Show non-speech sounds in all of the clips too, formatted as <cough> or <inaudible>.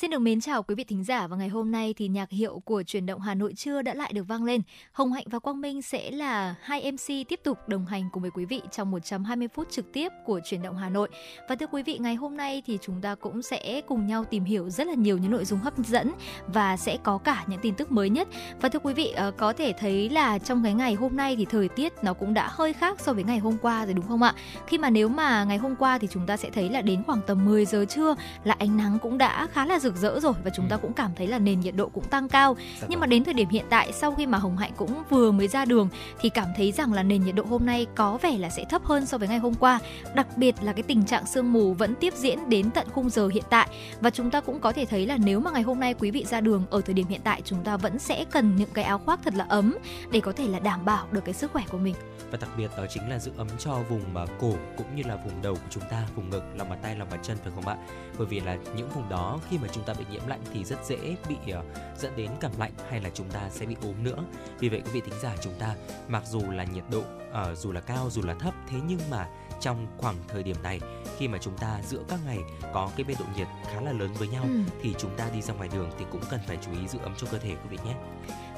Xin được mến chào quý vị thính giả và ngày hôm nay thì nhạc hiệu của chuyển động Hà Nội trưa đã lại được vang lên. Hồng Hạnh và Quang Minh sẽ là hai MC tiếp tục đồng hành cùng với quý vị trong 120 phút trực tiếp của chuyển động Hà Nội. Và thưa quý vị, ngày hôm nay thì chúng ta cũng sẽ cùng nhau tìm hiểu rất là nhiều những nội dung hấp dẫn và sẽ có cả những tin tức mới nhất. Và thưa quý vị, ờ, có thể thấy là trong cái ngày hôm nay thì thời tiết nó cũng đã hơi khác so với ngày hôm qua rồi đúng không ạ? Khi mà nếu mà ngày hôm qua thì chúng ta sẽ thấy là đến khoảng tầm 10 giờ trưa là ánh nắng cũng đã khá là rực rỡ rồi và chúng ta ừ. cũng cảm thấy là nền nhiệt độ cũng tăng cao. Dạ Nhưng mà vâng. đến thời điểm hiện tại sau khi mà Hồng Hạnh cũng vừa mới ra đường thì cảm thấy rằng là nền nhiệt độ hôm nay có vẻ là sẽ thấp hơn so với ngày hôm qua. Đặc biệt là cái tình trạng sương mù vẫn tiếp diễn đến tận khung giờ hiện tại và chúng ta cũng có thể thấy là nếu mà ngày hôm nay quý vị ra đường ở thời điểm hiện tại chúng ta vẫn sẽ cần những cái áo khoác thật là ấm để có thể là đảm bảo được cái sức khỏe của mình và đặc biệt đó chính là giữ ấm cho vùng mà cổ cũng như là vùng đầu của chúng ta vùng ngực lòng bàn tay lòng bàn chân phải không ạ bởi vì là những vùng đó khi mà chúng ta bị nhiễm lạnh thì rất dễ bị uh, dẫn đến cảm lạnh hay là chúng ta sẽ bị ốm nữa vì vậy quý vị thính giả chúng ta mặc dù là nhiệt độ uh, dù là cao dù là thấp thế nhưng mà trong khoảng thời điểm này khi mà chúng ta giữa các ngày có cái biên độ nhiệt khá là lớn với nhau ừ. thì chúng ta đi ra ngoài đường thì cũng cần phải chú ý giữ ấm cho cơ thể quý vị nhé.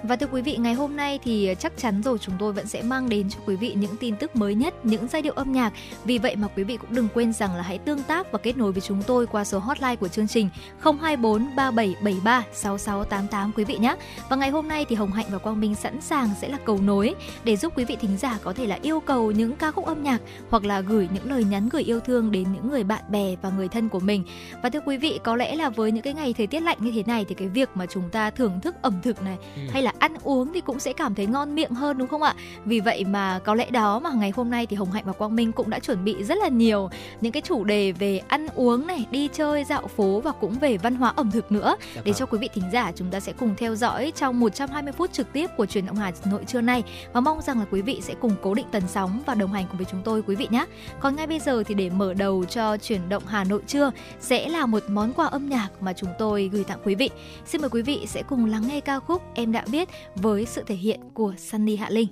Và thưa quý vị, ngày hôm nay thì chắc chắn rồi chúng tôi vẫn sẽ mang đến cho quý vị những tin tức mới nhất, những giai điệu âm nhạc. Vì vậy mà quý vị cũng đừng quên rằng là hãy tương tác và kết nối với chúng tôi qua số hotline của chương trình 024 3773 6688 quý vị nhé. Và ngày hôm nay thì Hồng Hạnh và Quang Minh sẵn sàng sẽ là cầu nối để giúp quý vị thính giả có thể là yêu cầu những ca khúc âm nhạc hoặc là gửi những lời nhắn gửi yêu thương đến những người bạn bè và người thân của mình. Và thưa quý vị, có lẽ là với những cái ngày thời tiết lạnh như thế này thì cái việc mà chúng ta thưởng thức ẩm thực này ừ. hay là ăn uống thì cũng sẽ cảm thấy ngon miệng hơn đúng không ạ? Vì vậy mà có lẽ đó mà ngày hôm nay thì Hồng Hạnh và Quang Minh cũng đã chuẩn bị rất là nhiều những cái chủ đề về ăn uống này, đi chơi, dạo phố và cũng về văn hóa ẩm thực nữa dạ để vâng. cho quý vị thính giả chúng ta sẽ cùng theo dõi trong 120 phút trực tiếp của truyền động Hà Nội trưa nay và mong rằng là quý vị sẽ cùng cố định tần sóng và đồng hành cùng với chúng tôi quý vị nhé. Còn ngay bây giờ thì để mở đầu cho chuyển động Hà Nội trưa sẽ là một món quà âm nhạc mà chúng tôi gửi tặng quý vị. Xin mời quý vị sẽ cùng lắng nghe ca khúc Em đã biết với sự thể hiện của Sunny Hạ Linh.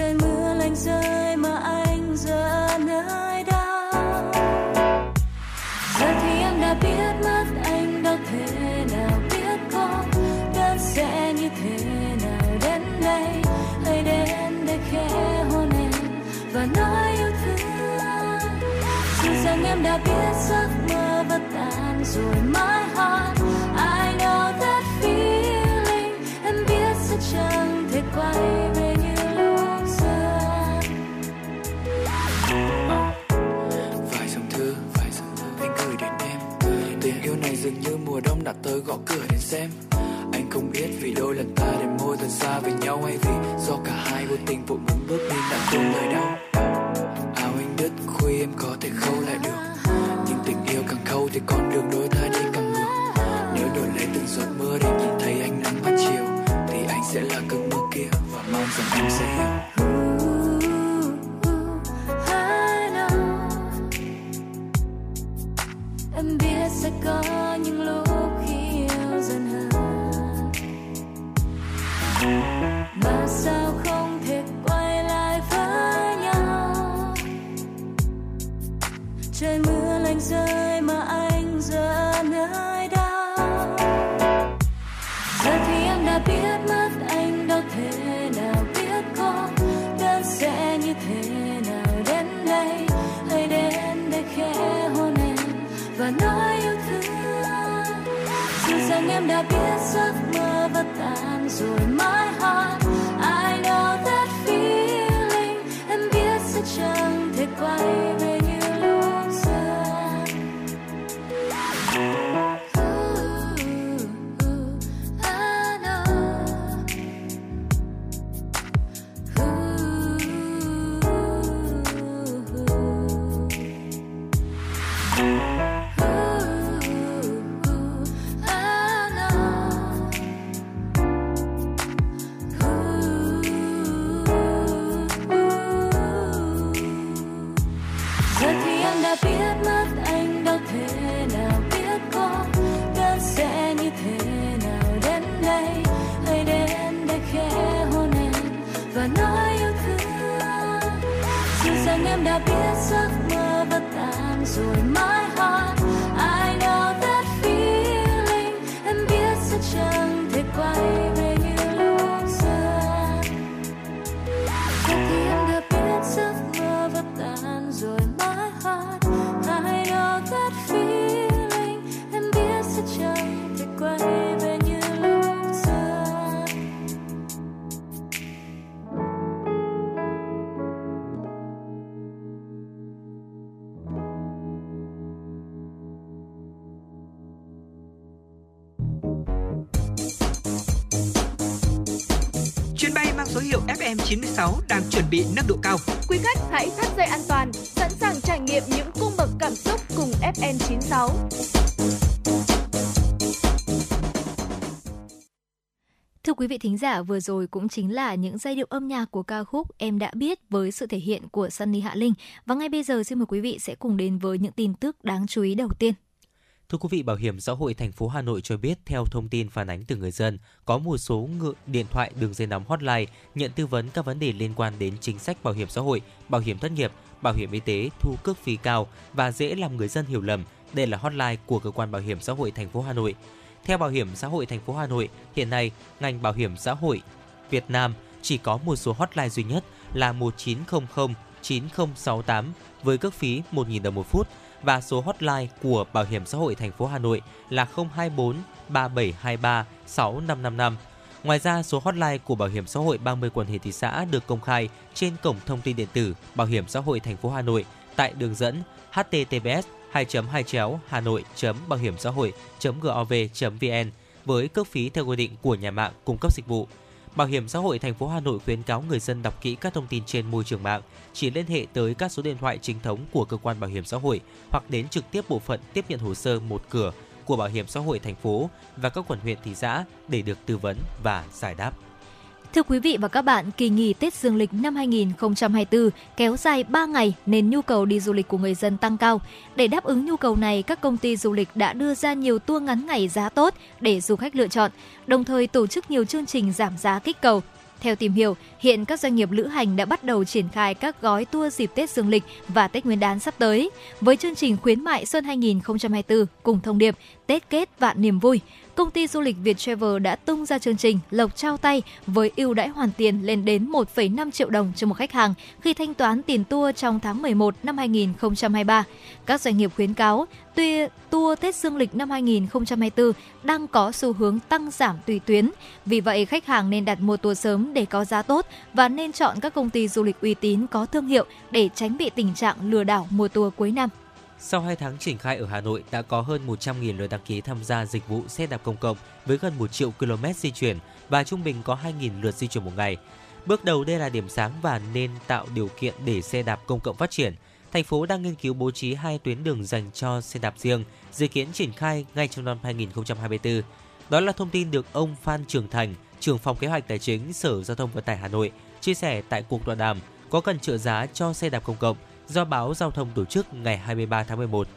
Trời mưa lạnh rơi mà anh giờ nơi đó. Giờ thì em đã biết mất anh đâu thế nào biết có đơn sẽ như thế nào đến đây. Hãy đến để khẽ hôn em và nói yêu thương. Dù rằng em đã biết giấc mơ vất tan rồi mãi tới gõ cửa đến xem. Anh không biết vì đôi lần ta để môi thật xa với nhau hay vì do cả hai vô tình vội muốn bước đi đã không lời đâu. Áo anh đứt, khuy em có thể khâu lại được. Nhưng tình yêu càng khâu thì con đường đôi ta đi càng ngược. Nếu đổi lấy từng giọt mưa để nhìn thấy anh nắng ban chiều, thì anh sẽ là cơn mưa kia và mong rằng em sẽ hiểu. Sẽ có tan rồi mãi hát thính giả, vừa rồi cũng chính là những giai điệu âm nhạc của ca khúc Em đã biết với sự thể hiện của Sunny Hạ Linh. Và ngay bây giờ xin mời quý vị sẽ cùng đến với những tin tức đáng chú ý đầu tiên. Thưa quý vị, Bảo hiểm xã hội thành phố Hà Nội cho biết theo thông tin phản ánh từ người dân, có một số ngự điện thoại đường dây nóng hotline nhận tư vấn các vấn đề liên quan đến chính sách bảo hiểm xã hội, bảo hiểm thất nghiệp, bảo hiểm y tế thu cước phí cao và dễ làm người dân hiểu lầm đây là hotline của cơ quan bảo hiểm xã hội thành phố Hà Nội. Theo Bảo hiểm xã hội thành phố Hà Nội, hiện nay ngành bảo hiểm xã hội Việt Nam chỉ có một số hotline duy nhất là 1900 9068 với cước phí 1.000 đồng một phút và số hotline của Bảo hiểm xã hội thành phố Hà Nội là 024 3723 6555. Ngoài ra, số hotline của Bảo hiểm xã hội 30 quận huyện thị xã được công khai trên cổng thông tin điện tử Bảo hiểm xã hội thành phố Hà Nội tại đường dẫn https 2 2 chéo hà nội bảo hiểm xã hội gov vn với cước phí theo quy định của nhà mạng cung cấp dịch vụ Bảo hiểm xã hội thành phố Hà Nội khuyến cáo người dân đọc kỹ các thông tin trên môi trường mạng, chỉ liên hệ tới các số điện thoại chính thống của cơ quan bảo hiểm xã hội hoặc đến trực tiếp bộ phận tiếp nhận hồ sơ một cửa của Bảo hiểm xã hội thành phố và các quận huyện thị xã để được tư vấn và giải đáp. Thưa quý vị và các bạn, kỳ nghỉ Tết Dương lịch năm 2024 kéo dài 3 ngày nên nhu cầu đi du lịch của người dân tăng cao. Để đáp ứng nhu cầu này, các công ty du lịch đã đưa ra nhiều tour ngắn ngày giá tốt để du khách lựa chọn, đồng thời tổ chức nhiều chương trình giảm giá kích cầu. Theo tìm hiểu, hiện các doanh nghiệp lữ hành đã bắt đầu triển khai các gói tour dịp Tết Dương lịch và Tết Nguyên đán sắp tới. Với chương trình khuyến mại Xuân 2024 cùng thông điệp Tết kết vạn niềm vui, công ty du lịch Việt Travel đã tung ra chương trình lộc trao tay với ưu đãi hoàn tiền lên đến 1,5 triệu đồng cho một khách hàng khi thanh toán tiền tour trong tháng 11 năm 2023. Các doanh nghiệp khuyến cáo, tuy tour Tết Dương lịch năm 2024 đang có xu hướng tăng giảm tùy tuyến, vì vậy khách hàng nên đặt mua tour sớm để có giá tốt và nên chọn các công ty du lịch uy tín có thương hiệu để tránh bị tình trạng lừa đảo mua tour cuối năm. Sau 2 tháng triển khai ở Hà Nội đã có hơn 100.000 lượt đăng ký tham gia dịch vụ xe đạp công cộng với gần 1 triệu km di chuyển và trung bình có 2.000 lượt di chuyển một ngày. Bước đầu đây là điểm sáng và nên tạo điều kiện để xe đạp công cộng phát triển. Thành phố đang nghiên cứu bố trí hai tuyến đường dành cho xe đạp riêng, dự kiến triển khai ngay trong năm 2024. Đó là thông tin được ông Phan Trường Thành, trưởng phòng kế hoạch tài chính Sở Giao thông Vận tải Hà Nội chia sẻ tại cuộc tọa đàm có cần trợ giá cho xe đạp công cộng do báo Giao thông tổ chức ngày 23 tháng 11.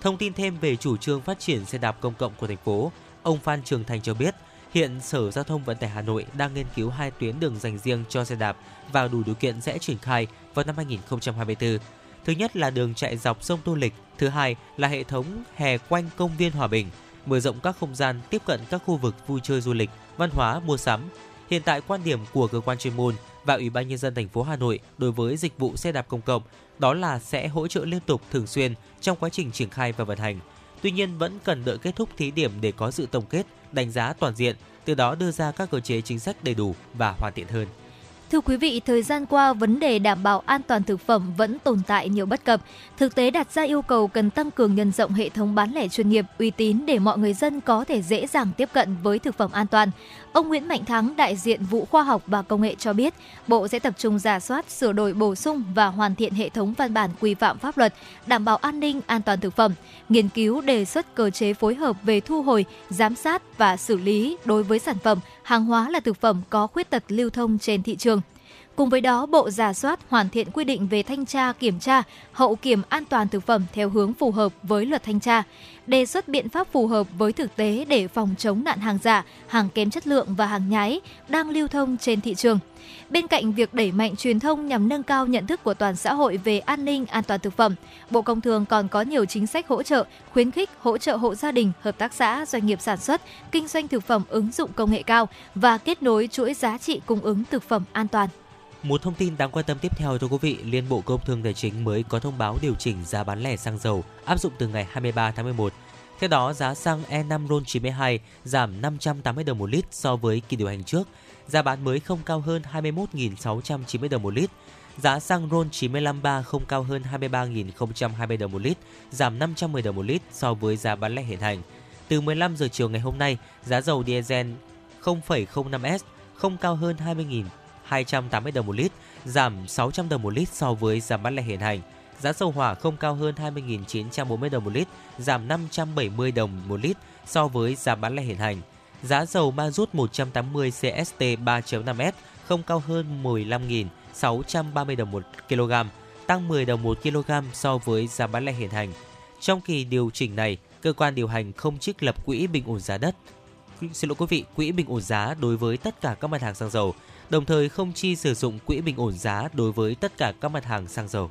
Thông tin thêm về chủ trương phát triển xe đạp công cộng của thành phố, ông Phan Trường Thành cho biết, hiện Sở Giao thông Vận tải Hà Nội đang nghiên cứu hai tuyến đường dành riêng cho xe đạp và đủ điều kiện sẽ triển khai vào năm 2024. Thứ nhất là đường chạy dọc sông Tô Lịch, thứ hai là hệ thống hè quanh công viên Hòa Bình, mở rộng các không gian tiếp cận các khu vực vui chơi du lịch, văn hóa, mua sắm. Hiện tại quan điểm của cơ quan chuyên môn và Ủy ban nhân dân thành phố Hà Nội đối với dịch vụ xe đạp công cộng đó là sẽ hỗ trợ liên tục thường xuyên trong quá trình triển khai và vận hành. Tuy nhiên vẫn cần đợi kết thúc thí điểm để có sự tổng kết đánh giá toàn diện, từ đó đưa ra các cơ chế chính sách đầy đủ và hoàn thiện hơn. Thưa quý vị, thời gian qua, vấn đề đảm bảo an toàn thực phẩm vẫn tồn tại nhiều bất cập. Thực tế đặt ra yêu cầu cần tăng cường nhân rộng hệ thống bán lẻ chuyên nghiệp, uy tín để mọi người dân có thể dễ dàng tiếp cận với thực phẩm an toàn. Ông Nguyễn Mạnh Thắng, đại diện vụ khoa học và công nghệ cho biết, Bộ sẽ tập trung giả soát, sửa đổi bổ sung và hoàn thiện hệ thống văn bản quy phạm pháp luật, đảm bảo an ninh, an toàn thực phẩm, nghiên cứu đề xuất cơ chế phối hợp về thu hồi, giám sát và xử lý đối với sản phẩm, hàng hóa là thực phẩm có khuyết tật lưu thông trên thị trường. Cùng với đó, Bộ giả soát hoàn thiện quy định về thanh tra, kiểm tra, hậu kiểm an toàn thực phẩm theo hướng phù hợp với luật thanh tra, đề xuất biện pháp phù hợp với thực tế để phòng chống nạn hàng giả, hàng kém chất lượng và hàng nhái đang lưu thông trên thị trường. Bên cạnh việc đẩy mạnh truyền thông nhằm nâng cao nhận thức của toàn xã hội về an ninh an toàn thực phẩm, Bộ Công Thương còn có nhiều chính sách hỗ trợ, khuyến khích hỗ trợ hộ gia đình, hợp tác xã, doanh nghiệp sản xuất, kinh doanh thực phẩm ứng dụng công nghệ cao và kết nối chuỗi giá trị cung ứng thực phẩm an toàn. Một thông tin đáng quan tâm tiếp theo thưa quý vị, Liên Bộ Công Thương Tài chính mới có thông báo điều chỉnh giá bán lẻ xăng dầu áp dụng từ ngày 23 tháng 11. Theo đó, giá xăng E5 RON 92 giảm 580 đồng một lít so với kỳ điều hành trước. Giá bán mới không cao hơn 21.690 đồng một lít. Giá xăng ron 95,3 không cao hơn 23.020 đồng một lít, giảm 510 đồng một lít so với giá bán lẻ hiện hành. Từ 15 giờ chiều ngày hôm nay, giá dầu diesel 0,05S không cao hơn 20.000 280 đồng một lít, giảm 600 đồng một lít so với giá bán lẻ hiện hành. Giá dầu hỏa không cao hơn 20.940 đồng một lít, giảm 570 đồng một lít so với giá bán lẻ hiện hành. Giá dầu ma rút 180 CST 3.5S không cao hơn 15.630 đồng một kg, tăng 10 đồng một kg so với giá bán lẻ hiện hành. Trong kỳ điều chỉnh này, cơ quan điều hành không trích lập quỹ bình ổn giá đất. Xin lỗi quý vị, quỹ bình ổn giá đối với tất cả các mặt hàng xăng dầu đồng thời không chi sử dụng quỹ bình ổn giá đối với tất cả các mặt hàng xăng dầu.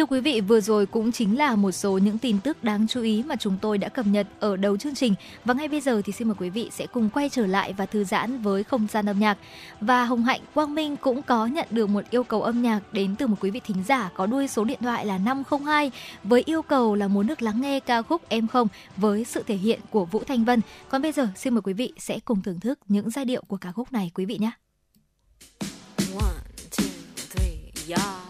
Thưa quý vị, vừa rồi cũng chính là một số những tin tức đáng chú ý mà chúng tôi đã cập nhật ở đầu chương trình. Và ngay bây giờ thì xin mời quý vị sẽ cùng quay trở lại và thư giãn với không gian âm nhạc. Và Hồng Hạnh Quang Minh cũng có nhận được một yêu cầu âm nhạc đến từ một quý vị thính giả có đuôi số điện thoại là 502 với yêu cầu là muốn được lắng nghe ca khúc Em Không với sự thể hiện của Vũ Thanh Vân. Còn bây giờ xin mời quý vị sẽ cùng thưởng thức những giai điệu của ca khúc này quý vị nhé. One, two, three, yeah.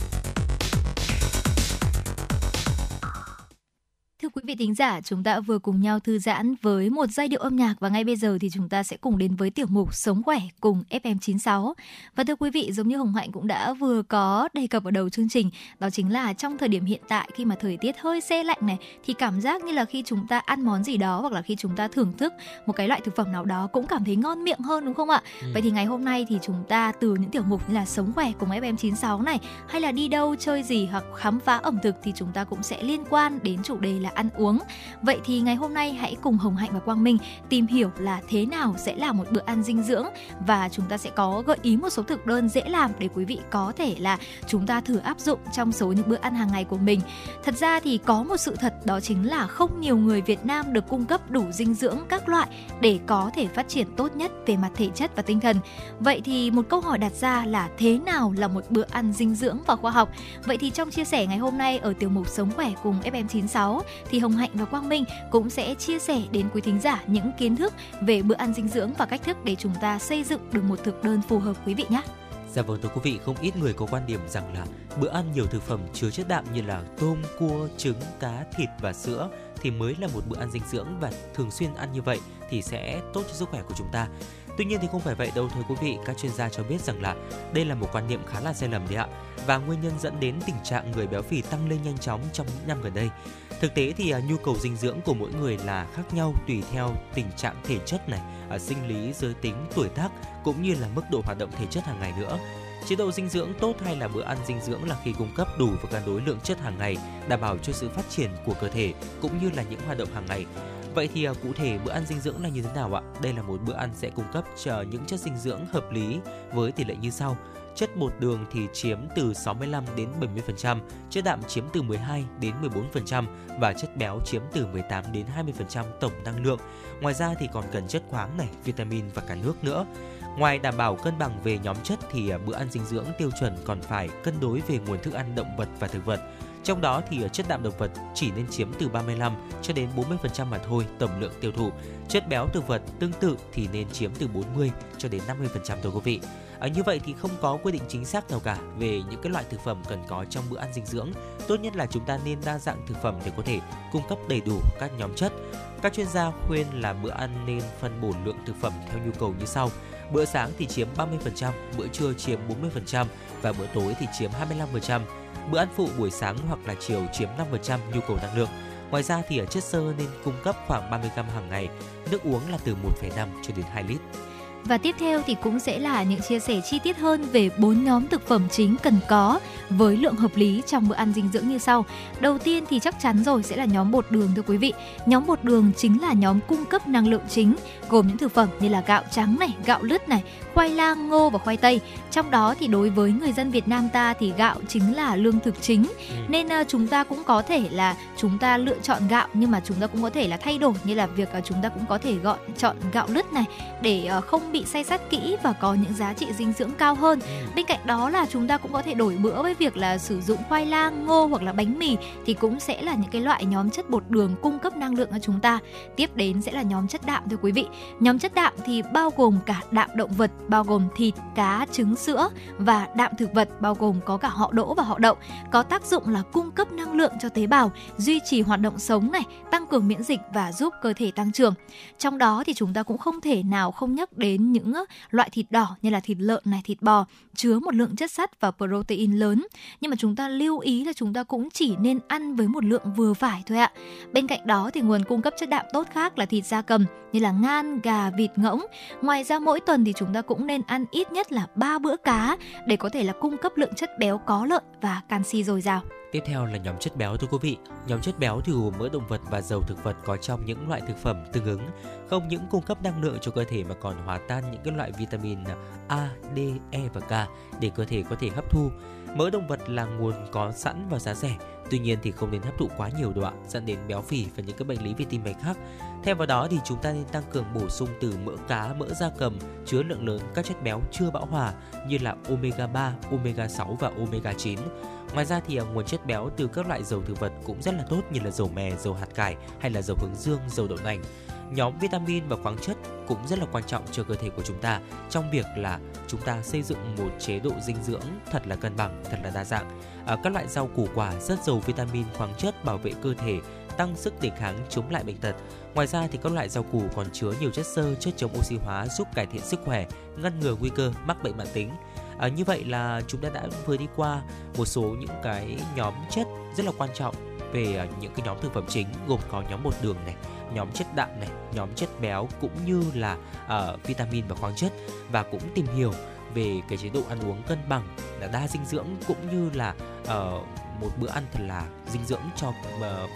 thính giả, chúng ta vừa cùng nhau thư giãn với một giai điệu âm nhạc và ngay bây giờ thì chúng ta sẽ cùng đến với tiểu mục Sống khỏe cùng FM96. Và thưa quý vị, giống như Hồng Hạnh cũng đã vừa có đề cập ở đầu chương trình, đó chính là trong thời điểm hiện tại khi mà thời tiết hơi se lạnh này thì cảm giác như là khi chúng ta ăn món gì đó hoặc là khi chúng ta thưởng thức một cái loại thực phẩm nào đó cũng cảm thấy ngon miệng hơn đúng không ạ? Ừ. Vậy thì ngày hôm nay thì chúng ta từ những tiểu mục như là Sống khỏe cùng FM96 này hay là đi đâu chơi gì hoặc khám phá ẩm thực thì chúng ta cũng sẽ liên quan đến chủ đề là ăn uống. Vậy thì ngày hôm nay hãy cùng Hồng Hạnh và Quang Minh tìm hiểu là thế nào sẽ là một bữa ăn dinh dưỡng và chúng ta sẽ có gợi ý một số thực đơn dễ làm để quý vị có thể là chúng ta thử áp dụng trong số những bữa ăn hàng ngày của mình. Thật ra thì có một sự thật đó chính là không nhiều người Việt Nam được cung cấp đủ dinh dưỡng các loại để có thể phát triển tốt nhất về mặt thể chất và tinh thần. Vậy thì một câu hỏi đặt ra là thế nào là một bữa ăn dinh dưỡng và khoa học? Vậy thì trong chia sẻ ngày hôm nay ở tiểu mục Sống khỏe cùng FM96 thì Hồng Hạnh và Quang Minh cũng sẽ chia sẻ đến quý thính giả những kiến thức về bữa ăn dinh dưỡng và cách thức để chúng ta xây dựng được một thực đơn phù hợp quý vị nhé. Dạ vâng thưa quý vị, không ít người có quan điểm rằng là bữa ăn nhiều thực phẩm chứa chất đạm như là tôm, cua, trứng, cá, thịt và sữa thì mới là một bữa ăn dinh dưỡng và thường xuyên ăn như vậy thì sẽ tốt cho sức khỏe của chúng ta. Tuy nhiên thì không phải vậy đâu thưa quý vị, các chuyên gia cho biết rằng là đây là một quan niệm khá là sai lầm đấy ạ và nguyên nhân dẫn đến tình trạng người béo phì tăng lên nhanh chóng trong những năm gần đây. Thực tế thì à, nhu cầu dinh dưỡng của mỗi người là khác nhau tùy theo tình trạng thể chất này, à, sinh lý, giới tính, tuổi tác cũng như là mức độ hoạt động thể chất hàng ngày nữa. Chế độ dinh dưỡng tốt hay là bữa ăn dinh dưỡng là khi cung cấp đủ và cân đối lượng chất hàng ngày, đảm bảo cho sự phát triển của cơ thể cũng như là những hoạt động hàng ngày. Vậy thì à, cụ thể bữa ăn dinh dưỡng là như thế nào ạ? Đây là một bữa ăn sẽ cung cấp cho những chất dinh dưỡng hợp lý với tỷ lệ như sau. Chất bột đường thì chiếm từ 65 đến 70%, chất đạm chiếm từ 12 đến 14% và chất béo chiếm từ 18 đến 20% tổng năng lượng. Ngoài ra thì còn cần chất khoáng này, vitamin và cả nước nữa. Ngoài đảm bảo cân bằng về nhóm chất thì à, bữa ăn dinh dưỡng tiêu chuẩn còn phải cân đối về nguồn thức ăn động vật và thực vật. Trong đó thì chất đạm động vật chỉ nên chiếm từ 35 cho đến 40% mà thôi tổng lượng tiêu thụ. Chất béo thực vật tương tự thì nên chiếm từ 40 cho đến 50% thôi quý vị. À, như vậy thì không có quy định chính xác nào cả về những cái loại thực phẩm cần có trong bữa ăn dinh dưỡng. Tốt nhất là chúng ta nên đa dạng thực phẩm để có thể cung cấp đầy đủ các nhóm chất. Các chuyên gia khuyên là bữa ăn nên phân bổ lượng thực phẩm theo nhu cầu như sau. Bữa sáng thì chiếm 30%, bữa trưa chiếm 40% và bữa tối thì chiếm 25%. Bữa ăn phụ buổi sáng hoặc là chiều chiếm 5% nhu cầu năng lượng. Ngoài ra thì ở chất xơ nên cung cấp khoảng 30 g hàng ngày, nước uống là từ 1,5 cho đến 2 lít. Và tiếp theo thì cũng sẽ là những chia sẻ chi tiết hơn về bốn nhóm thực phẩm chính cần có với lượng hợp lý trong bữa ăn dinh dưỡng như sau. Đầu tiên thì chắc chắn rồi sẽ là nhóm bột đường thưa quý vị. Nhóm bột đường chính là nhóm cung cấp năng lượng chính gồm những thực phẩm như là gạo trắng này, gạo lứt này, khoai lang, ngô và khoai tây. Trong đó thì đối với người dân Việt Nam ta thì gạo chính là lương thực chính Ừ. nên uh, chúng ta cũng có thể là chúng ta lựa chọn gạo nhưng mà chúng ta cũng có thể là thay đổi như là việc uh, chúng ta cũng có thể gọi chọn gạo lứt này để uh, không bị xay sát kỹ và có những giá trị dinh dưỡng cao hơn. Ừ. Bên cạnh đó là chúng ta cũng có thể đổi bữa với việc là sử dụng khoai lang, ngô hoặc là bánh mì thì cũng sẽ là những cái loại nhóm chất bột đường cung cấp năng lượng cho chúng ta. Tiếp đến sẽ là nhóm chất đạm thưa quý vị. Nhóm chất đạm thì bao gồm cả đạm động vật, bao gồm thịt, cá, trứng, sữa và đạm thực vật bao gồm có cả họ đỗ và họ đậu, có tác dụng là cung cấp năng lượng cho tế bào, duy trì hoạt động sống này, tăng cường miễn dịch và giúp cơ thể tăng trưởng. Trong đó thì chúng ta cũng không thể nào không nhắc đến những loại thịt đỏ như là thịt lợn này, thịt bò chứa một lượng chất sắt và protein lớn. Nhưng mà chúng ta lưu ý là chúng ta cũng chỉ nên ăn với một lượng vừa phải thôi ạ. Bên cạnh đó thì nguồn cung cấp chất đạm tốt khác là thịt da cầm như là ngan, gà, vịt, ngỗng. Ngoài ra mỗi tuần thì chúng ta cũng nên ăn ít nhất là 3 bữa cá để có thể là cung cấp lượng chất béo có lợi và canxi dồi dào. Tiếp theo là nhóm chất béo thưa quý vị. Nhóm chất béo thì gồm mỡ động vật và dầu thực vật có trong những loại thực phẩm tương ứng, không những cung cấp năng lượng cho cơ thể mà còn hòa tan những cái loại vitamin A, D, E và K để cơ thể có thể hấp thu. Mỡ động vật là nguồn có sẵn và giá rẻ, tuy nhiên thì không nên hấp thụ quá nhiều độ dẫn đến béo phì và những cái bệnh lý về tim mạch khác. Thêm vào đó thì chúng ta nên tăng cường bổ sung từ mỡ cá, mỡ da cầm chứa lượng lớn các chất béo chưa bão hòa như là omega 3, omega 6 và omega 9. Ngoài ra thì à, nguồn chất béo từ các loại dầu thực vật cũng rất là tốt như là dầu mè, dầu hạt cải hay là dầu hướng dương, dầu đậu nành. Nhóm vitamin và khoáng chất cũng rất là quan trọng cho cơ thể của chúng ta trong việc là chúng ta xây dựng một chế độ dinh dưỡng thật là cân bằng, thật là đa dạng. À, các loại rau củ quả rất giàu vitamin, khoáng chất bảo vệ cơ thể, tăng sức đề kháng chống lại bệnh tật. Ngoài ra thì các loại rau củ còn chứa nhiều chất xơ, chất chống oxy hóa giúp cải thiện sức khỏe, ngăn ngừa nguy cơ mắc bệnh mãn tính. À, như vậy là chúng ta đã vừa đi qua một số những cái nhóm chất rất là quan trọng về à, những cái nhóm thực phẩm chính gồm có nhóm bột đường này, nhóm chất đạm này, nhóm chất béo cũng như là à, vitamin và khoáng chất và cũng tìm hiểu về cái chế độ ăn uống cân bằng là đa dinh dưỡng cũng như là ờ, một bữa ăn thật là dinh dưỡng cho ờ,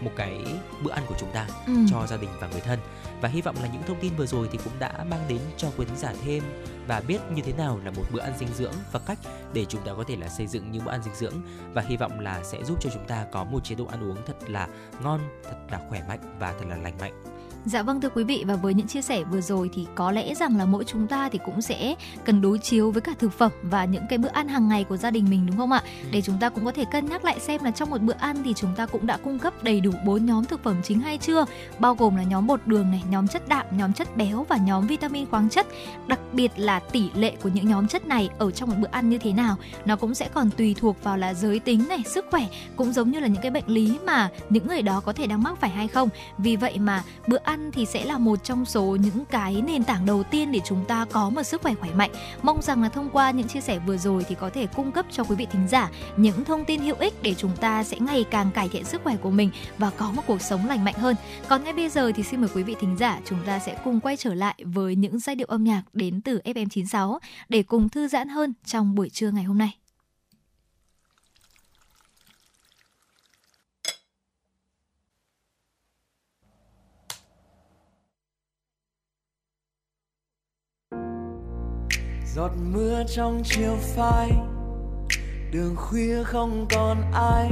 một cái bữa ăn của chúng ta Ừ. cho gia đình và người thân và hy vọng là những thông tin vừa rồi thì cũng đã mang đến cho quý giả thêm và biết như thế nào là một bữa ăn dinh dưỡng và cách để chúng ta có thể là xây dựng những bữa ăn dinh dưỡng và hy vọng là sẽ giúp cho chúng ta có một chế độ ăn uống thật là ngon, thật là khỏe mạnh và thật là lành mạnh. Dạ vâng thưa quý vị và với những chia sẻ vừa rồi thì có lẽ rằng là mỗi chúng ta thì cũng sẽ cần đối chiếu với cả thực phẩm và những cái bữa ăn hàng ngày của gia đình mình đúng không ạ? Để chúng ta cũng có thể cân nhắc lại xem là trong một bữa ăn thì chúng ta cũng đã cung cấp đầy đủ bốn nhóm thực phẩm chính hay chưa, bao gồm là nhóm bột đường này, nhóm chất đạm, nhóm chất béo và nhóm vitamin khoáng chất. Đặc biệt là tỷ lệ của những nhóm chất này ở trong một bữa ăn như thế nào, nó cũng sẽ còn tùy thuộc vào là giới tính này, sức khỏe cũng giống như là những cái bệnh lý mà những người đó có thể đang mắc phải hay không. Vì vậy mà bữa ăn thì sẽ là một trong số những cái nền tảng đầu tiên để chúng ta có một sức khỏe khỏe mạnh. Mong rằng là thông qua những chia sẻ vừa rồi thì có thể cung cấp cho quý vị thính giả những thông tin hữu ích để chúng ta sẽ ngày càng cải thiện sức khỏe của mình và có một cuộc sống lành mạnh hơn. Còn ngay bây giờ thì xin mời quý vị thính giả chúng ta sẽ cùng quay trở lại với những giai điệu âm nhạc đến từ FM96 để cùng thư giãn hơn trong buổi trưa ngày hôm nay. Giọt mưa trong chiều phai, đường khuya không còn ai.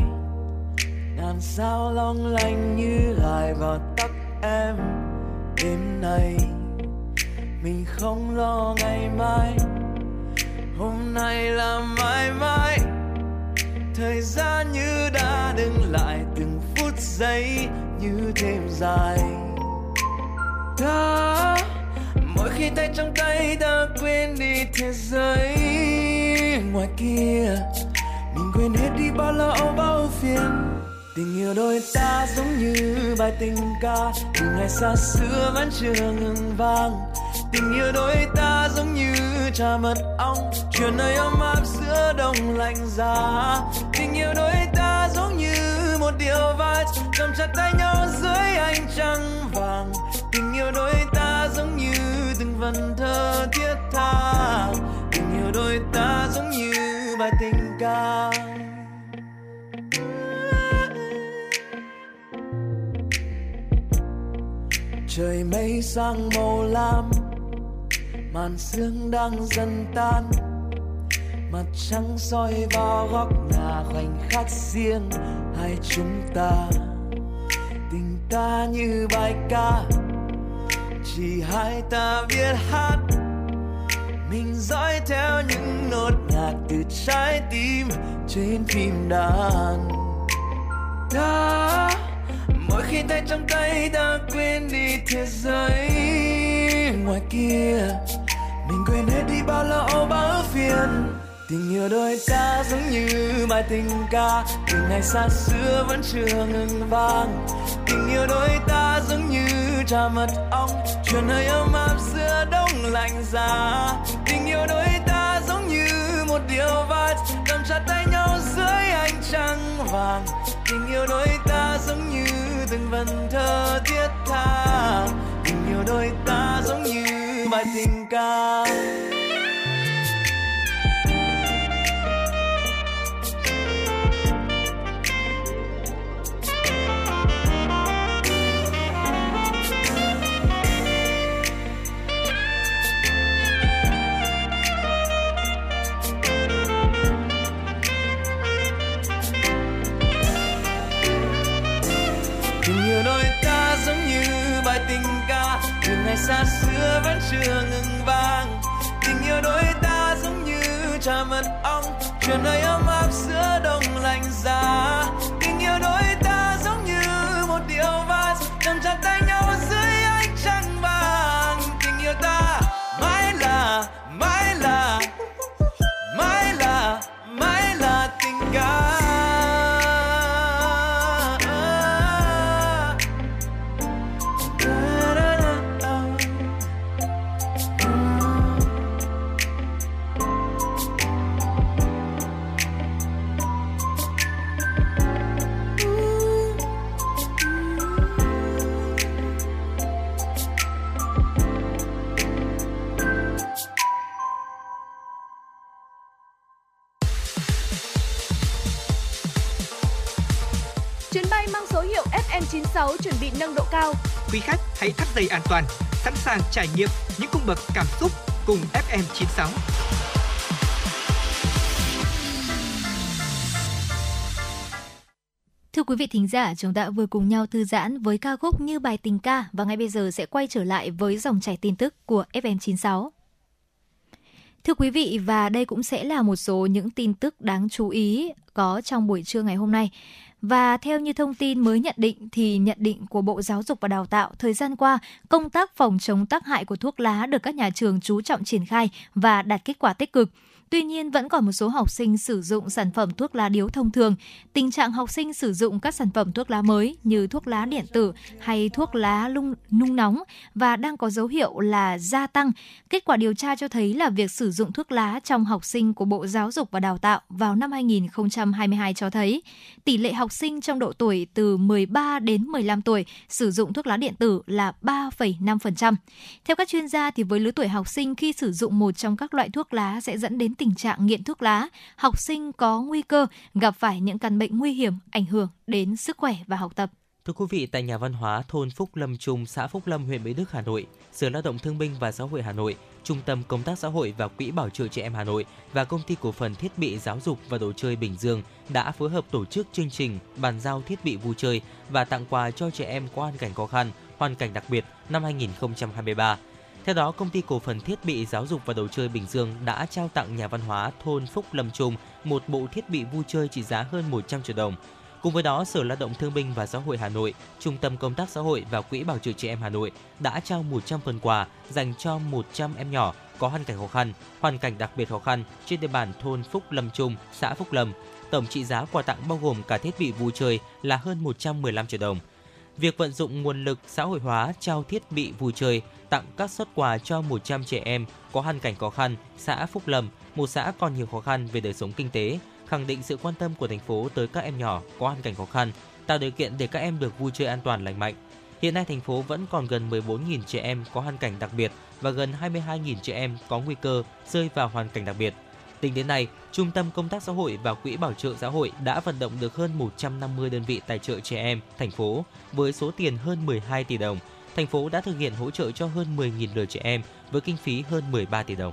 Ngàn sao long lanh như lại vào tóc em đêm nay. Mình không lo ngày mai, hôm nay là mãi mãi. Thời gian như đã đứng lại từng phút giây như thêm dài. Ta mỗi khi tay trong tay ta quên đi thế giới ngoài kia, mình quên hết đi bao lo âu, bao phiền. Tình yêu đôi ta giống như bài tình ca từ ngày xa xưa vẫn chưa ngừng vang. Tình yêu đôi ta giống như trà mật ong truyền nơi ấm áp giữa đông lạnh giá. Tình yêu đôi ta giống như một điều vai cầm chặt tay nhau dưới ánh trăng vần thơ thiết tha. Tình yêu đôi ta giống như bài tình ca. Trời mây sang màu lam, màn sương đang dần tan. Mặt trăng soi vào góc nhà khoảnh khắc riêng hai chúng ta. Tình ta như bài ca chỉ hai ta biết hát. Mình dõi theo những nốt nhạc từ trái tim trên phim đàn. Ta mỗi khi tay trong tay ta quên đi thế giới ngoài kia. Mình quên hết đi bao lo bao phiền. Tình yêu đôi ta giống như bài tình ca. Từ ngày xa xưa vẫn chưa ngừng vang. Tình yêu đôi ta giống như trà mật ong, chuyện hơi ấm áp giữa đông lạnh giá. Tình yêu đôi ta giống như một điều vật cầm chặt tay nhau dưới ánh trăng vàng. Tình yêu đôi ta giống như từng vần thơ thiết tha. Tình yêu đôi ta giống như bài tình ca. xa xưa vẫn chưa ngừng vang. Tình yêu đôi ta giống như trà mật ong, chuyện nơi ấm áp giữa đông lạnh giá. Tình yêu đôi ta giống như một điều vals cầm chặt tay nhau dưới ánh trăng vàng. Tình yêu ta, mãi là mãi là 96 chuẩn bị nâng độ cao. Quý khách hãy thắt dây an toàn, sẵn sàng trải nghiệm những cung bậc cảm xúc cùng FM 96. Thưa quý vị thính giả, chúng ta vừa cùng nhau thư giãn với ca khúc như bài tình ca và ngay bây giờ sẽ quay trở lại với dòng chảy tin tức của FM96. Thưa quý vị và đây cũng sẽ là một số những tin tức đáng chú ý có trong buổi trưa ngày hôm nay. Và theo như thông tin mới nhận định thì nhận định của Bộ Giáo dục và Đào tạo thời gian qua, công tác phòng chống tác hại của thuốc lá được các nhà trường chú trọng triển khai và đạt kết quả tích cực. Tuy nhiên, vẫn còn một số học sinh sử dụng sản phẩm thuốc lá điếu thông thường. Tình trạng học sinh sử dụng các sản phẩm thuốc lá mới như thuốc lá điện tử hay thuốc lá lung, nung nóng và đang có dấu hiệu là gia tăng. Kết quả điều tra cho thấy là việc sử dụng thuốc lá trong học sinh của Bộ Giáo dục và Đào tạo vào năm 2022 cho thấy tỷ lệ học sinh trong độ tuổi từ 13 đến 15 tuổi sử dụng thuốc lá điện tử là 3,5%. Theo các chuyên gia thì với lứa tuổi học sinh khi sử dụng một trong các loại thuốc lá sẽ dẫn đến tình trạng nghiện thuốc lá, học sinh có nguy cơ gặp phải những căn bệnh nguy hiểm ảnh hưởng đến sức khỏe và học tập. Thưa quý vị, tại nhà văn hóa thôn Phúc Lâm Trung, xã Phúc Lâm, huyện Mỹ Đức, Hà Nội, Sở Lao động Thương binh và Xã hội Hà Nội, Trung tâm Công tác Xã hội và Quỹ Bảo trợ Trẻ Em Hà Nội và Công ty Cổ phần Thiết bị Giáo dục và Đồ chơi Bình Dương đã phối hợp tổ chức chương trình bàn giao thiết bị vui chơi và tặng quà cho trẻ em có hoàn cảnh khó khăn, hoàn cảnh đặc biệt năm 2023. Theo đó, công ty cổ phần thiết bị giáo dục và đồ chơi Bình Dương đã trao tặng nhà văn hóa thôn Phúc Lâm Trung một bộ thiết bị vui chơi trị giá hơn 100 triệu đồng. Cùng với đó, Sở Lao động Thương binh và Xã hội Hà Nội, Trung tâm Công tác Xã hội và Quỹ Bảo trợ Trẻ Em Hà Nội đã trao 100 phần quà dành cho 100 em nhỏ có hoàn cảnh khó khăn, hoàn cảnh đặc biệt khó khăn trên địa bàn thôn Phúc Lâm Trung, xã Phúc Lâm. Tổng trị giá quà tặng bao gồm cả thiết bị vui chơi là hơn 115 triệu đồng. Việc vận dụng nguồn lực xã hội hóa trao thiết bị vui chơi, tặng các xuất quà cho 100 trẻ em có hoàn cảnh khó khăn, xã Phúc Lâm, một xã còn nhiều khó khăn về đời sống kinh tế, khẳng định sự quan tâm của thành phố tới các em nhỏ có hoàn cảnh khó khăn, tạo điều kiện để các em được vui chơi an toàn lành mạnh. Hiện nay thành phố vẫn còn gần 14.000 trẻ em có hoàn cảnh đặc biệt và gần 22.000 trẻ em có nguy cơ rơi vào hoàn cảnh đặc biệt. Tính đến nay, Trung tâm Công tác Xã hội và Quỹ Bảo trợ Xã hội đã vận động được hơn 150 đơn vị tài trợ trẻ em thành phố với số tiền hơn 12 tỷ đồng. Thành phố đã thực hiện hỗ trợ cho hơn 10.000 lượt trẻ em với kinh phí hơn 13 tỷ đồng.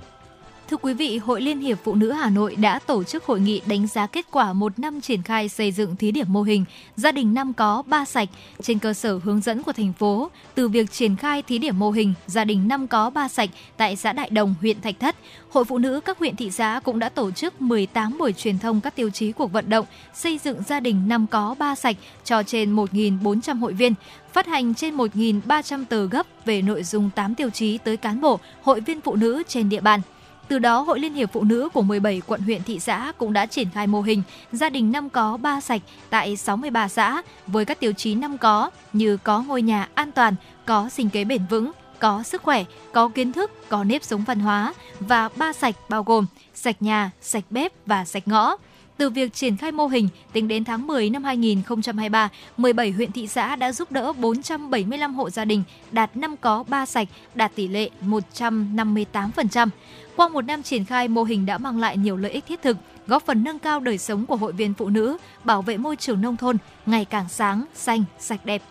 Thưa quý vị, Hội Liên hiệp Phụ nữ Hà Nội đã tổ chức hội nghị đánh giá kết quả một năm triển khai xây dựng thí điểm mô hình gia đình năm có ba sạch trên cơ sở hướng dẫn của thành phố từ việc triển khai thí điểm mô hình gia đình năm có ba sạch tại xã Đại Đồng, huyện Thạch Thất. Hội Phụ nữ các huyện thị xã cũng đã tổ chức 18 buổi truyền thông các tiêu chí cuộc vận động xây dựng gia đình năm có ba sạch cho trên 1.400 hội viên phát hành trên 1.300 tờ gấp về nội dung 8 tiêu chí tới cán bộ, hội viên phụ nữ trên địa bàn. Từ đó, Hội Liên hiệp Phụ nữ của 17 quận huyện thị xã cũng đã triển khai mô hình gia đình năm có ba sạch tại 63 xã với các tiêu chí năm có như có ngôi nhà an toàn, có sinh kế bền vững, có sức khỏe, có kiến thức, có nếp sống văn hóa và ba sạch bao gồm sạch nhà, sạch bếp và sạch ngõ. Từ việc triển khai mô hình, tính đến tháng 10 năm 2023, 17 huyện thị xã đã giúp đỡ 475 hộ gia đình đạt 5 có 3 sạch, đạt tỷ lệ 158%. Qua một năm triển khai, mô hình đã mang lại nhiều lợi ích thiết thực, góp phần nâng cao đời sống của hội viên phụ nữ, bảo vệ môi trường nông thôn ngày càng sáng, xanh, sạch đẹp.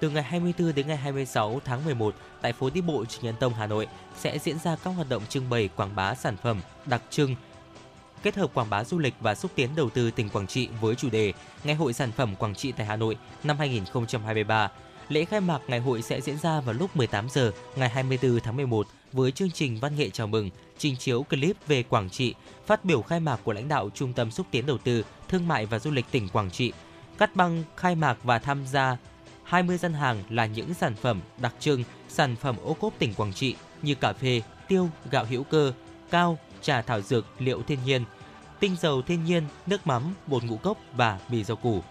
Từ ngày 24 đến ngày 26 tháng 11, tại phố đi bộ Trịnh Nhân Tông Hà Nội sẽ diễn ra các hoạt động trưng bày quảng bá sản phẩm đặc trưng kết hợp quảng bá du lịch và xúc tiến đầu tư tỉnh Quảng Trị với chủ đề Ngày hội sản phẩm Quảng Trị tại Hà Nội năm 2023. Lễ khai mạc ngày hội sẽ diễn ra vào lúc 18 giờ ngày 24 tháng 11 với chương trình văn nghệ chào mừng, trình chiếu clip về Quảng Trị, phát biểu khai mạc của lãnh đạo Trung tâm xúc tiến đầu tư, thương mại và du lịch tỉnh Quảng Trị. Cắt băng khai mạc và tham gia 20 gian hàng là những sản phẩm đặc trưng, sản phẩm ô cốp tỉnh Quảng Trị như cà phê, tiêu, gạo hữu cơ, cao, trà thảo dược, liệu thiên nhiên, tinh dầu thiên nhiên, nước mắm, bột ngũ cốc và mì rau củ.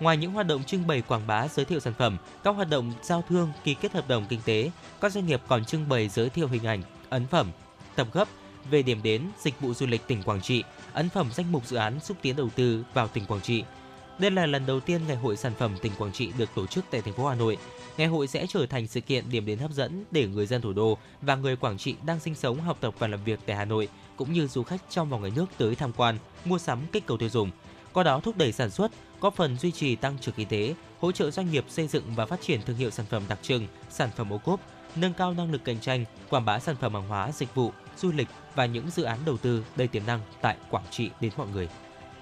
Ngoài những hoạt động trưng bày quảng bá giới thiệu sản phẩm, các hoạt động giao thương ký kết hợp đồng kinh tế, các doanh nghiệp còn trưng bày giới thiệu hình ảnh, ấn phẩm, tập gấp về điểm đến dịch vụ du lịch tỉnh Quảng Trị, ấn phẩm danh mục dự án xúc tiến đầu tư vào tỉnh Quảng Trị. Đây là lần đầu tiên Ngày hội sản phẩm tỉnh Quảng Trị được tổ chức tại thành phố Hà Nội. Ngày hội sẽ trở thành sự kiện điểm đến hấp dẫn để người dân thủ đô và người Quảng Trị đang sinh sống, học tập và làm việc tại Hà Nội cũng như du khách trong và ngoài nước tới tham quan, mua sắm kích cầu tiêu dùng. Qua đó thúc đẩy sản xuất, góp phần duy trì tăng trưởng kinh tế, hỗ trợ doanh nghiệp xây dựng và phát triển thương hiệu sản phẩm đặc trưng, sản phẩm ô cốp, nâng cao năng lực cạnh tranh, quảng bá sản phẩm hàng hóa, dịch vụ, du lịch và những dự án đầu tư đầy tiềm năng tại Quảng Trị đến mọi người.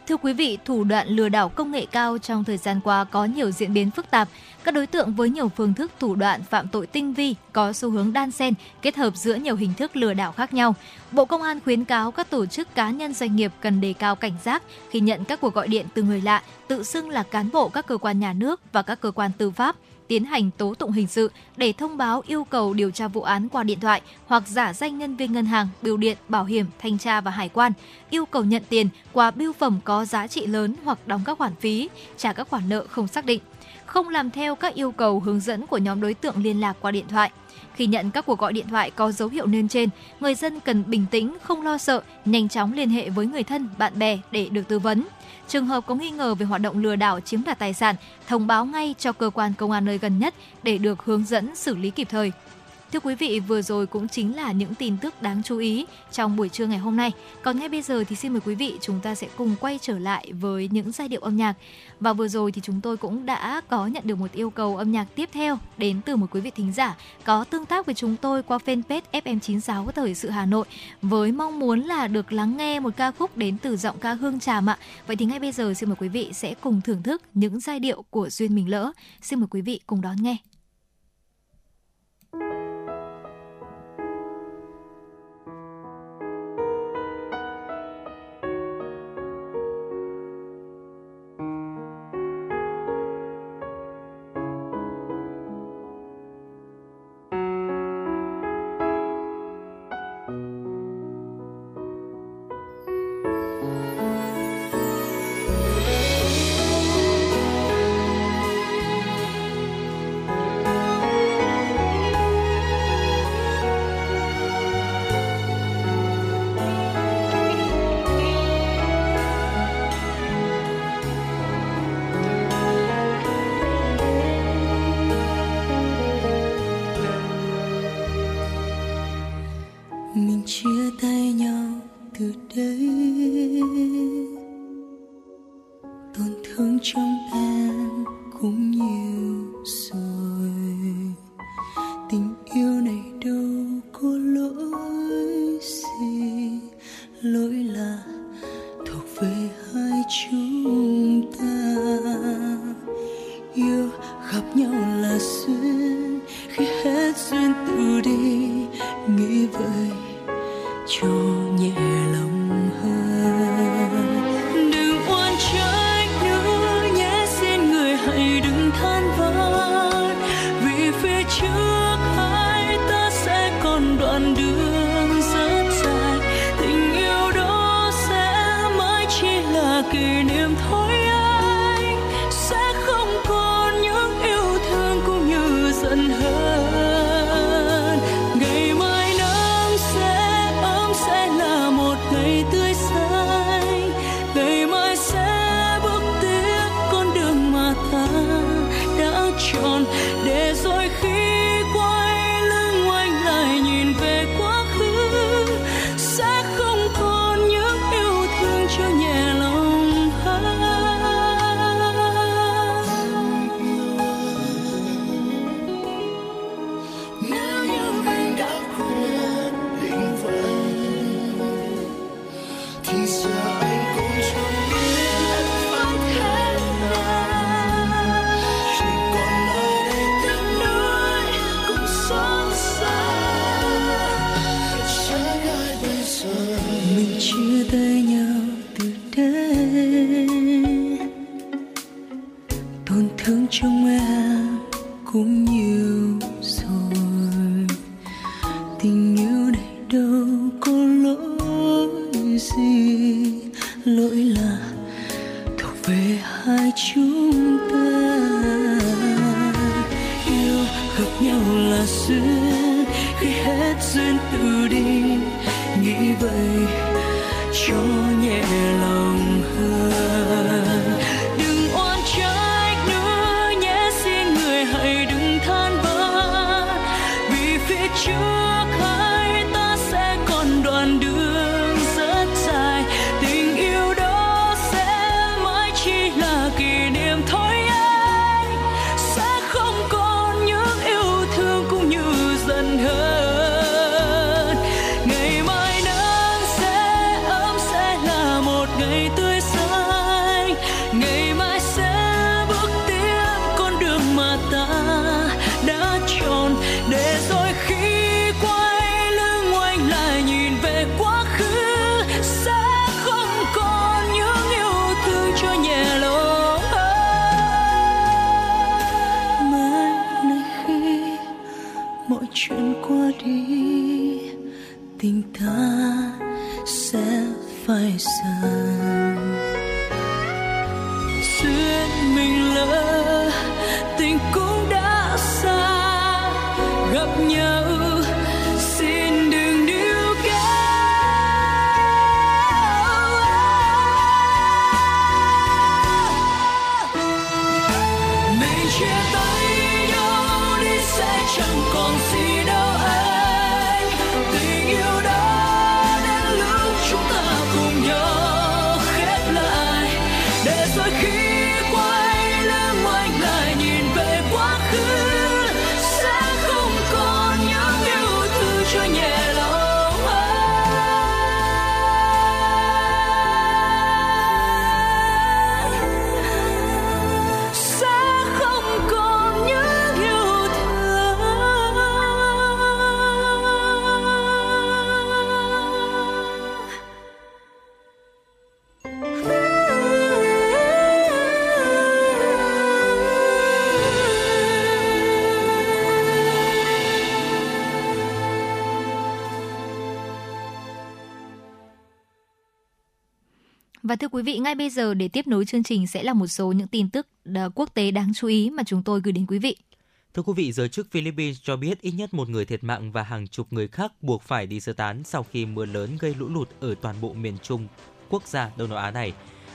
Thưa quý vị, thủ đoạn lừa đảo công nghệ cao trong thời gian qua có nhiều diễn biến phức tạp. Các đối tượng với nhiều phương thức thủ đoạn phạm tội tinh vi có xu hướng đan xen, kết hợp giữa nhiều hình thức lừa đảo khác nhau. Bộ Công an khuyến cáo các tổ chức cá nhân doanh nghiệp cần đề cao cảnh giác khi nhận các cuộc gọi điện từ người lạ, tự xưng là cán bộ các cơ quan nhà nước và các cơ quan tư pháp tiến hành tố tụng hình sự để thông báo yêu cầu điều tra vụ án qua điện thoại hoặc giả danh nhân viên ngân hàng, bưu điện, bảo hiểm, thanh tra và hải quan, yêu cầu nhận tiền qua bưu phẩm có giá trị lớn hoặc đóng các khoản phí, trả các khoản nợ không xác định, không làm theo các yêu cầu hướng dẫn của nhóm đối tượng liên lạc qua điện thoại. Khi nhận các cuộc gọi điện thoại có dấu hiệu nêu trên, người dân cần bình tĩnh, không lo sợ, nhanh chóng liên hệ với người thân, bạn bè để được tư vấn. Trường hợp có nghi ngờ về hoạt động lừa đảo chiếm đoạt tài sản, thông báo ngay cho cơ quan công an nơi gần nhất để được hướng dẫn xử lý kịp thời. Thưa quý vị, vừa rồi cũng chính là những tin tức đáng chú ý trong buổi trưa ngày hôm nay. Còn ngay bây giờ thì xin mời quý vị chúng ta sẽ cùng quay trở lại với những giai điệu âm nhạc. Và vừa rồi thì chúng tôi cũng đã có nhận được một yêu cầu âm nhạc tiếp theo đến từ một quý vị thính giả có tương tác với chúng tôi qua fanpage FM96 Thời sự Hà Nội với mong muốn là được lắng nghe một ca khúc đến từ giọng ca Hương Tràm ạ. Vậy thì ngay bây giờ xin mời quý vị sẽ cùng thưởng thức những giai điệu của Duyên Mình Lỡ. Xin mời quý vị cùng đón nghe. Và thưa quý vị, ngay bây giờ để tiếp nối chương trình sẽ là một số những tin tức ờ, quốc tế đáng chú ý mà chúng tôi gửi đến quý vị. Thưa quý vị, giới chức Philippines cho biết ít nhất một người thiệt mạng và hàng chục người khác buộc phải đi sơ tán sau khi mưa lớn gây lũ lụt ở toàn bộ miền Trung quốc gia Đông Nam Á này.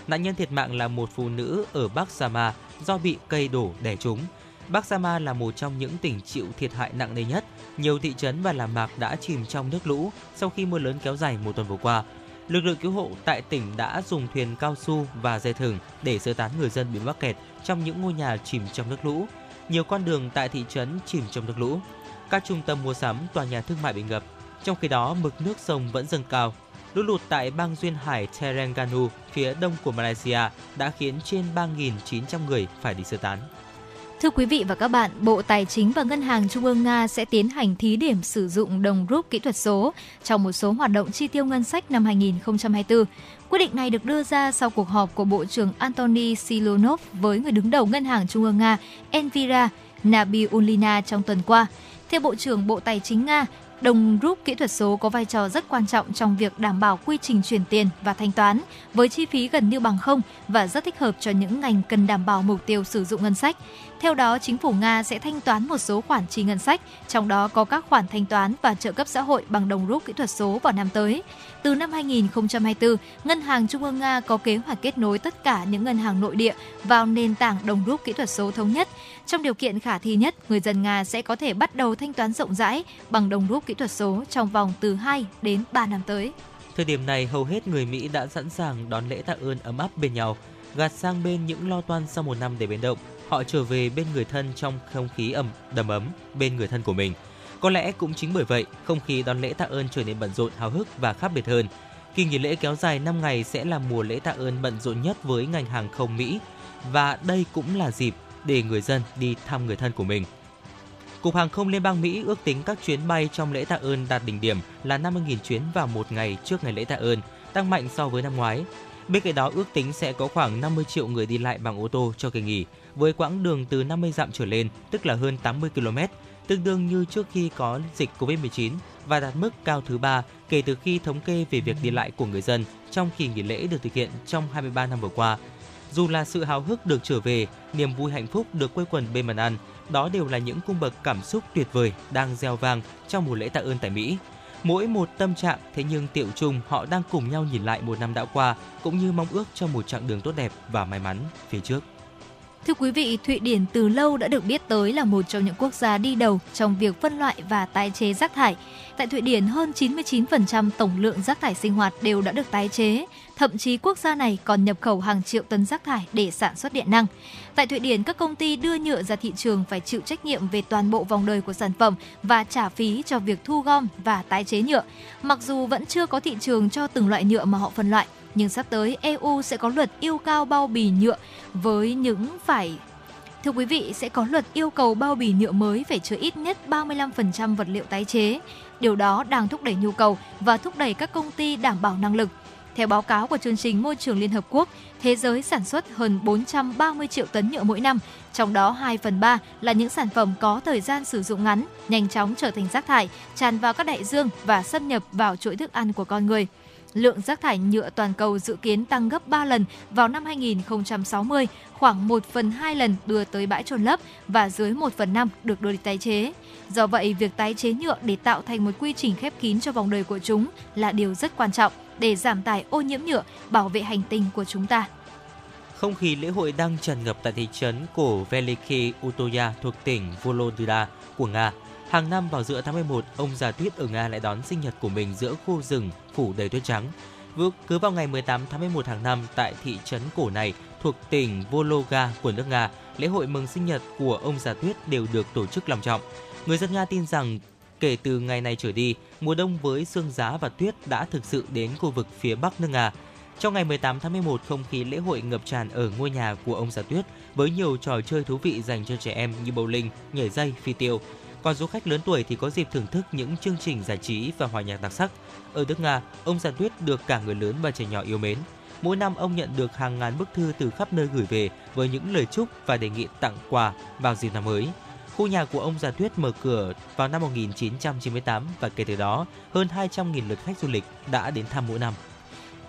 Nạn nhân thiệt mạng là một phụ nữ ở Bắc Sama do bị cây đổ đè trúng. Bắc Sama là một trong những tỉnh chịu thiệt hại nặng nề nhất. Nhiều thị trấn và làng mạc đã chìm trong nước lũ sau khi mưa lớn kéo dài một tuần vừa qua. Lực lượng cứu hộ tại tỉnh đã dùng thuyền cao su và dây thừng để sơ tán người dân bị mắc kẹt trong những ngôi nhà chìm trong nước lũ. Nhiều con đường tại thị trấn chìm trong nước lũ. Các trung tâm mua sắm, tòa nhà thương mại bị ngập. Trong khi đó, mực nước sông vẫn dâng cao. Lũ lụt tại bang duyên hải Terengganu, phía đông của Malaysia đã khiến trên 3.900 người phải đi sơ tán. Thưa quý vị và các bạn, Bộ Tài chính và Ngân hàng Trung ương Nga sẽ tiến hành thí điểm sử dụng đồng rúp kỹ thuật số trong một số hoạt động chi tiêu ngân sách năm 2024. Quyết định này được đưa ra sau cuộc họp của Bộ trưởng Antony Silonov với người đứng đầu Ngân hàng Trung ương Nga Envira Nabiulina trong tuần qua. Theo Bộ trưởng Bộ Tài chính Nga, Đồng rút kỹ thuật số có vai trò rất quan trọng trong việc đảm bảo quy trình chuyển tiền và thanh toán với chi phí gần như bằng không và rất thích hợp cho những ngành cần đảm bảo mục tiêu sử dụng ngân sách. Theo đó, chính phủ Nga sẽ thanh toán một số khoản chi ngân sách, trong đó có các khoản thanh toán và trợ cấp xã hội bằng đồng rút kỹ thuật số vào năm tới. Từ năm 2024, Ngân hàng Trung ương Nga có kế hoạch kết nối tất cả những ngân hàng nội địa vào nền tảng đồng rút kỹ thuật số thống nhất. Trong điều kiện khả thi nhất, người dân Nga sẽ có thể bắt đầu thanh toán rộng rãi bằng đồng rút kỹ thuật số trong vòng từ 2 đến 3 năm tới. Thời điểm này, hầu hết người Mỹ đã sẵn sàng đón lễ tạ ơn ấm áp bên nhau, gạt sang bên những lo toan sau một năm để biến động. Họ trở về bên người thân trong không khí ẩm đầm ấm bên người thân của mình. Có lẽ cũng chính bởi vậy, không khí đón lễ tạ ơn trở nên bận rộn, háo hức và khác biệt hơn. Kỳ nghỉ lễ kéo dài 5 ngày sẽ là mùa lễ tạ ơn bận rộn nhất với ngành hàng không Mỹ và đây cũng là dịp để người dân đi thăm người thân của mình. Cục Hàng không Liên bang Mỹ ước tính các chuyến bay trong lễ tạ ơn đạt đỉnh điểm là 50.000 chuyến vào một ngày trước ngày lễ tạ ơn, tăng mạnh so với năm ngoái. Bên cạnh đó ước tính sẽ có khoảng 50 triệu người đi lại bằng ô tô cho kỳ nghỉ, với quãng đường từ 50 dặm trở lên, tức là hơn 80 km, tương đương như trước khi có dịch Covid-19 và đạt mức cao thứ ba kể từ khi thống kê về việc đi lại của người dân trong kỳ nghỉ lễ được thực hiện trong 23 năm vừa qua. Dù là sự hào hức được trở về, niềm vui hạnh phúc được quây quần bên bàn ăn, đó đều là những cung bậc cảm xúc tuyệt vời đang gieo vang trong mùa lễ tạ ơn tại Mỹ. Mỗi một tâm trạng thế nhưng tiệu chung họ đang cùng nhau nhìn lại một năm đã qua cũng như mong ước cho một chặng đường tốt đẹp và may mắn phía trước. Thưa quý vị, Thụy Điển từ lâu đã được biết tới là một trong những quốc gia đi đầu trong việc phân loại và tái chế rác thải. Tại Thụy Điển, hơn 99% tổng lượng rác thải sinh hoạt đều đã được tái chế. Thậm chí quốc gia này còn nhập khẩu hàng triệu tấn rác thải để sản xuất điện năng. Tại Thụy Điển, các công ty đưa nhựa ra thị trường phải chịu trách nhiệm về toàn bộ vòng đời của sản phẩm và trả phí cho việc thu gom và tái chế nhựa. Mặc dù vẫn chưa có thị trường cho từng loại nhựa mà họ phân loại, nhưng sắp tới EU sẽ có luật yêu cao bao bì nhựa với những phải Thưa quý vị, sẽ có luật yêu cầu bao bì nhựa mới phải chứa ít nhất 35% vật liệu tái chế. Điều đó đang thúc đẩy nhu cầu và thúc đẩy các công ty đảm bảo năng lực. Theo báo cáo của chương trình Môi trường Liên Hợp Quốc, thế giới sản xuất hơn 430 triệu tấn nhựa mỗi năm, trong đó 2 phần 3 là những sản phẩm có thời gian sử dụng ngắn, nhanh chóng trở thành rác thải, tràn vào các đại dương và xâm nhập vào chuỗi thức ăn của con người. Lượng rác thải nhựa toàn cầu dự kiến tăng gấp 3 lần vào năm 2060, khoảng 1 phần 2 lần đưa tới bãi trôn lấp và dưới 1 phần 5 được đưa đi tái chế. Do vậy, việc tái chế nhựa để tạo thành một quy trình khép kín cho vòng đời của chúng là điều rất quan trọng để giảm tải ô nhiễm nhựa, bảo vệ hành tinh của chúng ta. Không khí lễ hội đang tràn ngập tại thị trấn cổ Veliki Utoya thuộc tỉnh Volodya của Nga. Hàng năm vào giữa tháng 11, ông già tuyết ở Nga lại đón sinh nhật của mình giữa khu rừng phủ đầy tuyết trắng. Vừa cứ vào ngày 18 tháng 11 hàng năm tại thị trấn cổ này thuộc tỉnh Volga của nước Nga, lễ hội mừng sinh nhật của ông già tuyết đều được tổ chức long trọng. Người dân Nga tin rằng kể từ ngày này trở đi, mùa đông với sương giá và tuyết đã thực sự đến khu vực phía bắc nước Nga. Trong ngày 18 tháng 11, không khí lễ hội ngập tràn ở ngôi nhà của ông già tuyết với nhiều trò chơi thú vị dành cho trẻ em như bowling, nhảy dây, phi tiêu. Còn du khách lớn tuổi thì có dịp thưởng thức những chương trình giải trí và hòa nhạc đặc sắc. Ở nước Nga, ông già tuyết được cả người lớn và trẻ nhỏ yêu mến. Mỗi năm ông nhận được hàng ngàn bức thư từ khắp nơi gửi về với những lời chúc và đề nghị tặng quà vào dịp năm mới. Khu nhà của ông Già Tuyết mở cửa vào năm 1998 và kể từ đó, hơn 200.000 lượt khách du lịch đã đến thăm mỗi năm.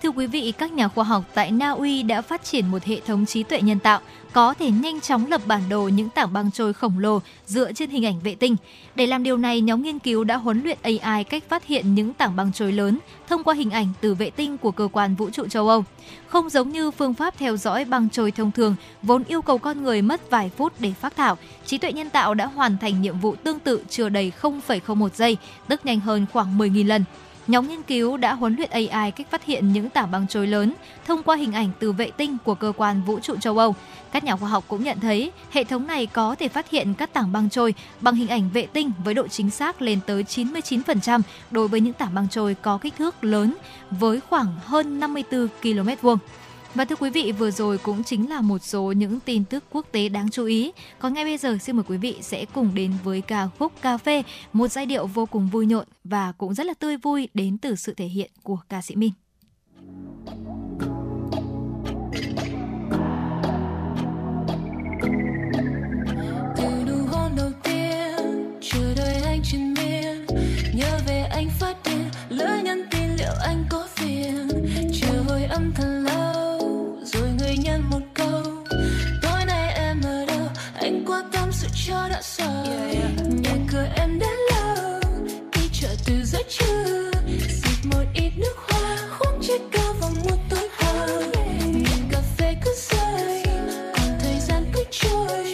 Thưa quý vị, các nhà khoa học tại Na Uy đã phát triển một hệ thống trí tuệ nhân tạo có thể nhanh chóng lập bản đồ những tảng băng trôi khổng lồ dựa trên hình ảnh vệ tinh. Để làm điều này, nhóm nghiên cứu đã huấn luyện AI cách phát hiện những tảng băng trôi lớn thông qua hình ảnh từ vệ tinh của cơ quan vũ trụ châu Âu. Không giống như phương pháp theo dõi băng trôi thông thường, vốn yêu cầu con người mất vài phút để phát thảo, trí tuệ nhân tạo đã hoàn thành nhiệm vụ tương tự chưa đầy 0,01 giây, tức nhanh hơn khoảng 10.000 lần. Nhóm nghiên cứu đã huấn luyện AI cách phát hiện những tảng băng trôi lớn thông qua hình ảnh từ vệ tinh của cơ quan vũ trụ châu Âu. Các nhà khoa học cũng nhận thấy hệ thống này có thể phát hiện các tảng băng trôi bằng hình ảnh vệ tinh với độ chính xác lên tới 99% đối với những tảng băng trôi có kích thước lớn với khoảng hơn 54 km vuông. Và thưa quý vị, vừa rồi cũng chính là một số những tin tức quốc tế đáng chú ý. Còn ngay bây giờ xin mời quý vị sẽ cùng đến với ca khúc Cà phê, một giai điệu vô cùng vui nhộn và cũng rất là tươi vui đến từ sự thể hiện của ca sĩ Minh. từ nụ hôn đầu tiên chờ đợi anh trên miên nhớ về anh phát điên lỡ nhắn tin liệu anh có phiền chờ hồi âm thật lâu đã sợ nhà cửa em đến lâu. Đi chợ từ giữa trưa xịt một ít nước hoa khoác chiếc cao vào một tối nhìn cà phê cứ rơi còn thời gian cứ trôi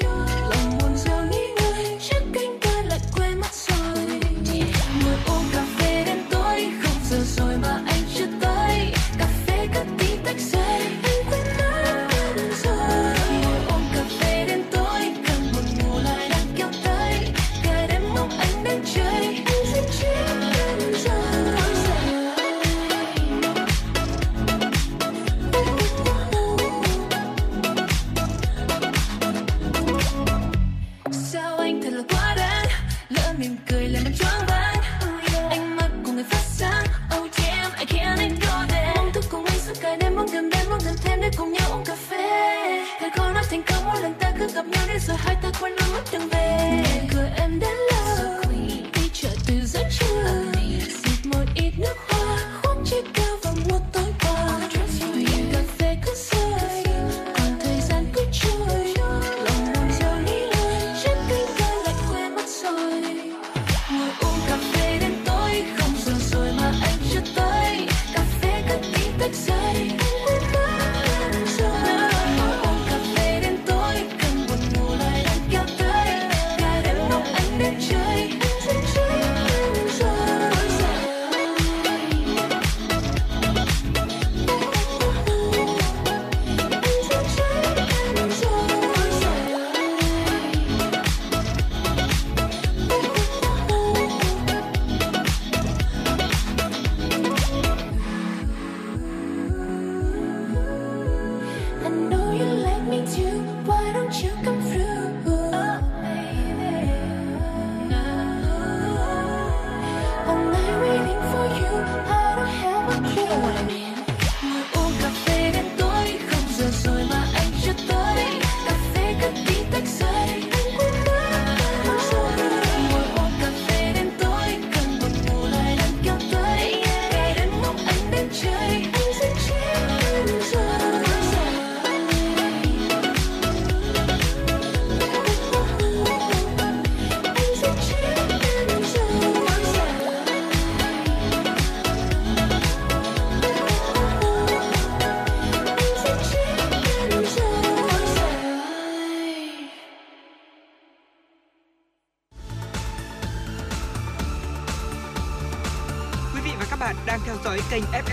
gặp nhau đến rồi hai ta quên mất đường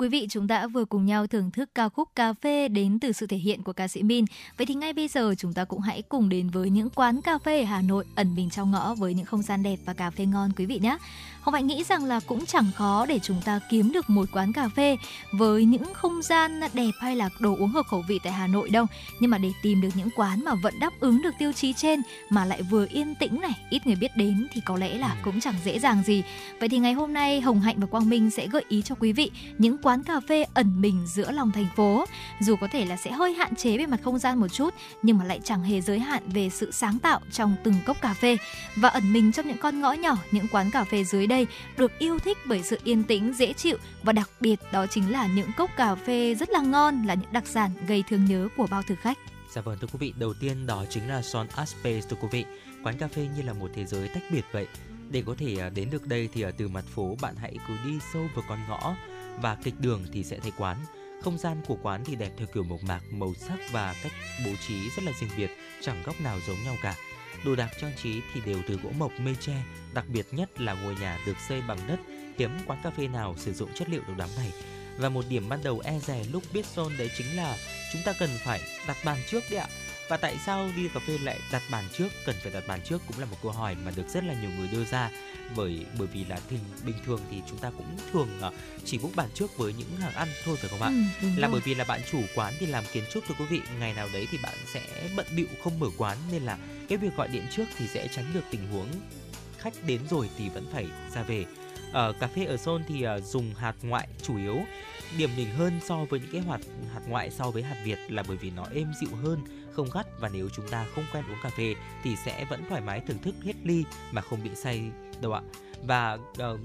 quý vị, chúng ta vừa cùng nhau thưởng thức ca khúc Cà phê đến từ sự thể hiện của ca sĩ Min. Vậy thì ngay bây giờ chúng ta cũng hãy cùng đến với những quán cà phê ở Hà Nội ẩn mình trong ngõ với những không gian đẹp và cà phê ngon quý vị nhé. Hồng Hạnh nghĩ rằng là cũng chẳng khó để chúng ta kiếm được một quán cà phê với những không gian đẹp hay là đồ uống hợp khẩu vị tại Hà Nội đâu. Nhưng mà để tìm được những quán mà vẫn đáp ứng được tiêu chí trên mà lại vừa yên tĩnh này, ít người biết đến thì có lẽ là cũng chẳng dễ dàng gì. Vậy thì ngày hôm nay Hồng Hạnh và Quang Minh sẽ gợi ý cho quý vị những quán cà phê ẩn mình giữa lòng thành phố. Dù có thể là sẽ hơi hạn chế về mặt không gian một chút nhưng mà lại chẳng hề giới hạn về sự sáng tạo trong từng cốc cà phê và ẩn mình trong những con ngõ nhỏ, những quán cà phê dưới đây được yêu thích bởi sự yên tĩnh, dễ chịu và đặc biệt đó chính là những cốc cà phê rất là ngon là những đặc sản gây thương nhớ của bao thực khách. Dạ vâng thưa quý vị, đầu tiên đó chính là Son Aspace thưa quý vị. quán cà phê như là một thế giới tách biệt vậy. Để có thể à, đến được đây thì ở từ mặt phố bạn hãy cứ đi sâu vào con ngõ và kịch đường thì sẽ thấy quán. Không gian của quán thì đẹp theo kiểu mộc mạc, màu sắc và cách bố trí rất là riêng biệt, chẳng góc nào giống nhau cả. Đồ đạc trang trí thì đều từ gỗ mộc mây tre, đặc biệt nhất là ngôi nhà được xây bằng đất, hiếm quán cà phê nào sử dụng chất liệu độc đáo này. Và một điểm ban đầu e rè lúc biết zone đấy chính là chúng ta cần phải đặt bàn trước đấy ạ. Và tại sao đi cà phê lại đặt bàn trước, cần phải đặt bàn trước cũng là một câu hỏi mà được rất là nhiều người đưa ra bởi bởi vì là thì bình thường thì chúng ta cũng thường ờ, chỉ book bàn trước với những hàng ăn thôi phải không ạ? Ừ, là rồi. bởi vì là bạn chủ quán thì làm kiến trúc thưa quý vị ngày nào đấy thì bạn sẽ bận bịu không mở quán nên là cái việc gọi điện trước thì sẽ tránh được tình huống khách đến rồi thì vẫn phải ra về. Ở cà phê ở Seoul thì ờ, dùng hạt ngoại chủ yếu. Điểm đỉnh hơn so với những cái hạt hạt ngoại so với hạt Việt là bởi vì nó êm dịu hơn, không gắt và nếu chúng ta không quen uống cà phê thì sẽ vẫn thoải mái thưởng thức hết ly mà không bị say đâu ạ. Và ờ,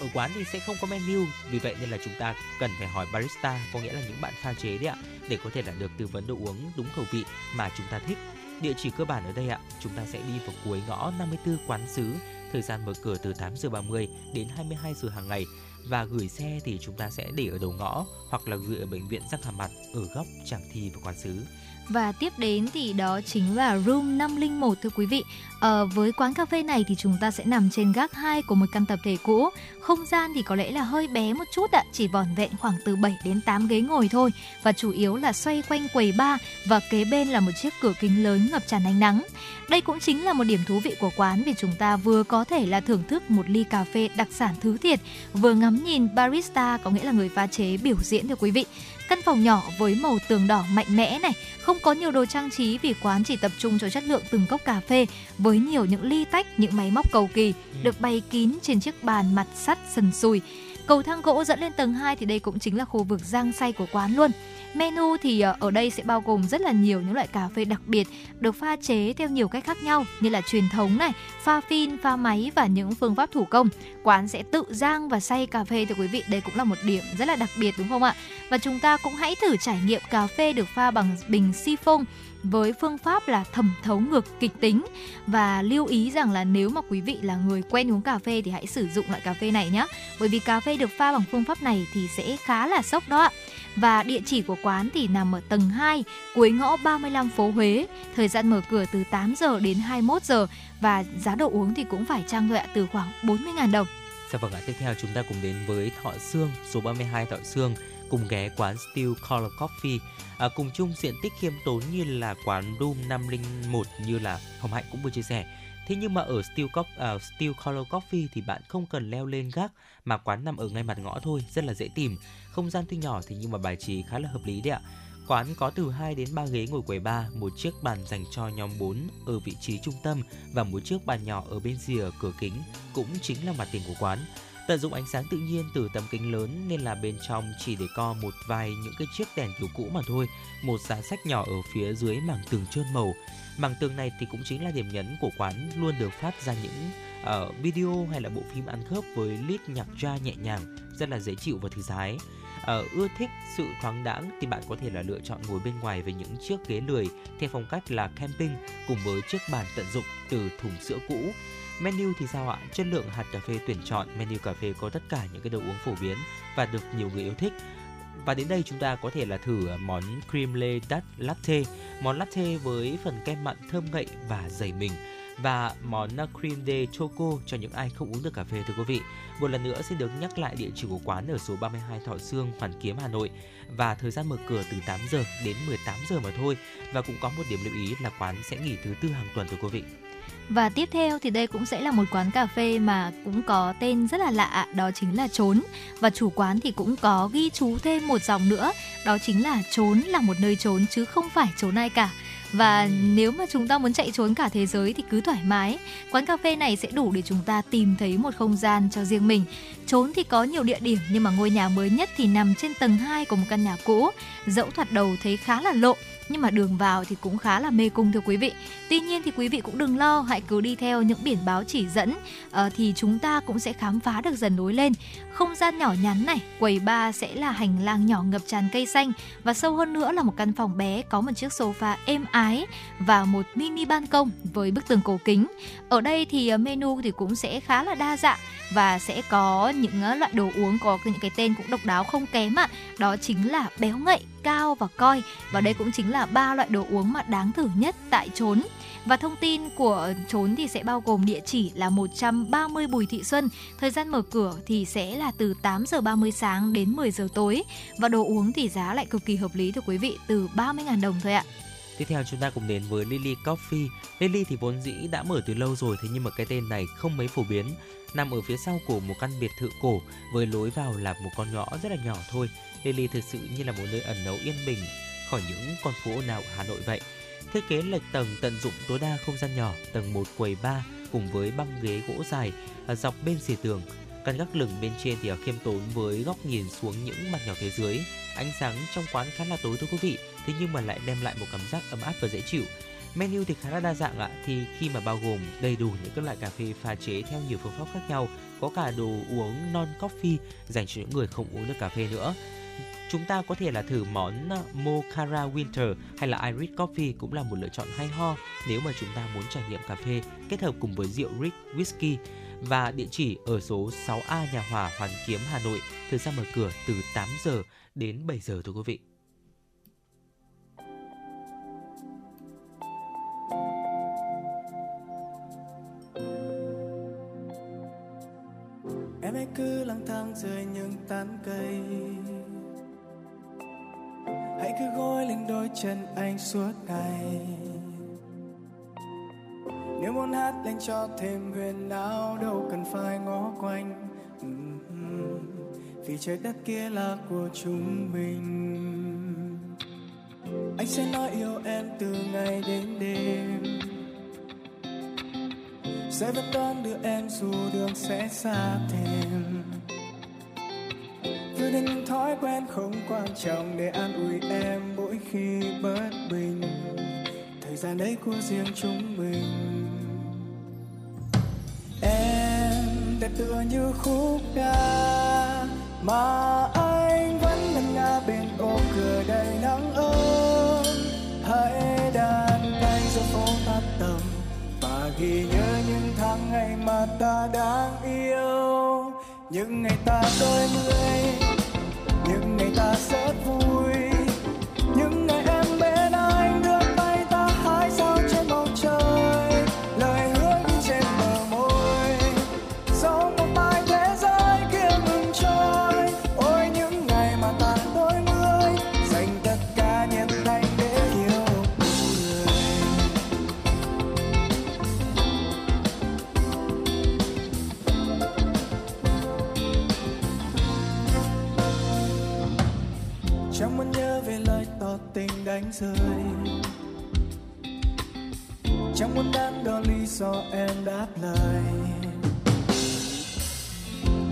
ở quán thì sẽ không có menu, vì vậy nên là chúng ta cần phải hỏi barista, có nghĩa là những bạn pha chế đấy ạ, để có thể là được tư vấn đồ uống đúng khẩu vị mà chúng ta thích địa chỉ cơ bản ở đây ạ. Chúng ta sẽ đi vào cuối ngõ 54 quán sứ. Thời gian mở cửa từ 8 giờ 30 đến 22 giờ hàng ngày. Và gửi xe thì chúng ta sẽ để ở đầu ngõ hoặc là gửi ở bệnh viện răng hàm mặt ở góc Tràng Thi và quán sứ. Và tiếp đến thì đó chính là Room 501 thưa quý vị. À, với quán cà phê này thì chúng ta sẽ nằm trên gác 2 của một căn tập thể cũ. Không gian thì có lẽ là hơi bé một chút ạ, chỉ vỏn vẹn khoảng từ 7 đến 8 ghế ngồi thôi và chủ yếu là xoay quanh quầy bar và kế bên là một chiếc cửa kính lớn ngập tràn ánh nắng. Đây cũng chính là một điểm thú vị của quán vì chúng ta vừa có thể là thưởng thức một ly cà phê đặc sản thứ thiệt, vừa ngắm nhìn barista có nghĩa là người pha chế biểu diễn thưa quý vị. Căn phòng nhỏ với màu tường đỏ mạnh mẽ này, không có nhiều đồ trang trí vì quán chỉ tập trung cho chất lượng từng cốc cà phê với nhiều những ly tách, những máy móc cầu kỳ được bày kín trên chiếc bàn mặt sắt sần sùi. Cầu thang gỗ dẫn lên tầng 2 thì đây cũng chính là khu vực giang say của quán luôn. Menu thì ờ, ở đây sẽ bao gồm rất là nhiều những loại cà phê đặc biệt được pha chế theo nhiều cách khác nhau như là truyền thống này, pha phin, pha máy và những phương pháp thủ công. Quán sẽ tự rang và xay cà phê thưa quý vị, đây cũng là một điểm rất là đặc biệt đúng không ạ? Và chúng ta cũng hãy thử trải nghiệm cà phê được pha bằng bình siphon với phương pháp là thẩm thấu ngược kịch tính và lưu ý rằng là nếu mà quý vị là người quen uống cà phê thì hãy sử dụng loại cà phê này nhé bởi vì cà phê được pha bằng phương pháp này thì sẽ khá là sốc đó ạ. Và địa chỉ của quán thì nằm ở tầng 2 cuối ngõ 35 phố Huế. Thời gian mở cửa từ 8 giờ đến 21 giờ và giá đồ uống thì cũng phải chăng thôi ạ từ khoảng 40.000 đồng. Dạ vâng ạ, tiếp theo chúng ta cùng đến với Thọ Sương, số 32 Thọ Sương, cùng ghé quán Steel Color Coffee. À, cùng chung diện tích khiêm tốn như là quán Room 501 như là Hồng Hạnh cũng vừa chia sẻ. Thế nhưng mà ở Steel, Co- uh, à, Steel Color Coffee thì bạn không cần leo lên gác mà quán nằm ở ngay mặt ngõ thôi, rất là dễ tìm. Không gian tuy nhỏ thì nhưng mà bài trí khá là hợp lý đấy ạ. Quán có từ 2 đến 3 ghế ngồi quầy bar, một chiếc bàn dành cho nhóm 4 ở vị trí trung tâm và một chiếc bàn nhỏ ở bên rìa cửa kính cũng chính là mặt tiền của quán. Tận dụng ánh sáng tự nhiên từ tấm kính lớn nên là bên trong chỉ để co một vài những cái chiếc đèn kiểu cũ mà thôi. Một giá sách nhỏ ở phía dưới mảng tường trơn màu. Mảng tường này thì cũng chính là điểm nhấn của quán luôn được phát ra những uh, video hay là bộ phim ăn khớp với lít nhạc ra nhẹ nhàng, rất là dễ chịu và thư thái. Ờ, ưa thích sự thoáng đãng thì bạn có thể là lựa chọn ngồi bên ngoài với những chiếc ghế lười theo phong cách là camping cùng với chiếc bàn tận dụng từ thùng sữa cũ. Menu thì sao ạ? Chất lượng hạt cà phê tuyển chọn, menu cà phê có tất cả những cái đồ uống phổ biến và được nhiều người yêu thích. Và đến đây chúng ta có thể là thử ờ, món cream lê đắt latte, món latte với phần kem mặn thơm ngậy và dày mình và món ờ, cream de choco cho những ai không uống được cà phê thưa quý vị. Một lần nữa xin được nhắc lại địa chỉ của quán ở số 32 Thọ Sương, Hoàn Kiếm, Hà Nội và thời gian mở cửa từ 8 giờ đến 18 giờ mà thôi. Và cũng có một điểm lưu ý là quán sẽ nghỉ thứ tư hàng tuần thưa quý vị. Và tiếp theo thì đây cũng sẽ là một quán cà phê mà cũng có tên rất là lạ, đó chính là Trốn. Và chủ quán thì cũng có ghi chú thêm một dòng nữa, đó chính là Trốn là một nơi trốn chứ không phải trốn ai cả. Và nếu mà chúng ta muốn chạy trốn cả thế giới thì cứ thoải mái. Quán cà phê này sẽ đủ để chúng ta tìm thấy một không gian cho riêng mình. Trốn thì có nhiều địa điểm nhưng mà ngôi nhà mới nhất thì nằm trên tầng 2 của một căn nhà cũ. Dẫu thoạt đầu thấy khá là lộ nhưng mà đường vào thì cũng khá là mê cung thưa quý vị. Tuy nhiên thì quý vị cũng đừng lo, hãy cứ đi theo những biển báo chỉ dẫn ờ, thì chúng ta cũng sẽ khám phá được dần lối lên. Không gian nhỏ nhắn này, quầy bar sẽ là hành lang nhỏ ngập tràn cây xanh và sâu hơn nữa là một căn phòng bé có một chiếc sofa êm ái và một mini ban công với bức tường cổ kính. Ở đây thì ờ, menu thì cũng sẽ khá là đa dạng và sẽ có những ờ, loại đồ uống có những cái tên cũng độc đáo không kém ạ. Đó chính là béo ngậy, cao và coi và đây cũng chính là ba loại đồ uống mà đáng thử nhất tại trốn. Và thông tin của trốn thì sẽ bao gồm địa chỉ là 130 Bùi Thị Xuân, thời gian mở cửa thì sẽ là từ 8 giờ 30 sáng đến 10 giờ tối và đồ uống thì giá lại cực kỳ hợp lý thưa quý vị, từ 30.000 đồng thôi ạ. Tiếp theo chúng ta cùng đến với Lily Coffee. Lily thì vốn dĩ đã mở từ lâu rồi thế nhưng mà cái tên này không mấy phổ biến. Nằm ở phía sau của một căn biệt thự cổ với lối vào là một con ngõ rất là nhỏ thôi. Lily thực sự như là một nơi ẩn náu yên bình khỏi những con phố nào ào Hà Nội vậy. Thiết kế lệch tầng tận dụng tối đa không gian nhỏ, tầng 1 quầy ba cùng với băng ghế gỗ dài à, dọc bên xì tường. Căn gác lửng bên trên thì à, khiêm tốn với góc nhìn xuống những mặt nhỏ phía dưới. Ánh sáng trong quán khá là tối thưa quý vị, thế nhưng mà lại đem lại một cảm giác ấm áp và dễ chịu. Menu thì khá là đa dạng ạ, thì khi mà bao gồm đầy đủ những các loại cà phê pha chế theo nhiều phương pháp khác nhau, có cả đồ uống non coffee dành cho những người không uống được cà phê nữa. Chúng ta có thể là thử món ờ, uh, Mocha Winter hay là Irish Coffee cũng là một lựa chọn hay ho nếu mà chúng ta muốn trải nghiệm cà phê kết hợp cùng với rượu Rick Whisky và địa chỉ ở số 6A Nhà Hòa Hoàn Kiếm Hà Nội, thời gian mở cửa từ 8 giờ đến 7 giờ thưa quý vị. em hãy cứ lang thang dưới những tán cây hãy cứ gối lên đôi chân anh suốt ngày. Nếu muốn hát lên cho thêm huyền áo, đâu cần phải ngó quanh. Ừ, vì trời đất kia là của chúng mình. Anh sẽ nói yêu em từ ngày đến đêm. Sẽ vẫn đón đưa em dù đường sẽ xa thêm. Vừa đến những thói quen không quan trọng để an ủi em mỗi khi bất bình. Thời gian đấy của riêng chúng mình. Em đẹp tựa như khúc ca mà anh vẫn ngân nga bên ô cửa đầy nắng ấm. Hãy đàn tay giữa phố tắt tầm và ghi nhớ những tháng ngày mà ta đang yêu. Những ngày ta đôi mươi ngày ta sẽ vui. Tình đánh rơi. Chẳng muốn đắn đo lý do em đáp lời.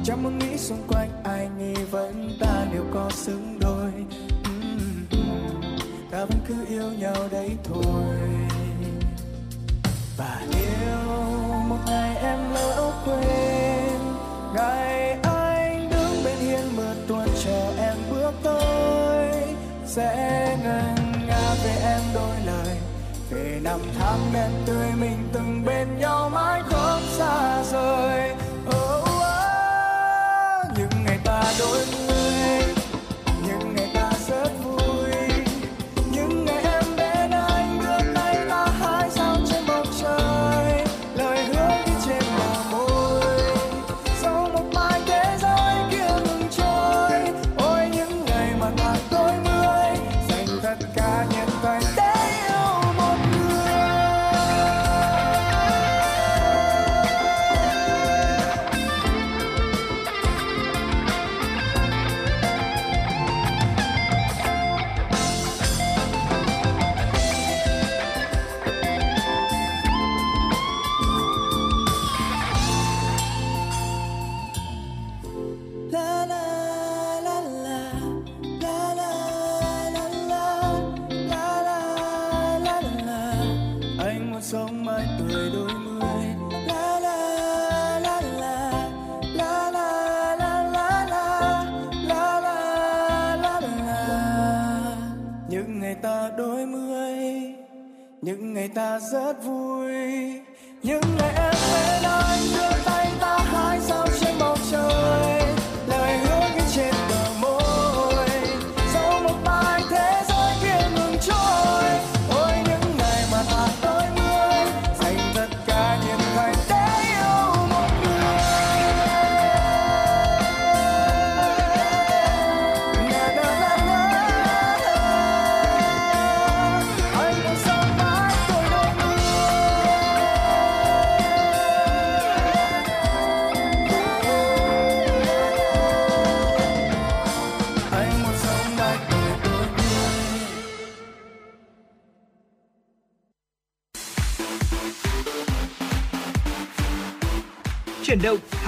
Chẳng muốn nghĩ xung quanh ai nghi vấn ta liệu có xứng đôi. Ta vẫn cứ yêu nhau đấy thôi. Và yêu một ngày em lỡ quên, ngày anh đứng bên hiên mưa tuôn chờ em bước tới sẽ ngân nga về em đôi lời. Về năm tháng đen tươi mình từng bên nhau mãi không xa rời. Oh, oh, những ngày ta đôi mươi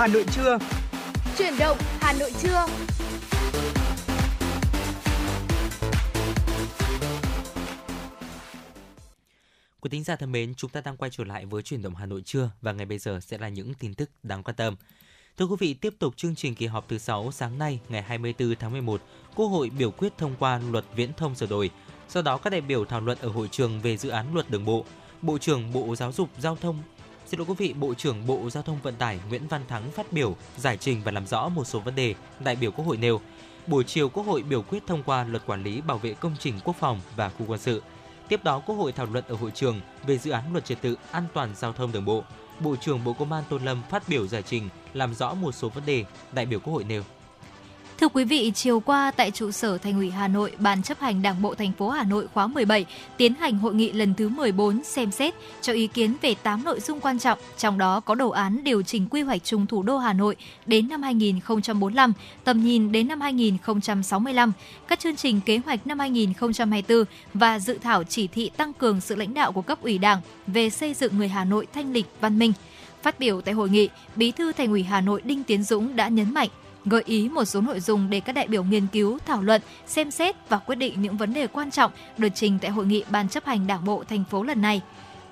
Hà Nội trưa. Chuyển động Hà Nội trưa. Quý thính giả thân mến, chúng ta đang quay trở lại với chuyển động Hà Nội trưa và ngay bây giờ sẽ là những tin tức đáng quan tâm. Thưa quý vị, tiếp tục chương trình kỳ họp thứ 6 sáng nay ngày 24 tháng 11, Quốc hội biểu quyết thông qua luật viễn thông sửa đổi. Sau đó các đại biểu thảo luận ở hội trường về dự án luật đường bộ. Bộ trưởng Bộ Giáo dục Giao thông Xin lỗi quý vị, Bộ trưởng Bộ Giao thông Vận tải Nguyễn Văn Thắng phát biểu, giải trình và làm rõ một số vấn đề đại biểu Quốc hội nêu. Buổi chiều, Quốc hội biểu quyết thông qua luật quản lý bảo vệ công trình quốc phòng và khu quân sự. Tiếp đó, Quốc hội thảo luận ở hội trường về dự án luật trật tự an toàn giao thông đường bộ. Bộ trưởng Bộ Công an tôn Lâm phát biểu giải trình, làm rõ một số vấn đề đại biểu Quốc hội nêu. Thưa quý vị, chiều qua tại trụ sở Thành ủy Hà Nội, Ban chấp hành Đảng bộ thành phố Hà Nội khóa 17 tiến hành hội nghị lần thứ 14 xem xét cho ý kiến về 8 nội dung quan trọng, trong đó có đồ án điều chỉnh quy hoạch chung thủ đô Hà Nội đến năm 2045, tầm nhìn đến năm 2065, các chương trình kế hoạch năm 2024 và dự thảo chỉ thị tăng cường sự lãnh đạo của cấp ủy Đảng về xây dựng người Hà Nội thanh lịch, văn minh. Phát biểu tại hội nghị, Bí thư Thành ủy Hà Nội Đinh Tiến Dũng đã nhấn mạnh gợi ý một số nội dung để các đại biểu nghiên cứu, thảo luận, xem xét và quyết định những vấn đề quan trọng được trình tại hội nghị Ban chấp hành Đảng bộ thành phố lần này.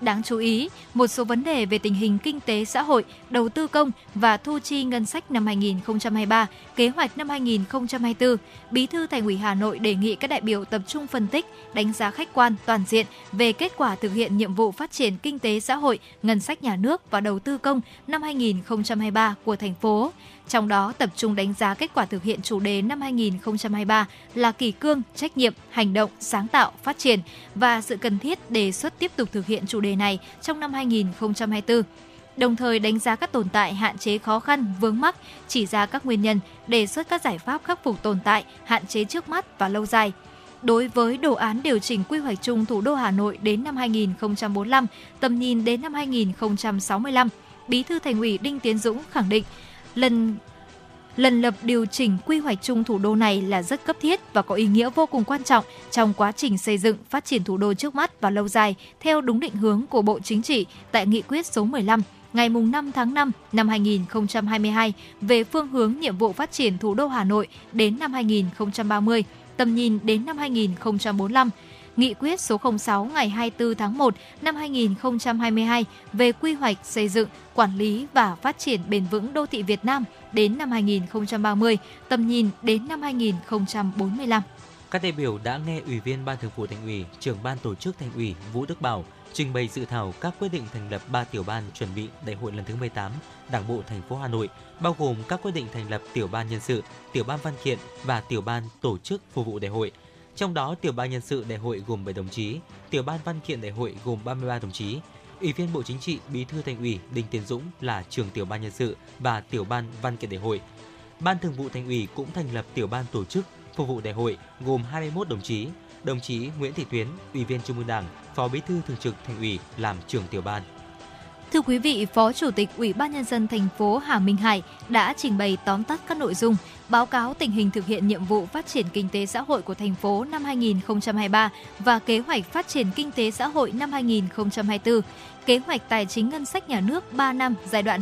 Đáng chú ý, một số vấn đề về tình hình kinh tế xã hội, đầu tư công và thu chi ngân sách năm 2023, kế hoạch năm 2024, Bí thư Thành ủy Hà Nội đề nghị các đại biểu tập trung phân tích, đánh giá khách quan toàn diện về kết quả thực hiện nhiệm vụ phát triển kinh tế xã hội, ngân sách nhà nước và đầu tư công năm 2023 của thành phố. Trong đó tập trung đánh giá kết quả thực hiện chủ đề năm 2023 là kỳ cương, trách nhiệm, hành động, sáng tạo, phát triển và sự cần thiết đề xuất tiếp tục thực hiện chủ đề này trong năm 2024 đồng thời đánh giá các tồn tại hạn chế khó khăn vướng mắc chỉ ra các nguyên nhân đề xuất các giải pháp khắc phục tồn tại hạn chế trước mắt và lâu dài. Đối với đồ án điều chỉnh quy hoạch chung thủ đô Hà Nội đến năm 2045, tầm nhìn đến năm 2065, Bí thư Thành ủy Đinh Tiến Dũng khẳng định lần lần lập điều chỉnh quy hoạch chung thủ đô này là rất cấp thiết và có ý nghĩa vô cùng quan trọng trong quá trình xây dựng phát triển thủ đô trước mắt và lâu dài theo đúng định hướng của Bộ Chính trị tại nghị quyết số 15 ngày 5 tháng 5 năm 2022 về phương hướng nhiệm vụ phát triển thủ đô Hà Nội đến năm 2030, tầm nhìn đến năm 2045, Nghị quyết số 06 ngày 24 tháng 1 năm 2022 về quy hoạch xây dựng, quản lý và phát triển bền vững đô thị Việt Nam đến năm 2030, tầm nhìn đến năm 2045. Các đại biểu đã nghe Ủy viên Ban Thường vụ Thành ủy, Trưởng ban Tổ chức Thành ủy Vũ Đức Bảo trình bày dự thảo các quyết định thành lập 3 tiểu ban chuẩn bị đại hội lần thứ 18 Đảng bộ thành phố Hà Nội, bao gồm các quyết định thành lập tiểu ban nhân sự, tiểu ban văn kiện và tiểu ban tổ chức phục vụ đại hội. Trong đó, tiểu ban nhân sự đại hội gồm 7 đồng chí, tiểu ban văn kiện đại hội gồm 33 đồng chí. Ủy viên Bộ Chính trị, Bí thư Thành ủy Đinh Tiến Dũng là trưởng tiểu ban nhân sự và tiểu ban văn kiện đại hội. Ban Thường vụ Thành ủy cũng thành lập tiểu ban tổ chức phục vụ đại hội gồm 21 đồng chí. Đồng chí Nguyễn Thị Tuyến, Ủy viên Trung ương Đảng, Phó Bí thư Thường trực Thành ủy làm trưởng tiểu ban. Thưa quý vị, Phó Chủ tịch Ủy ban nhân dân thành phố Hà Minh Hải đã trình bày tóm tắt các nội dung báo cáo tình hình thực hiện nhiệm vụ phát triển kinh tế xã hội của thành phố năm 2023 và kế hoạch phát triển kinh tế xã hội năm 2024, kế hoạch tài chính ngân sách nhà nước 3 năm giai đoạn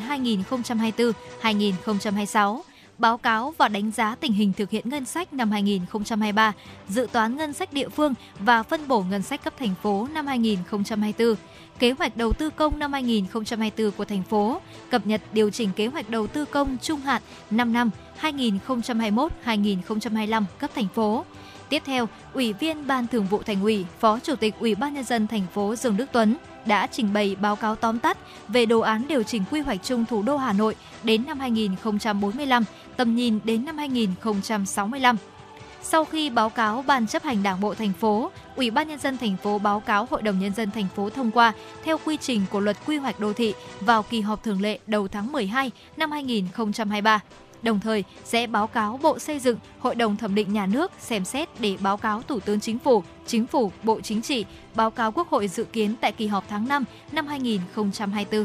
2024-2026 báo cáo và đánh giá tình hình thực hiện ngân sách năm 2023, dự toán ngân sách địa phương và phân bổ ngân sách cấp thành phố năm 2024, kế hoạch đầu tư công năm 2024 của thành phố, cập nhật điều chỉnh kế hoạch đầu tư công trung hạn 5 năm 2021-2025 cấp thành phố, Tiếp theo, Ủy viên Ban Thường vụ Thành ủy, Phó Chủ tịch Ủy ban nhân dân thành phố Dương Đức Tuấn đã trình bày báo cáo tóm tắt về đồ án điều chỉnh quy hoạch chung thủ đô Hà Nội đến năm 2045, tầm nhìn đến năm 2065. Sau khi báo cáo Ban chấp hành Đảng bộ thành phố, Ủy ban nhân dân thành phố báo cáo Hội đồng nhân dân thành phố thông qua theo quy trình của Luật Quy hoạch đô thị vào kỳ họp thường lệ đầu tháng 12 năm 2023. Đồng thời sẽ báo cáo Bộ Xây dựng, Hội đồng thẩm định nhà nước xem xét để báo cáo Thủ tướng Chính phủ, Chính phủ, Bộ Chính trị, báo cáo Quốc hội dự kiến tại kỳ họp tháng 5 năm 2024.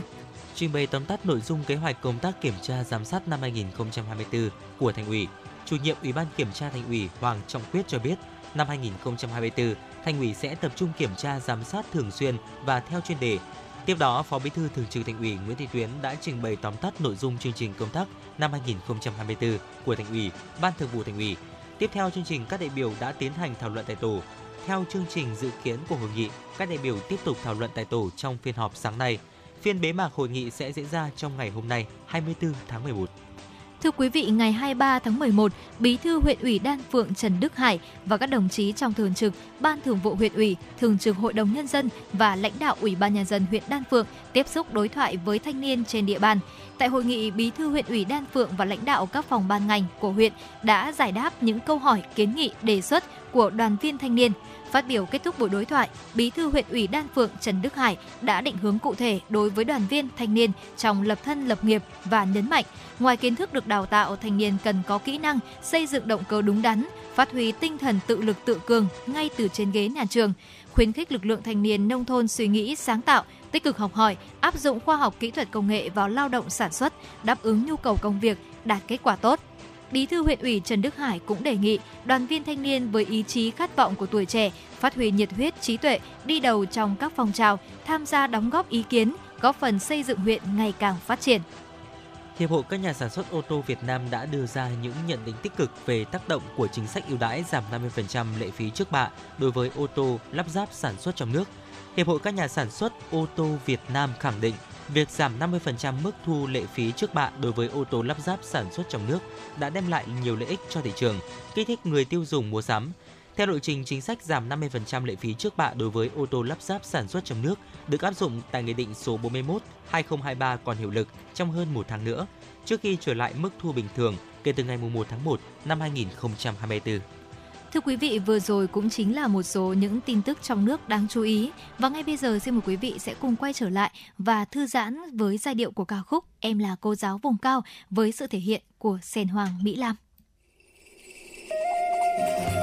Trình bày tóm tắt nội dung kế hoạch công tác kiểm tra giám sát năm 2024 của Thành ủy, chủ nhiệm Ủy ban Kiểm tra Thành ủy Hoàng Trọng Quyết cho biết, năm 2024, Thành ủy sẽ tập trung kiểm tra giám sát thường xuyên và theo chuyên đề. Tiếp đó, Phó Bí thư Thường trực Thành ủy Nguyễn Thị Tuyến đã trình bày tóm tắt nội dung chương trình công tác năm 2024 của Thành ủy, Ban Thường vụ Thành ủy. Tiếp theo chương trình các đại biểu đã tiến hành thảo luận tại tổ. Theo chương trình dự kiến của hội nghị, các đại biểu tiếp tục thảo luận tại tổ trong phiên họp sáng nay. Phiên bế mạc hội nghị sẽ diễn ra trong ngày hôm nay, 24 tháng 11. Thưa quý vị, ngày 23 tháng 11, Bí thư huyện ủy Đan Phượng Trần Đức Hải và các đồng chí trong thường trực Ban Thường vụ huyện ủy, Thường trực Hội đồng nhân dân và lãnh đạo Ủy ban nhân dân huyện Đan Phượng tiếp xúc đối thoại với thanh niên trên địa bàn. Tại hội nghị, Bí thư huyện ủy Đan Phượng và lãnh đạo các phòng ban ngành của huyện đã giải đáp những câu hỏi, kiến nghị, đề xuất của đoàn viên thanh niên. Phát biểu kết thúc buổi đối thoại, Bí thư huyện ủy Đan Phượng Trần Đức Hải đã định hướng cụ thể đối với đoàn viên thanh niên trong lập thân lập nghiệp và nhấn mạnh, ngoài kiến thức được đào tạo, thanh niên cần có kỹ năng xây dựng động cơ đúng đắn, phát huy tinh thần tự lực tự cường ngay từ trên ghế nhà trường, khuyến khích lực lượng thanh niên nông thôn suy nghĩ sáng tạo, tích cực học hỏi, áp dụng khoa học kỹ thuật công nghệ vào lao động sản xuất, đáp ứng nhu cầu công việc, đạt kết quả tốt. Bí thư huyện ủy Trần Đức Hải cũng đề nghị đoàn viên thanh niên với ý chí khát vọng của tuổi trẻ phát huy nhiệt huyết trí tuệ, đi đầu trong các phong trào, tham gia đóng góp ý kiến, góp phần xây dựng huyện ngày càng phát triển. Hiệp hội các nhà sản xuất ô tô Việt Nam đã đưa ra những nhận định tích cực về tác động của chính sách ưu đãi giảm 50% lệ phí trước bạ đối với ô tô lắp ráp sản xuất trong nước. Hiệp hội các nhà sản xuất ô tô Việt Nam khẳng định việc giảm 50% mức thu lệ phí trước bạ đối với ô tô lắp ráp sản xuất trong nước đã đem lại nhiều lợi ích cho thị trường, kích thích người tiêu dùng mua sắm. Theo lộ trình chính sách giảm 50% lệ phí trước bạ đối với ô tô lắp ráp sản xuất trong nước được áp dụng tại Nghị định số 41/2023 còn hiệu lực trong hơn một tháng nữa, trước khi trở lại mức thu bình thường kể từ ngày 1 tháng 1 năm 2024. Thưa quý vị, vừa rồi cũng chính là một số những tin tức trong nước đáng chú ý. Và ngay bây giờ xin mời quý vị sẽ cùng quay trở lại và thư giãn với giai điệu của ca khúc Em là cô giáo vùng cao với sự thể hiện của Sen Hoàng Mỹ Lam. Bản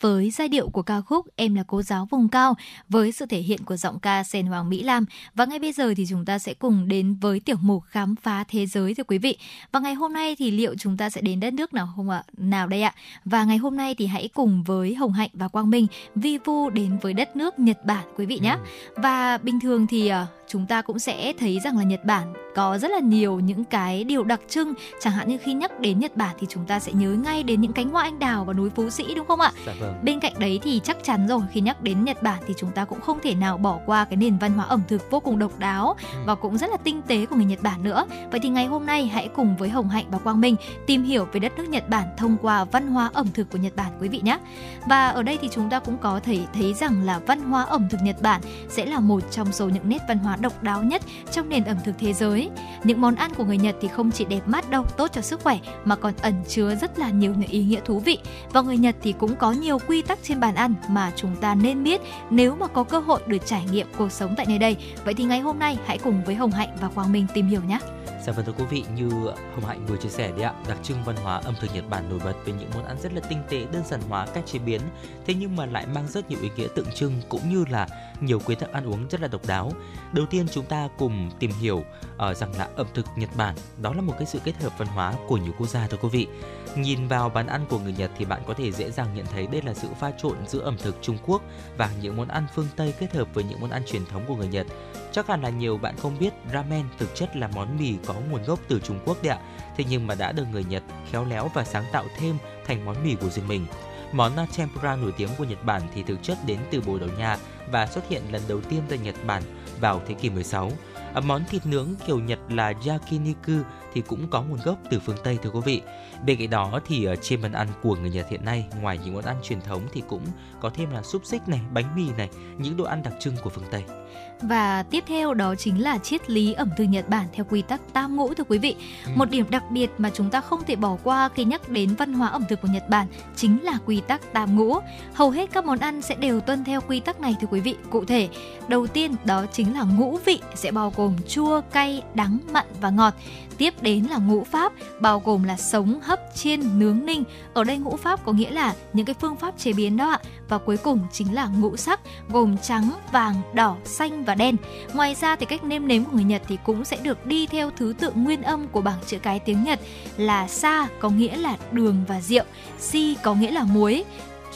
với giai điệu của ca khúc Em là cô giáo vùng cao với sự thể hiện của giọng ca Sen Hoàng Mỹ Lam. Và ngay bây giờ thì chúng ta sẽ cùng đến với tiểu mục khám phá thế giới, thưa quý vị. Và ngày hôm nay thì liệu chúng ta sẽ đến đất nước nào không ạ? Nào đây ạ? Và ngày hôm nay thì hãy cùng với Hồng Hạnh và Quang Minh vi vu đến với đất nước Nhật Bản, quý vị nhé. Và bình thường thì ờ, chúng ta cũng sẽ thấy rằng là Nhật Bản có rất là nhiều những cái điều đặc trưng chẳng hạn như khi nhắc đến Nhật Bản thì chúng ta sẽ nhớ ngay đến những cánh hoa anh đào và núi Phú Sĩ, đúng không ạ? Dạ vâng. Bên cạnh đấy thì chắc chắn rồi khi nhắc đến Nhật Bản thì chúng ta cũng không thể nào bỏ qua cái nền văn hóa ẩm thực vô cùng độc đáo và cũng rất là tinh tế của người Nhật Bản nữa. Vậy thì ngày hôm nay hãy cùng với Hồng Hạnh và Quang Minh tìm hiểu về đất nước Nhật Bản thông qua văn hóa ẩm thực của Nhật Bản quý vị nhé. Và ở đây thì chúng ta cũng có thể thấy rằng là văn hóa ẩm thực Nhật Bản sẽ là một trong số những nét văn hóa độc đáo nhất trong nền ẩm thực thế giới. Những món ăn của người Nhật thì không chỉ đẹp mắt đâu, tốt cho sức khỏe mà còn ẩn chứa rất là nhiều những ý nghĩa thú vị. Và người Nhật thì cũng có nhiều quy tắc trên bàn ăn mà chúng ta nên biết nếu mà có cơ hội được trải nghiệm cuộc sống tại nơi đây. Vậy thì ngày hôm nay hãy cùng với Hồng Hạnh và Quang Minh tìm hiểu nhé. Dạ vâng thưa quý vị, như Hồng Hạnh vừa chia sẻ đấy ạ, đặc trưng văn hóa ẩm thực Nhật Bản nổi bật với những món ăn rất là tinh tế, đơn giản hóa cách chế biến, thế nhưng mà lại mang rất nhiều ý nghĩa tượng trưng cũng như là nhiều quy tắc ăn uống rất là độc đáo. Đầu tiên chúng ta cùng tìm hiểu uh, rằng là ẩm thực Nhật Bản đó là một cái sự kết hợp văn hóa của nhiều quốc gia thưa quý vị. Nhìn vào bàn ăn của người Nhật thì bạn có thể dễ dàng nhận thấy đây là sự pha trộn giữa ẩm thực Trung Quốc và những món ăn phương Tây kết hợp với những món ăn truyền thống của người Nhật. Chắc hẳn là nhiều bạn không biết, ramen thực chất là món mì có nguồn gốc từ Trung Quốc đấy ạ. Thế nhưng mà đã được người Nhật khéo léo và sáng tạo thêm thành món mì của riêng mình. Món tempura nổi tiếng của Nhật Bản thì thực chất đến từ Bồ Đào Nha và xuất hiện lần đầu tiên tại Nhật Bản vào thế kỷ 16. Ờ, món thịt nướng kiểu Nhật là yakiniku thì cũng có nguồn gốc từ phương Tây thưa quý vị. Bên cạnh đó thì ờ, trên bàn ăn của người Nhật hiện nay, ngoài những món ăn truyền thống thì cũng có thêm là xúc xích này, bánh mì này, những đồ ăn đặc trưng của phương Tây. Và tiếp theo đó chính là triết lý ẩm thực Nhật Bản theo quy tắc tam ngũ thưa quý vị. Ừ. Một điểm đặc biệt mà chúng ta không thể bỏ qua khi nhắc đến văn hóa ẩm thực của Nhật Bản chính là quy tắc tam ngũ. Hầu hết các món ăn sẽ đều tuân theo quy tắc này thưa quý vị. Cụ thể, đầu tiên đó chính là ngũ vị sẽ bao gồm chua, cay, đắng, mặn và ngọt. Tiếp đến là ngũ pháp bao gồm là sống, hấp, chiên, nướng, ninh. Ở đây ngũ pháp có nghĩa là những cái phương pháp chế biến đó ạ. Và cuối cùng chính là ngũ sắc gồm trắng, vàng, đỏ, xanh và đen. Ngoài ra thì cách nêm nếm của người Nhật thì cũng sẽ được đi theo thứ tự nguyên âm của bảng chữ cái tiếng Nhật là sa có nghĩa là đường và rượu, si có nghĩa là muối,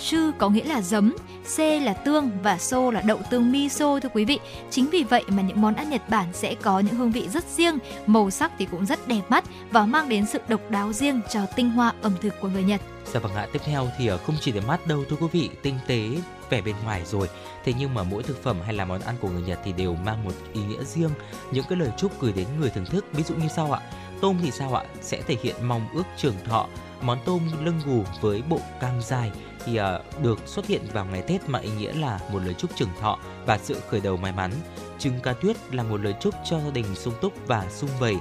chư có nghĩa là giấm, C là tương và so là đậu tương miso thưa quý vị. Chính vì vậy mà những món ăn Nhật Bản sẽ có những hương vị rất riêng, màu sắc thì cũng rất đẹp mắt và mang đến sự độc đáo riêng cho tinh hoa ẩm thực của người Nhật. Dạ vâng ạ, tiếp theo thì ờ, không chỉ để mắt đâu thưa quý vị, tinh tế vẻ bên ngoài rồi. Thế nhưng mà mỗi thực phẩm hay là món ăn của người Nhật thì đều mang một ý nghĩa riêng, những cái lời chúc gửi đến người thưởng thức. Ví dụ như sau ạ, tôm thì sao ạ? Sẽ thể hiện mong ước trường thọ. Món tôm lưng gù với bộ cam dài thì uh, được xuất hiện vào ngày Tết mà ý nghĩa là một lời chúc trưởng thọ và sự khởi đầu may mắn. Trứng cá tuyết là một lời chúc cho gia đình sung túc và sung vầy.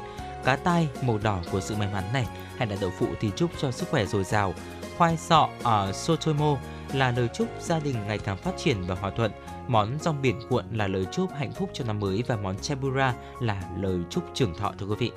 Cá tai màu đỏ của sự may mắn này hay là đậu phụ thì chúc cho sức khỏe dồi dào. Khoai sọ ở Sotomo là lời chúc gia đình ngày càng phát triển và hòa thuận. Món rong biển cuộn là lời chúc hạnh phúc cho năm mới và món chabura là lời chúc trưởng thọ thưa quý vị.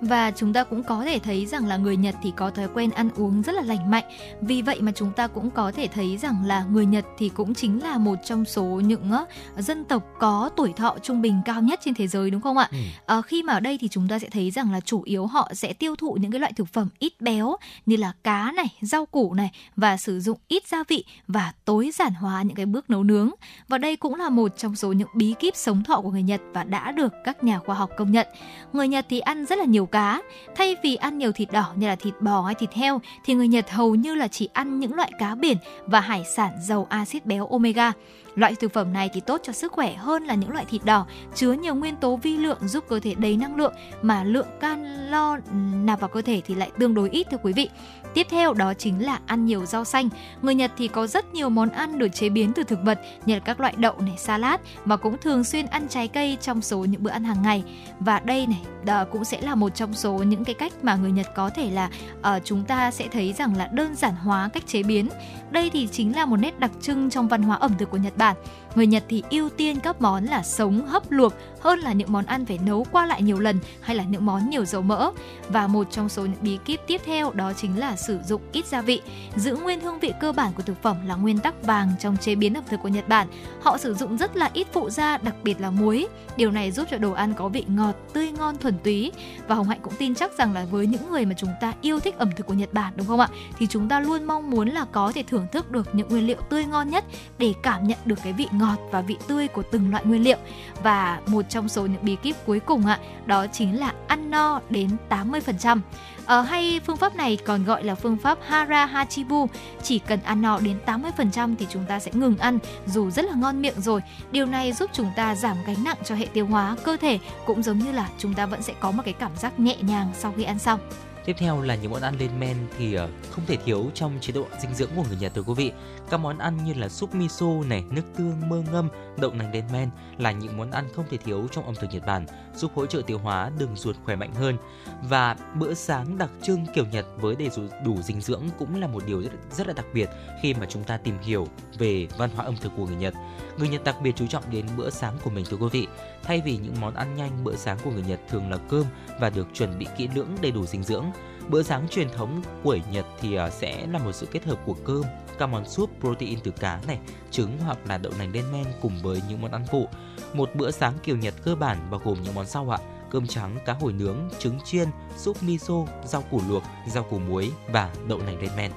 Và chúng ta cũng có thể thấy rằng là người Nhật thì có thói quen ăn uống rất là lành mạnh. Vì vậy mà chúng ta cũng có thể thấy rằng là người Nhật thì cũng chính là một trong số những á, dân tộc có tuổi thọ trung bình cao nhất trên thế giới đúng không ạ? Ừ. Ờ, khi mà ở đây thì chúng ta sẽ thấy rằng là chủ yếu họ sẽ tiêu thụ những cái loại thực phẩm ít béo như là cá này, rau củ này và sử dụng ít gia vị và tối giản hóa những cái bước nấu nướng. Và đây cũng là một trong số những bí kíp sống thọ của người Nhật và đã được các nhà khoa học công nhận. Người Nhật thì ăn rất là nhiều cá, thay vì ăn nhiều thịt đỏ như là thịt bò hay thịt heo thì người Nhật hầu như là chỉ ăn những loại cá biển và hải sản giàu axit béo omega. Loại thực phẩm này thì tốt cho sức khỏe hơn là những loại thịt đỏ chứa nhiều nguyên tố vi lượng giúp cơ thể đầy năng lượng mà lượng calo nạp vào cơ thể thì lại tương đối ít thưa quý vị. Tiếp theo đó chính là ăn nhiều rau xanh. Người Nhật thì có rất nhiều món ăn được chế biến từ thực vật như là các loại đậu này, salad mà cũng thường xuyên ăn trái cây trong số những bữa ăn hàng ngày. Và đây này đó cũng sẽ là một trong số những cái cách mà người Nhật có thể là uh, chúng ta sẽ thấy rằng là đơn giản hóa cách chế biến. Đây thì chính là một nét đặc trưng trong văn hóa ẩm thực của Nhật Bản. Người Nhật thì ưu tiên các món là sống hấp luộc hơn là những món ăn phải nấu qua lại nhiều lần hay là những món nhiều dầu mỡ. Và một trong số những bí kíp tiếp theo đó chính là sử dụng ít gia vị. Giữ nguyên hương vị cơ bản của thực phẩm là nguyên tắc vàng trong chế biến ẩm thực của Nhật Bản. Họ sử dụng rất là ít phụ gia, đặc biệt là muối. Điều này giúp cho đồ ăn có vị ngọt, tươi ngon, thuần túy. Và Hồng Hạnh cũng tin chắc rằng là với những người mà chúng ta yêu thích ẩm thực của Nhật Bản đúng không ạ? Thì chúng ta luôn mong muốn là có thể thưởng thức được những nguyên liệu tươi ngon nhất để cảm nhận được cái vị ngọt và vị tươi của từng loại nguyên liệu. Và một trong số những bí kíp cuối cùng ạ, đó chính là ăn no đến 80%. Ờ, hay phương pháp này còn gọi là phương pháp Hara Hachibu Chỉ cần ăn no đến 80% thì chúng ta sẽ ngừng ăn dù rất là ngon miệng rồi. Điều này giúp chúng ta giảm gánh nặng cho hệ tiêu hóa, cơ thể Cũng giống như là chúng ta vẫn sẽ có một cái cảm giác nhẹ nhàng sau khi ăn xong. Tiếp theo là những món ăn lên men thì ờ, không thể thiếu trong chế độ dinh dưỡng của người Nhật thưa quý vị. Các món ăn như là súp miso này, nước tương, mơ ngâm, đậu nành lên men là những món ăn không thể thiếu trong ẩm thực Nhật Bản, giúp hỗ trợ tiêu hóa, đường ruột khỏe mạnh hơn. Và bữa sáng đặc trưng kiểu Nhật với đầy đủ, đủ dinh dưỡng cũng là một điều rất, rất là đặc biệt khi mà chúng ta tìm hiểu về văn hóa ẩm thực của người Nhật. Người Nhật đặc biệt chú trọng đến bữa sáng của mình thưa quý vị. Thay vì những món ăn nhanh, bữa sáng của người Nhật thường là cơm và được chuẩn bị kỹ lưỡng đầy đủ dinh dưỡng. Bữa sáng truyền thống của Nhật thì ờ, sẽ là một sự kết hợp của cơm, các món súp protein từ cá này, trứng hoặc là đậu nành lên men cùng với những món ăn phụ. Một bữa sáng kiểu Nhật cơ bản bao gồm những món sau ạ: cơm trắng, cá hồi nướng, trứng chiên, súp miso, rau củ luộc, rau củ muối và đậu nành lên men.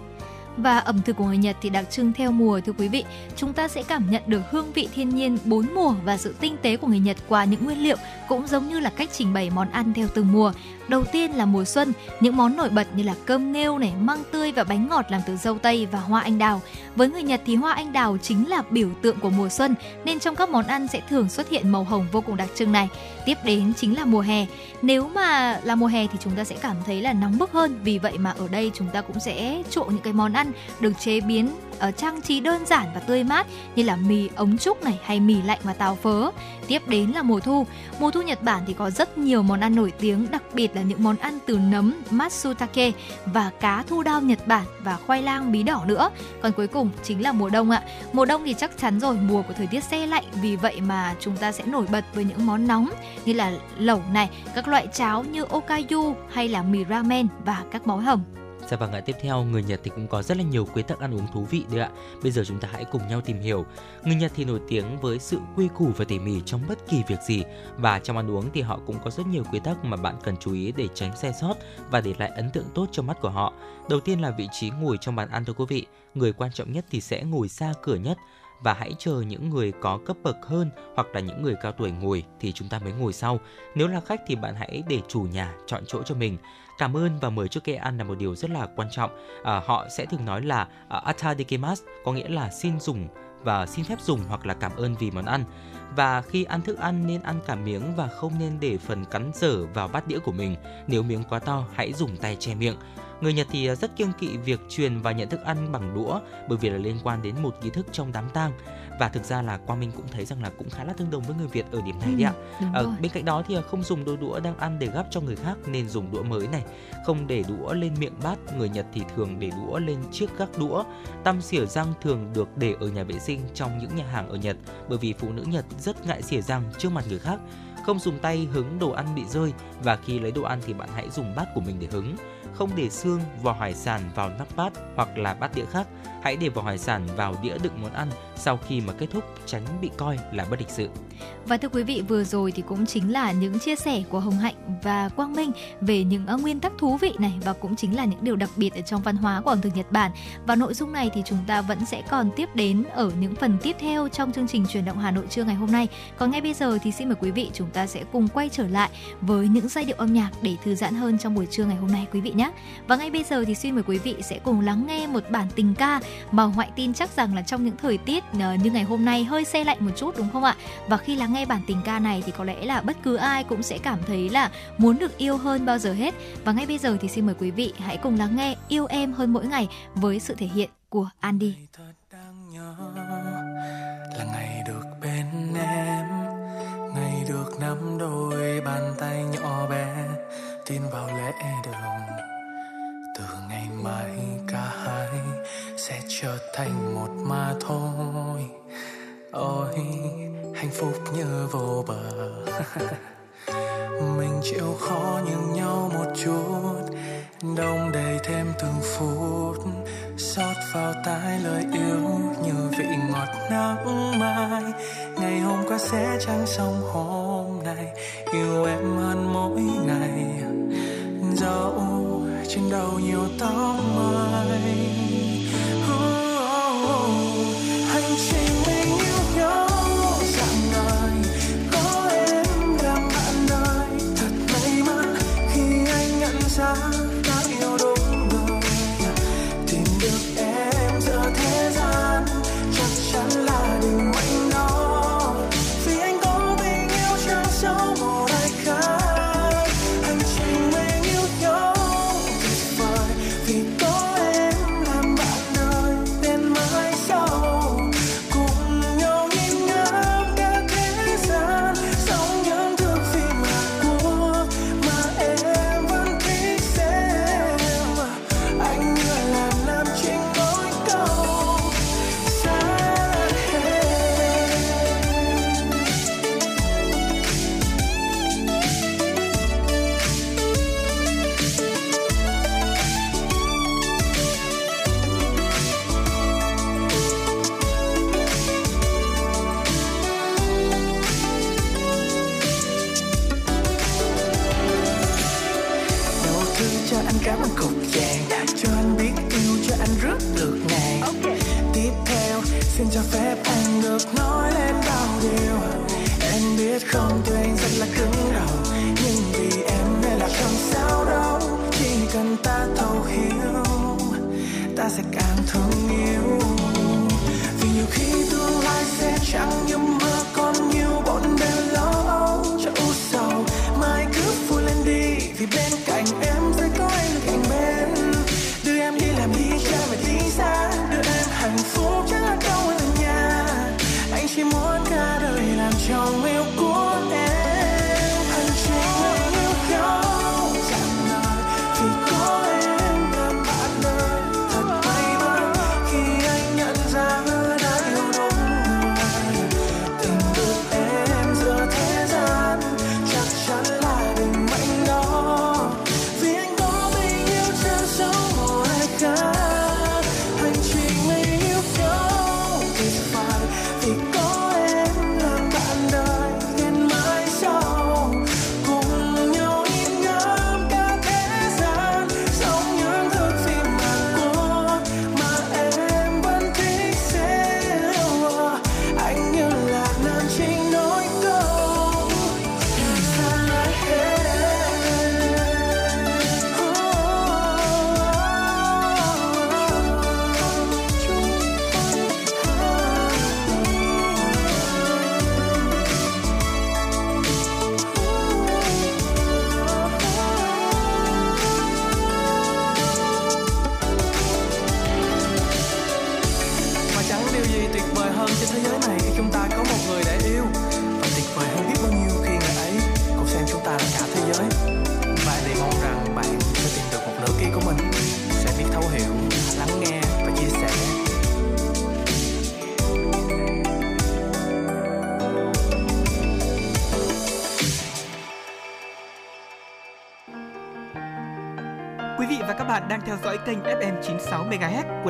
Và ẩm thực của người Nhật thì đặc trưng theo mùa thưa quý vị. Chúng ta sẽ cảm nhận được hương vị thiên nhiên bốn mùa và sự tinh tế của người Nhật qua những nguyên liệu cũng giống như là cách trình bày món ăn theo từng mùa. Đầu tiên là mùa xuân, những món nổi bật như là cơm nghêu này, măng tươi và bánh ngọt làm từ dâu tây và hoa anh đào. Với người Nhật thì hoa anh đào chính là biểu tượng của mùa xuân nên trong các món ăn sẽ thường xuất hiện màu hồng vô cùng đặc trưng này. Tiếp đến chính là mùa hè. Nếu mà là mùa hè thì chúng ta sẽ cảm thấy là nóng bức hơn, vì vậy mà ở đây chúng ta cũng sẽ trộn những cái món ăn được chế biến ở trang trí đơn giản và tươi mát như là mì ống trúc này hay mì lạnh và tàu phớ. Tiếp đến là mùa thu. Mùa thu Nhật Bản thì có rất nhiều món ăn nổi tiếng, đặc biệt là những món ăn từ nấm matsutake và cá thu đao Nhật Bản và khoai lang bí đỏ nữa. Còn cuối cùng chính là mùa đông ạ. Mùa đông thì chắc chắn rồi, mùa của thời tiết se lạnh, vì vậy mà chúng ta sẽ nổi bật với những món nóng như là lẩu này, các loại cháo như okayu hay là mì ramen và các món hầm. Dạ vâng ạ, tiếp theo người Nhật thì cũng có rất là nhiều quy tắc ăn uống thú vị đấy ạ. Bây giờ chúng ta hãy cùng nhau tìm hiểu. Người Nhật thì nổi tiếng với sự quy củ và tỉ mỉ trong bất kỳ việc gì và trong ăn uống thì họ cũng có rất nhiều quy tắc mà bạn cần chú ý để tránh sai sót và để lại ấn tượng tốt trong mắt của họ. Đầu tiên là vị trí ngồi trong bàn ăn thưa quý vị. Người quan trọng nhất thì sẽ ngồi xa cửa nhất và hãy chờ những người có cấp bậc hơn hoặc là những người cao tuổi ngồi thì chúng ta mới ngồi sau. Nếu là khách thì bạn hãy để chủ nhà chọn chỗ cho mình. Cảm ơn và mời trước khi ăn là một điều rất là quan trọng. À, họ sẽ thường nói là uh, có nghĩa là xin dùng và xin phép dùng hoặc là cảm ơn vì món ăn. Và khi ăn thức ăn nên ăn cả miếng và không nên để phần cắn dở vào bát đĩa của mình. Nếu miếng quá to, hãy dùng tay che miệng. Người Nhật thì rất kiêng kỵ việc truyền và nhận thức ăn bằng đũa bởi vì là liên quan đến một nghi thức trong đám tang và thực ra là Quang Minh cũng thấy rằng là cũng khá là tương đồng với người Việt ở điểm này đấy ạ. rồi. bên cạnh đó thì không dùng đôi đũa đang ăn để gắp cho người khác nên dùng đũa mới này, không để đũa lên miệng bát. Người Nhật thì thường để đũa lên chiếc gác đũa. Tăm xỉa răng thường được để ở nhà vệ sinh trong những nhà hàng ở Nhật bởi vì phụ nữ Nhật rất ngại xỉa răng trước mặt người khác. Không dùng tay hứng đồ ăn bị rơi và khi lấy đồ ăn thì bạn hãy dùng bát của mình để hứng. Không để xương, và hải sản vào nắp bát hoặc là bát đĩa khác. Hãy để vỏ hải sản vào đĩa đựng món ăn sau khi mà kết thúc tránh bị coi là bất lịch sự. Và thưa quý vị, vừa rồi thì cũng chính là những chia sẻ của Hồng Hạnh và Quang Minh về những ờ, nguyên tắc thú vị này và cũng chính là những điều đặc biệt ở trong văn hóa của ẩm thực Nhật Bản. Và nội dung này thì chúng ta vẫn sẽ còn tiếp đến ở những phần tiếp theo trong chương trình truyền động Hà Nội trưa ngày hôm nay. Còn ngay bây giờ thì xin mời quý vị chúng ta sẽ cùng quay trở lại với những giai điệu âm nhạc để thư giãn hơn trong buổi trưa ngày hôm nay quý vị nhé. Và ngay bây giờ thì xin mời quý vị sẽ cùng lắng nghe một bản tình ca mà Hoại tin chắc rằng là trong những thời tiết ờ, như ngày hôm nay hơi xe lạnh một chút, đúng không ạ? Và khi lắng nghe bản tình ca này thì có lẽ là bất cứ ai cũng sẽ cảm thấy là muốn được yêu hơn bao giờ hết. Và ngay bây giờ thì xin mời quý vị hãy cùng lắng nghe Yêu em hơn mỗi ngày với sự thể hiện của Andy. Là ngày được bên em, ngày được nắm đôi bàn tay nhỏ bé, tin vào lễ đường từ ngày mai trở thành một mà thôi. Ôi, hạnh phúc như vô bờ. <laughs> Mình chịu khó nhường nhau một chút, đông đầy thêm từng phút. Xót vào tai lời yêu như vị ngọt nắng mai. Ngày hôm qua sẽ chẳng xong hôm nay, yêu em hơn mỗi ngày. Dẫu trên đầu nhiều tóc mai không tuổi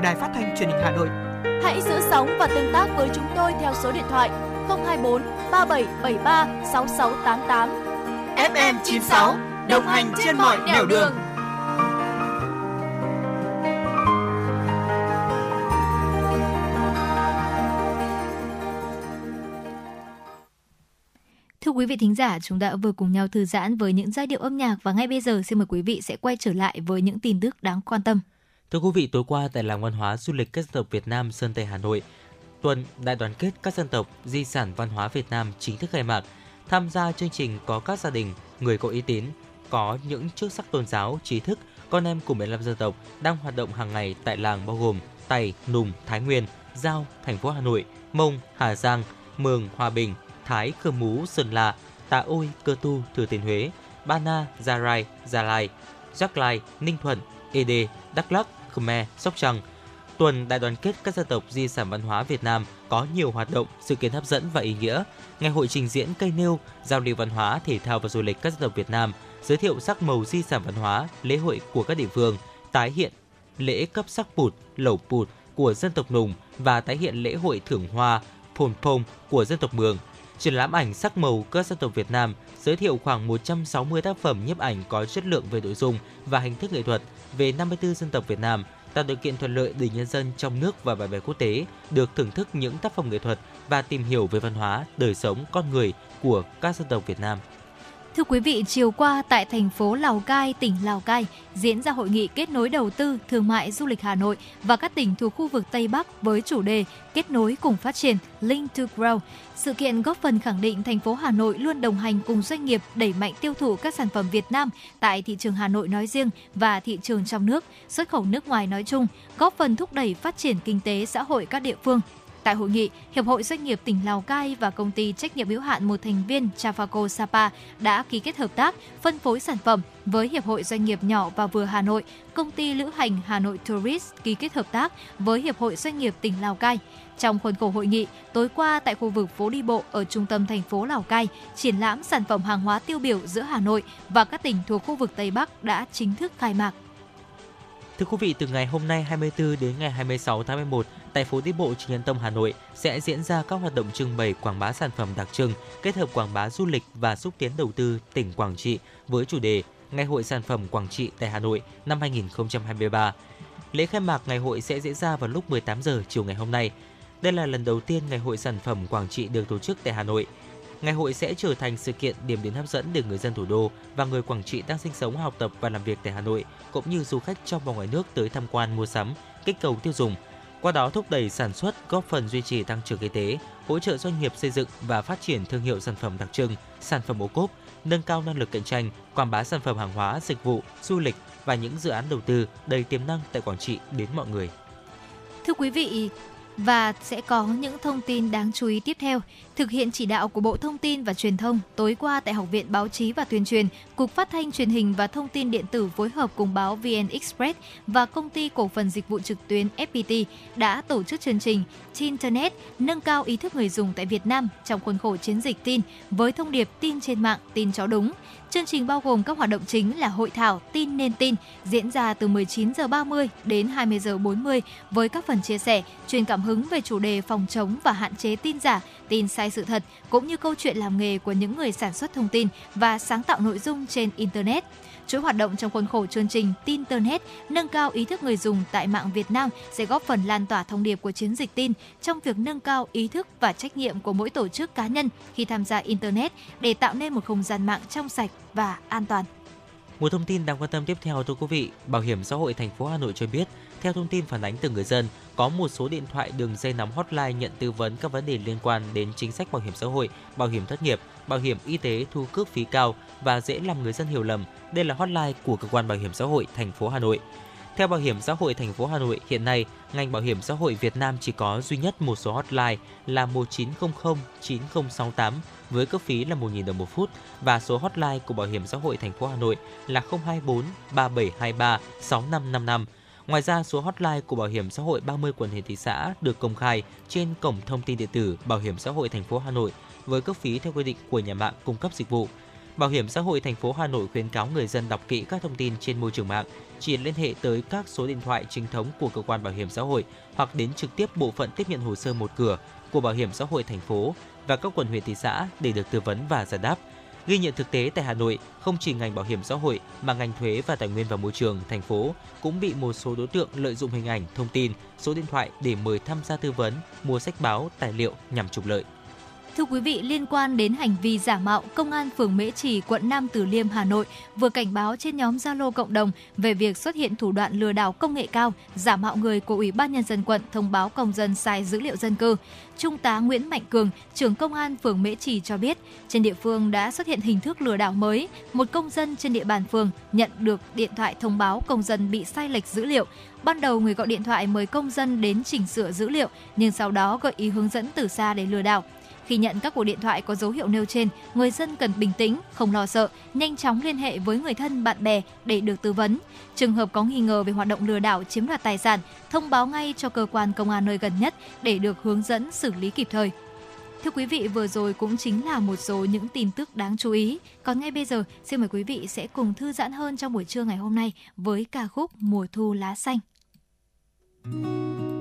của đài phát thanh truyền hình Hà Nội. Hãy giữ sóng và tương tác với chúng tôi theo số điện thoại 024 3773 6688. FM 96 đồng hành trên mọi nẻo đường. Thưa quý vị thính giả, chúng ta vừa cùng nhau thư giãn với những giai điệu âm nhạc và ngay bây giờ xin mời quý vị sẽ quay trở lại với những tin tức đáng quan tâm. Thưa quý vị, tối qua tại làng văn hóa du lịch các dân tộc Việt Nam Sơn Tây Hà Nội, tuần đại đoàn kết các dân tộc di sản văn hóa Việt Nam chính thức khai mạc. Tham gia chương trình có các gia đình, người có uy tín, có những chức sắc tôn giáo, trí thức, con em của 15 dân tộc đang hoạt động hàng ngày tại làng bao gồm Tày, Nùng, Thái Nguyên, Giao, thành phố Hà Nội, Mông, Hà Giang, Mường, Hòa Bình, Thái, Khơ Mú, Sơn La, Tà Ôi, Cơ Tu, Thừa Thiên Huế, Ba Na, Gia Rai, Gia Lai, Giác Lai, Ninh Thuận, Ed Đắk Lắk, Khmer, Sóc Trăng. Tuần Đại đoàn kết các dân tộc di sản văn hóa Việt Nam có nhiều hoạt động, sự kiện hấp dẫn và ý nghĩa. Ngày hội trình diễn cây nêu, giao lưu văn hóa, thể thao và du lịch các dân tộc Việt Nam, giới thiệu sắc màu di sản văn hóa, lễ hội của các địa phương, tái hiện lễ cấp sắc bụt, lẩu bụt của dân tộc Nùng và tái hiện lễ hội thưởng hoa, phồn Phông của dân tộc Mường. Triển lãm ảnh sắc màu các dân tộc Việt Nam giới thiệu khoảng 160 tác phẩm nhiếp ảnh có chất lượng về nội dung và hình thức nghệ thuật về 54 dân tộc Việt Nam, tạo điều kiện thuận lợi để nhân dân trong nước và bạn bè quốc tế được thưởng thức những tác phẩm nghệ thuật và tìm hiểu về văn hóa, đời sống, con người của các dân tộc Việt Nam. Thưa quý vị, chiều qua tại thành phố Lào Cai, tỉnh Lào Cai diễn ra hội nghị kết nối đầu tư, thương mại, du lịch Hà Nội và các tỉnh thuộc khu vực Tây Bắc với chủ đề Kết nối cùng phát triển, Link to Grow. Sự kiện góp phần khẳng định thành phố Hà Nội luôn đồng hành cùng doanh nghiệp đẩy mạnh tiêu thụ các sản phẩm Việt Nam tại thị trường Hà Nội nói riêng và thị trường trong nước, xuất khẩu nước ngoài nói chung, góp phần thúc đẩy phát triển kinh tế xã hội các địa phương. Tại hội nghị, Hiệp hội Doanh nghiệp tỉnh Lào Cai và công ty trách nhiệm hữu hạn một thành viên Trafaco Sapa đã ký kết hợp tác phân phối sản phẩm với Hiệp hội Doanh nghiệp nhỏ và vừa Hà Nội, công ty lữ hành Hà Nội Tourist ký kết hợp tác với Hiệp hội Doanh nghiệp tỉnh Lào Cai. Trong khuôn khổ hội nghị, tối qua tại khu vực phố đi bộ ở trung tâm thành phố Lào Cai, triển lãm sản phẩm hàng hóa tiêu biểu giữa Hà Nội và các tỉnh thuộc khu vực Tây Bắc đã chính thức khai mạc. Thưa quý vị, từ ngày hôm nay 24 đến ngày 26 tháng 11, tại phố đi bộ Trịnh Nhân Tông Hà Nội sẽ diễn ra các hoạt động trưng bày quảng bá sản phẩm đặc trưng, kết hợp quảng bá du lịch và xúc tiến đầu tư tỉnh Quảng Trị với chủ đề Ngày hội sản phẩm Quảng Trị tại Hà Nội năm 2023. Lễ khai mạc ngày hội sẽ diễn ra vào lúc 18 giờ chiều ngày hôm nay. Đây là lần đầu tiên Ngày hội sản phẩm Quảng Trị được tổ chức tại Hà Nội. Ngày hội sẽ trở thành sự kiện điểm đến hấp dẫn để người dân thủ đô và người Quảng Trị đang sinh sống, học tập và làm việc tại Hà Nội, cũng như du khách trong và ngoài nước tới tham quan mua sắm, kích cầu tiêu dùng. Qua đó thúc đẩy sản xuất, góp phần duy trì tăng trưởng kinh tế, hỗ trợ doanh nghiệp xây dựng và phát triển thương hiệu sản phẩm đặc trưng, sản phẩm ô cốp, nâng cao năng lực cạnh tranh, quảng bá sản phẩm hàng hóa, dịch vụ, du lịch và những dự án đầu tư đầy tiềm năng tại Quảng Trị đến mọi người. Thưa quý vị, và sẽ có những thông tin đáng chú ý tiếp theo. Thực hiện chỉ đạo của Bộ Thông tin và Truyền thông, tối qua tại Học viện Báo chí và Tuyên truyền, Cục Phát thanh Truyền hình và Thông tin điện tử phối hợp cùng báo VN Express và công ty cổ phần dịch vụ trực tuyến FPT đã tổ chức chương trình Internet nâng cao ý thức người dùng tại Việt Nam trong khuôn khổ chiến dịch tin với thông điệp tin trên mạng, tin cho đúng. Chương trình bao gồm các hoạt động chính là hội thảo Tin nên tin diễn ra từ 19h30 đến 20h40 với các phần chia sẻ, truyền cảm hứng về chủ đề phòng chống và hạn chế tin giả, tin sai sự thật cũng như câu chuyện làm nghề của những người sản xuất thông tin và sáng tạo nội dung trên internet. Chuỗi hoạt động trong khuôn khổ chương trình Tin Internet nâng cao ý thức người dùng tại mạng Việt Nam sẽ góp phần lan tỏa thông điệp của chiến dịch tin trong việc nâng cao ý thức và trách nhiệm của mỗi tổ chức cá nhân khi tham gia Internet để tạo nên một không gian mạng trong sạch và an toàn. Một thông tin đáng quan tâm tiếp theo thưa quý vị, Bảo hiểm xã hội thành phố Hà Nội cho biết, theo thông tin phản ánh từ người dân, có một số điện thoại đường dây nóng hotline nhận tư vấn các vấn đề liên quan đến chính sách bảo hiểm xã hội, bảo hiểm thất nghiệp, bảo hiểm y tế thu cước phí cao và dễ làm người dân hiểu lầm đây là hotline của cơ quan bảo hiểm xã hội thành phố Hà Nội. Theo Bảo hiểm xã hội thành phố Hà Nội, hiện nay, ngành bảo hiểm xã hội Việt Nam chỉ có duy nhất một số hotline là 1900 9068 với cước phí là 1.000 đồng một phút và số hotline của Bảo hiểm xã hội thành phố Hà Nội là 024 3723 6555. Ngoài ra, số hotline của Bảo hiểm xã hội 30 quận huyện thị xã được công khai trên cổng thông tin điện tử Bảo hiểm xã hội thành phố Hà Nội với cước phí theo quy định của nhà mạng cung cấp dịch vụ. Bảo hiểm xã hội thành phố Hà Nội khuyến cáo người dân đọc kỹ các thông tin trên môi trường mạng, chỉ liên hệ tới các số điện thoại chính thống của cơ quan bảo hiểm xã hội hoặc đến trực tiếp bộ phận tiếp nhận hồ sơ một cửa của Bảo hiểm xã hội thành phố và các quận huyện thị xã để được tư vấn và giải đáp. Ghi nhận thực tế tại Hà Nội, không chỉ ngành bảo hiểm xã hội mà ngành thuế và tài nguyên và môi trường thành phố cũng bị một số đối tượng lợi dụng hình ảnh, thông tin, số điện thoại để mời tham gia tư vấn, mua sách báo, tài liệu nhằm trục lợi. Thưa quý vị, liên quan đến hành vi giả mạo, Công an phường Mễ Trì, quận Nam Từ Liêm, Hà Nội vừa cảnh báo trên nhóm Zalo cộng đồng về việc xuất hiện thủ đoạn lừa đảo công nghệ cao, giả mạo người của Ủy ban nhân dân quận thông báo công dân sai dữ liệu dân cư. Trung tá Nguyễn Mạnh Cường, trưởng công an phường Mễ Trì cho biết, trên địa phương đã xuất hiện hình thức lừa đảo mới. Một công dân trên địa bàn phường nhận được điện thoại thông báo công dân bị sai lệch dữ liệu. Ban đầu người gọi điện thoại mời công dân đến chỉnh sửa dữ liệu, nhưng sau đó gợi ý hướng dẫn từ xa để lừa đảo. Khi nhận các cuộc điện thoại có dấu hiệu nêu trên, người dân cần bình tĩnh, không lo sợ, nhanh chóng liên hệ với người thân, bạn bè để được tư vấn. Trường hợp có nghi ngờ về hoạt động lừa đảo chiếm đoạt tài sản, thông báo ngay cho cơ quan công an nơi gần nhất để được hướng dẫn xử lý kịp thời. Thưa quý vị, vừa rồi cũng chính là một số những tin tức đáng chú ý. Còn ngay bây giờ, xin mời quý vị sẽ cùng thư giãn hơn trong buổi trưa ngày hôm nay với ca khúc Mùa thu lá xanh. hôm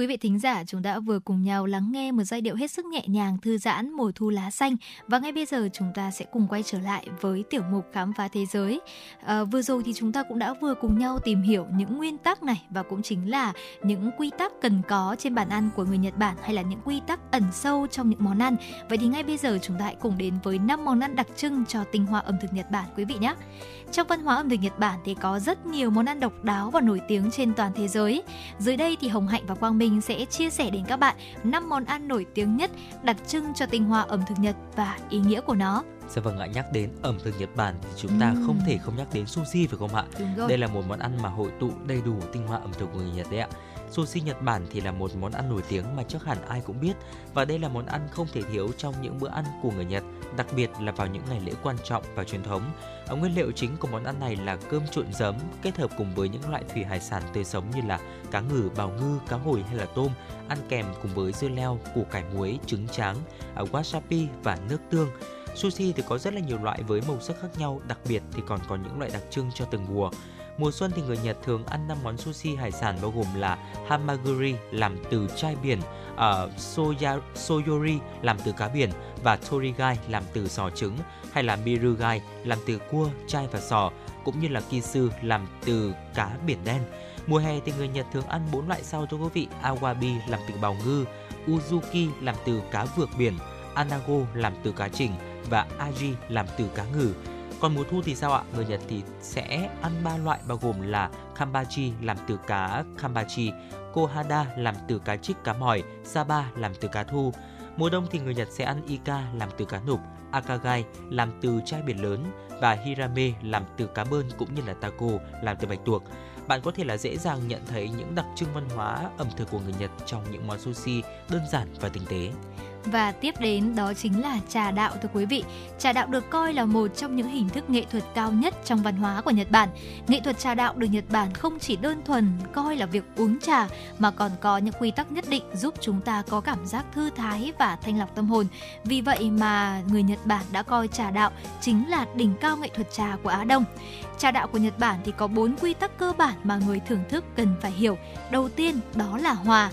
quý vị thính giả, chúng đã vừa cùng nhau lắng nghe một giai điệu hết sức nhẹ nhàng, thư giãn, mùa thu lá xanh và ngay bây giờ chúng ta sẽ cùng quay trở lại với tiểu mục khám phá thế giới. À, vừa rồi thì chúng ta cũng đã vừa cùng nhau tìm hiểu những nguyên tắc này và cũng chính là những quy tắc cần có trên bàn ăn của người Nhật Bản hay là những quy tắc ẩn sâu trong những món ăn. Vậy thì ngay bây giờ chúng ta hãy cùng đến với 5 món ăn đặc trưng cho tinh hoa ẩm thực Nhật Bản quý vị nhé. Trong văn hóa ẩm thực Nhật Bản thì có rất nhiều món ăn độc đáo và nổi tiếng trên toàn thế giới. Dưới đây thì Hồng Hạnh và Quang Minh sẽ chia sẻ đến các bạn 5 món ăn nổi tiếng nhất đặc trưng cho tinh hoa ẩm thực Nhật và ý nghĩa của nó. Dạ vâng ạ, nhắc đến ẩm thực Nhật Bản thì chúng ta Ừm. không thể không nhắc đến sushi phải không ạ? Đây là một món ăn mà hội tụ đầy đủ tinh hoa ẩm thực của người Nhật đấy ạ. Sushi Nhật Bản thì là một món ăn nổi tiếng mà chắc hẳn ai cũng biết và đây là món ăn không thể thiếu trong những bữa ăn của người Nhật, đặc biệt là vào những ngày lễ quan trọng và truyền thống. Ở nguyên liệu chính của món ăn này là cơm trộn giấm kết hợp cùng với những loại thủy hải sản tươi sống như là cá ngừ, bào ngư, cá hồi hay là tôm, ăn kèm cùng với dưa leo, củ cải muối, trứng tráng, à, wasabi và nước tương. Sushi thì có rất là nhiều loại với màu sắc khác nhau, đặc biệt thì còn có những loại đặc trưng cho từng mùa. Mùa xuân thì người Nhật thường ăn 5 món sushi hải sản bao gồm là hamaguri làm từ chai biển, uh, soya, soyori làm từ cá biển và torigai làm từ sò trứng hay là mirugai làm từ cua, chai và sò cũng như là kisu làm từ cá biển đen. Mùa hè thì người Nhật thường ăn bốn loại sau thưa quý vị, awabi làm từ bào ngư, uzuki làm từ cá vượt biển, anago làm từ cá trình và aji làm từ cá ngừ. Còn mùa thu thì sao ạ? Người Nhật thì sẽ ăn ba loại bao gồm là kambachi làm từ cá kambachi, kohada làm từ cá trích cá mỏi, saba làm từ cá thu. Mùa đông thì người Nhật sẽ ăn ika làm từ cá nục, akagai làm từ chai biển lớn và hirame làm từ cá bơn cũng như là taco làm từ bạch tuộc. Bạn có thể là dễ dàng nhận thấy những đặc trưng văn hóa ẩm thực của người Nhật trong những món sushi đơn giản và tinh tế. Và tiếp đến đó chính là trà đạo thưa quý vị. Trà đạo được coi là một trong những hình thức nghệ thuật cao nhất trong văn hóa của Nhật Bản. Nghệ thuật trà đạo được Nhật Bản không chỉ đơn thuần coi là việc uống trà, mà còn có những quy tắc nhất định giúp chúng ta có cảm giác thư thái và thanh lọc tâm hồn. Vì vậy mà người Nhật Bản đã coi trà đạo chính là đỉnh cao nghệ thuật trà của Á Đông. Trà đạo của Nhật Bản thì có bốn quy tắc cơ bản mà người thưởng thức cần phải hiểu. Đầu tiên đó là hòa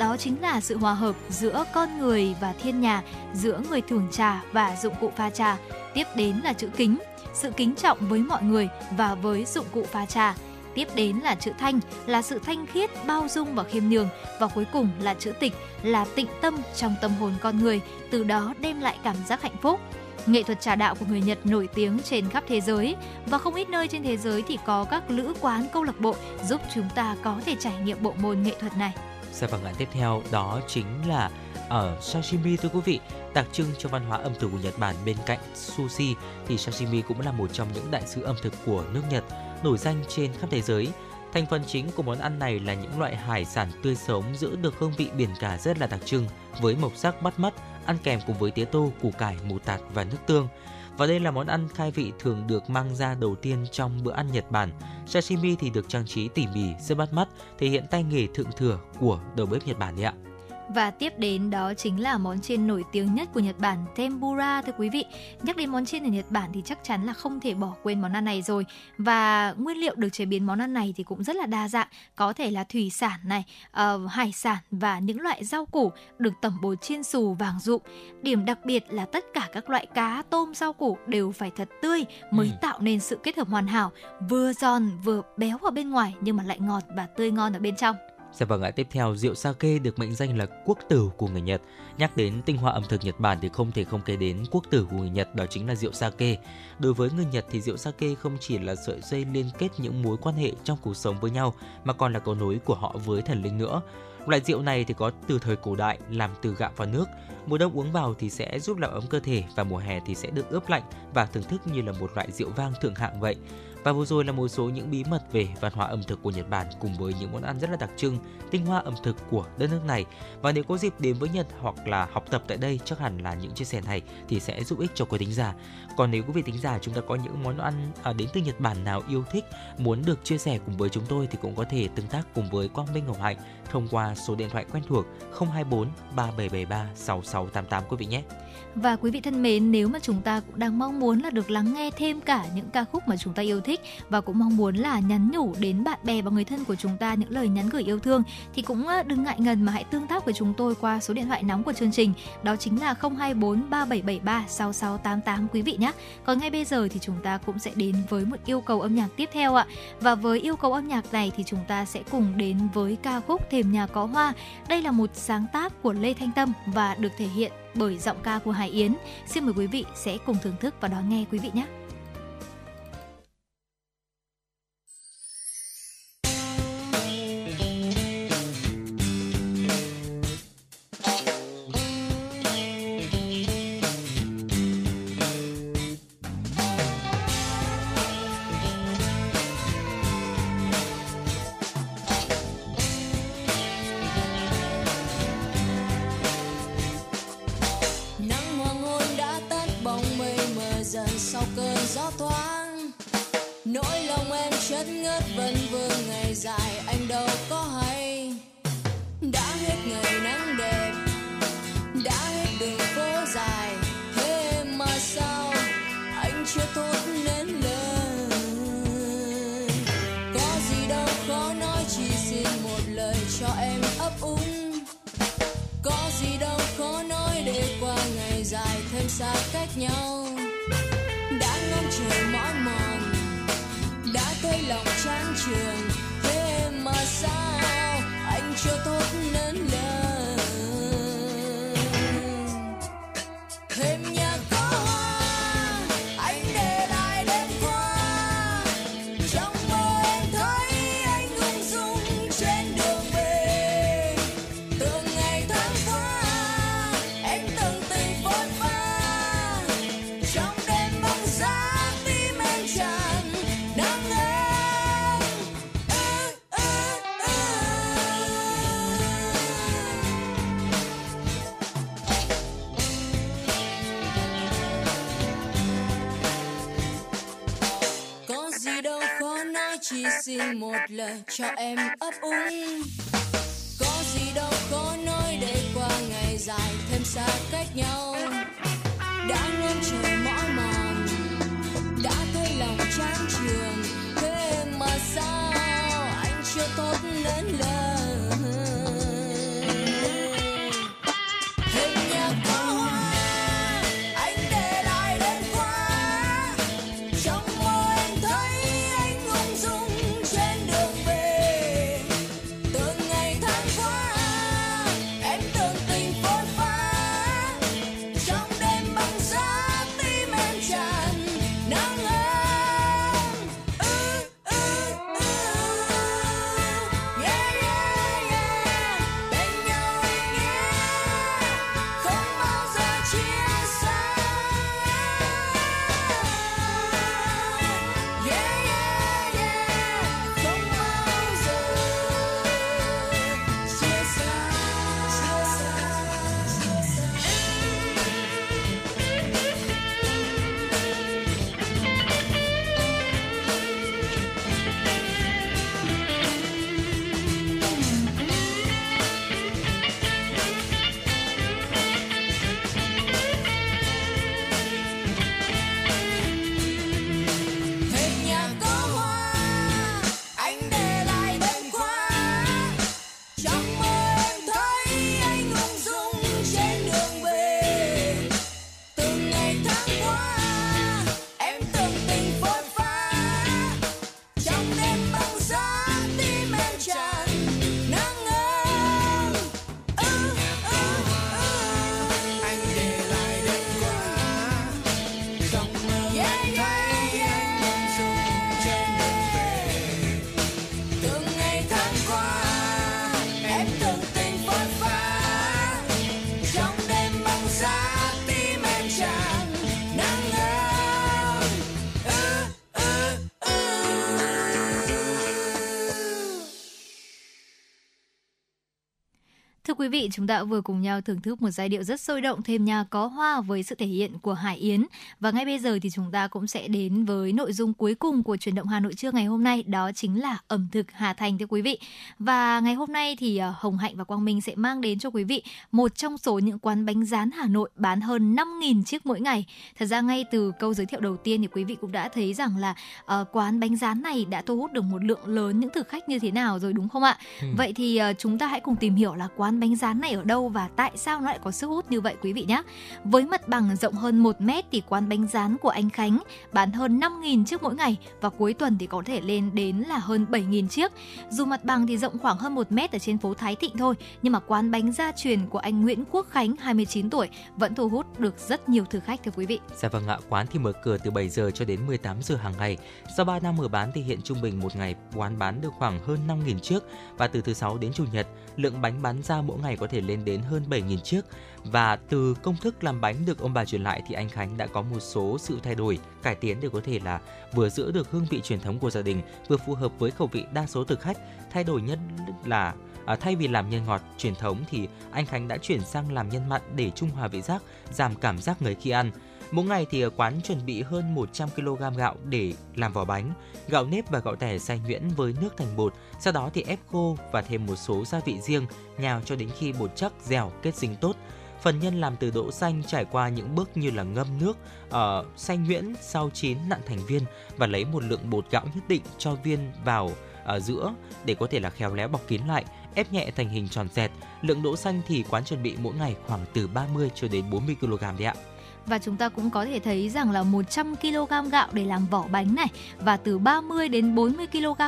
đó chính là sự hòa hợp giữa con người và thiên nhà, giữa người thưởng trà và dụng cụ pha trà. Tiếp đến là chữ kính, sự kính trọng với mọi người và với dụng cụ pha trà. Tiếp đến là chữ thanh, là sự thanh khiết, bao dung và khiêm nhường. Và cuối cùng là chữ tịch, là tịnh tâm trong tâm hồn con người, từ đó đem lại cảm giác hạnh phúc. Nghệ thuật trà đạo của người Nhật nổi tiếng trên khắp thế giới và không ít nơi trên thế giới thì có các lữ quán câu lạc bộ giúp chúng ta có thể trải nghiệm bộ môn nghệ thuật này. Sản phẩm ngạn tiếp theo đó chính là ở sashimi thưa quý vị. Đặc trưng cho văn hóa ẩm thực của Nhật Bản bên cạnh sushi thì sashimi cũng là một trong những đại sứ ẩm thực của nước Nhật nổi danh trên khắp thế giới. Thành phần chính của món ăn này là những loại hải sản tươi sống giữ được hương vị biển cả rất là đặc trưng với màu sắc bắt mắt, ăn kèm cùng với tía tô, củ cải, mù tạt và nước tương. Và đây là món ăn khai vị thường được mang ra đầu tiên trong bữa ăn Nhật Bản. Sashimi thì được trang trí tỉ mỉ, rất bắt mắt, thể hiện tay nghề thượng thừa của đầu bếp Nhật Bản đấy ạ. Và tiếp đến đó chính là món chiên nổi tiếng nhất của Nhật Bản, tempura thưa quý vị. Nhắc đến món chiên ở Nhật Bản thì chắc chắn là không thể bỏ quên món ăn này rồi. Và nguyên liệu được chế biến món ăn này thì cũng rất là đa dạng, có thể là thủy sản này, uh, hải sản và những loại rau củ được tẩm bột chiên xù vàng rụm. Điểm đặc biệt là tất cả các loại cá, tôm, rau củ đều phải thật tươi mới Ừ. tạo nên sự kết hợp hoàn hảo, vừa giòn vừa béo ở bên ngoài nhưng mà lại ngọt và tươi ngon ở bên trong. Dạ vâng ạ, tiếp theo rượu sake được mệnh danh là quốc tử của người Nhật. Nhắc đến tinh hoa ẩm thực Nhật Bản thì không thể không kể đến quốc tử của người Nhật đó chính là rượu sake. Đối với người Nhật thì rượu sake không chỉ là sợi dây liên kết những mối quan hệ trong cuộc sống với nhau mà còn là cầu nối của họ với thần linh nữa. Loại rượu này thì có từ thời cổ đại làm từ gạo và nước. Mùa đông uống vào thì sẽ giúp làm ấm cơ thể và mùa hè thì sẽ được ướp lạnh và thưởng thức như là một loại rượu vang thượng hạng vậy. Và vừa rồi là một số những bí mật về văn hóa ẩm thực của Nhật Bản cùng với những món ăn rất là đặc trưng, tinh hoa ẩm thực của đất nước này. Và nếu có dịp đến với Nhật hoặc là học tập tại đây, chắc hẳn là những chia sẻ này thì sẽ giúp ích cho quý thính giả. Còn nếu quý vị thính giả chúng ta có những món ăn à, đến từ Nhật Bản nào yêu thích, muốn được chia sẻ cùng với chúng tôi thì cũng có thể tương tác cùng với Quang Minh Ngọc Hạnh thông qua số điện thoại quen thuộc 024 3773 6688 quý vị nhé. Và quý vị thân mến, nếu mà chúng ta cũng đang mong muốn là được lắng nghe thêm cả những ca khúc mà chúng ta yêu thích và cũng mong muốn là nhắn nhủ đến bạn bè và người thân của chúng ta những lời nhắn gửi yêu thương thì cũng đừng ngại ngần mà hãy tương tác với chúng tôi qua số điện thoại nóng của chương trình đó chính là 024 3773 6688 quý vị nhé. Còn ngay bây giờ thì chúng ta cũng sẽ đến với một yêu cầu âm nhạc tiếp theo ạ. Và với yêu cầu âm nhạc này thì chúng ta sẽ cùng đến với ca khúc Thềm nhà có hoa. Đây là một sáng tác của Lê Thanh Tâm và được thể hiện bởi giọng ca của Hải Yến. Xin mời quý vị sẽ cùng thưởng thức và đón nghe quý vị nhé. Xa một lời cho em ấp úng. Có gì đâu khó nói để qua ngày dài, thêm xa cách nhau. Đã ngóng chờ vị, chúng ta vừa cùng nhau thưởng thức một giai điệu rất sôi động thêm nhà có hoa với sự thể hiện của Hải Yến. Và ngay bây giờ thì chúng ta cũng sẽ đến với nội dung cuối cùng của chuyển động Hà Nội trưa ngày hôm nay, đó chính là ẩm thực Hà Thành thưa quý vị. Và ngày hôm nay thì ờ, Hồng Hạnh và Quang Minh sẽ mang đến cho quý vị một trong số những quán bánh rán Hà Nội bán hơn 5.000 chiếc mỗi ngày. Thật ra ngay từ câu giới thiệu đầu tiên thì quý vị cũng đã thấy rằng là ờ, quán bánh rán này đã thu hút được một lượng lớn những thực khách như thế nào rồi đúng không ạ? Ừ. Vậy thì ờ, chúng ta hãy cùng tìm hiểu là quán bánh rán này ở đâu và tại sao nó lại có sức hút như vậy quý vị nhé. Với mặt bằng rộng hơn 1 mét thì quán bánh rán của anh Khánh bán hơn 5.000 chiếc mỗi ngày và cuối tuần thì có thể lên đến là hơn 7.000 chiếc. Dù mặt bằng thì rộng khoảng hơn 1 mét ở trên phố Thái Thịnh thôi, nhưng mà quán bánh gia truyền của anh Nguyễn Quốc Khánh 29 tuổi vẫn thu hút được rất nhiều thực khách thưa quý vị. Dạ vâng ạ, quán thì mở cửa từ 7 giờ cho đến 18 giờ hàng ngày. Sau 3 năm mở bán thì hiện trung bình một ngày quán bán được khoảng hơn 5.000 chiếc và từ thứ sáu đến chủ nhật, lượng bánh bán ra mỗi ngày có thể lên đến hơn 7.000 chiếc. Và từ công thức làm bánh được ông bà truyền lại thì anh Khánh đã có một số sự thay đổi, cải tiến để có thể là vừa giữ được hương vị truyền thống của gia đình, vừa phù hợp với khẩu vị đa số thực khách. Thay đổi nhất là À, thay vì làm nhân ngọt truyền thống thì anh Khánh đã chuyển sang làm nhân mặn để trung hòa vị giác, giảm cảm giác ngấy khi ăn. Mỗi ngày thì ở quán chuẩn bị hơn 100 kg gạo để làm vỏ bánh, gạo nếp và gạo tẻ xay nhuyễn với nước thành bột, sau đó thì ép khô và thêm một số gia vị riêng, nhào cho đến khi bột chắc, dẻo, kết dính tốt. Phần nhân làm từ đỗ xanh trải qua những bước như là ngâm nước, uh, xay nhuyễn, sau chín nặn thành viên và lấy một lượng bột gạo nhất định cho viên vào ở giữa để có thể là khéo léo bọc kín lại, ép nhẹ thành hình tròn dẹt. Lượng đỗ xanh thì quán chuẩn bị mỗi ngày khoảng từ 30 cho đến 40 kg đấy ạ và chúng ta cũng có thể thấy rằng là 100 kg gạo để làm vỏ bánh này và từ 30 đến 40 kg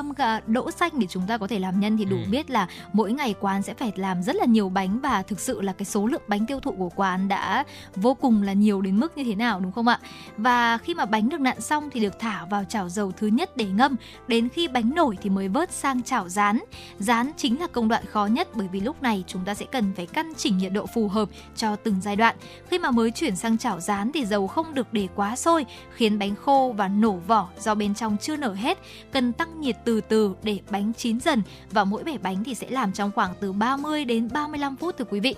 đỗ xanh để chúng ta có thể làm nhân thì đủ Ừ. biết là mỗi ngày quán sẽ phải làm rất là nhiều bánh và thực sự là cái số lượng bánh tiêu thụ của quán đã vô cùng là nhiều đến mức như thế nào đúng không ạ? Và khi mà bánh được nặn xong thì được thả vào chảo dầu thứ nhất để ngâm, đến khi bánh nổi thì mới vớt sang chảo rán. Rán chính là công đoạn khó nhất bởi vì lúc này chúng ta sẽ cần phải căn chỉnh nhiệt độ phù hợp cho từng giai đoạn. Khi mà mới chuyển sang chảo rán thì dầu không được để quá sôi, khiến bánh khô và nổ vỏ do bên trong chưa nở hết. Cần tăng nhiệt từ từ để bánh chín dần và mỗi bể bánh thì sẽ làm trong khoảng từ 30 đến 35 phút thưa quý vị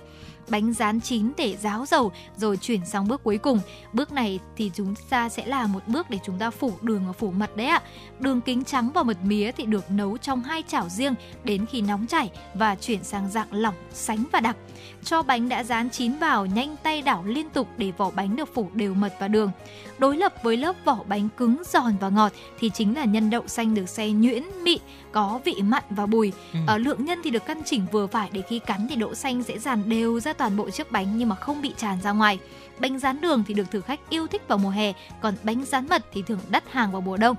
bánh rán chín để ráo dầu rồi chuyển sang bước cuối cùng. Bước này thì chúng ta sẽ là một bước để chúng ta phủ đường và phủ mật đấy ạ. Đường kính trắng và mật mía thì được nấu trong hai chảo riêng đến khi nóng chảy và chuyển sang dạng lỏng, sánh và đặc. Cho bánh đã rán chín vào, nhanh tay đảo liên tục để vỏ bánh được phủ đều mật và đường. Đối lập với lớp vỏ bánh cứng giòn và ngọt thì chính là nhân đậu xanh được xay nhuyễn mịn, có vị mặn và bùi. Ừ. Ở lượng nhân thì được căn chỉnh vừa phải để khi cắn thì đậu xanh sẽ dàn đều ra toàn bộ chiếc bánh nhưng mà không bị tràn ra ngoài. Bánh rán đường thì được thử khách yêu thích vào mùa hè, còn bánh rán mật thì thường đắt hàng vào mùa đông.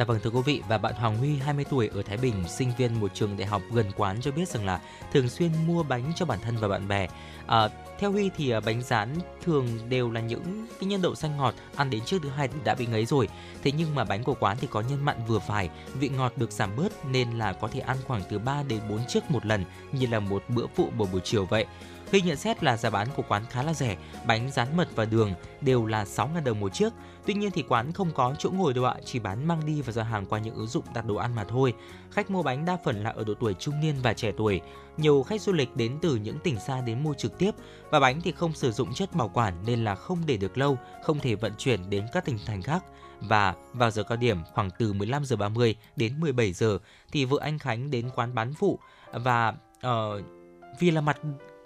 Dạ vâng thưa quý vị và bạn Hoàng Huy 20 tuổi ở Thái Bình, sinh viên một trường đại học gần quán cho biết rằng là thường xuyên mua bánh cho bản thân và bạn bè. À, theo Huy thì à, bánh rán thường đều là những cái nhân đậu xanh ngọt ăn đến trước thứ hai đã bị ngấy rồi. Thế nhưng mà bánh của quán thì có nhân mặn vừa phải, vị ngọt được giảm bớt nên là có thể ăn khoảng từ 3 đến 4 chiếc một lần như là một bữa phụ buổi buổi chiều vậy. Huy nhận xét là giá bán của quán khá là rẻ, bánh rán mật và đường đều là 6.000 đồng một chiếc. Tuy nhiên thì quán không có chỗ ngồi đâu ạ, chỉ bán mang đi và giao hàng qua những ứng dụng đặt đồ ăn mà thôi. Khách mua bánh đa phần là ở độ tuổi trung niên và trẻ tuổi. Nhiều khách du lịch đến từ những tỉnh xa đến mua trực tiếp và bánh thì không sử dụng chất bảo quản nên là không để được lâu, không thể vận chuyển đến các tỉnh thành khác. Và vào giờ cao điểm khoảng từ 15 giờ 30 đến 17 giờ thì vợ anh Khánh đến quán bán phụ và uh, vì là mặt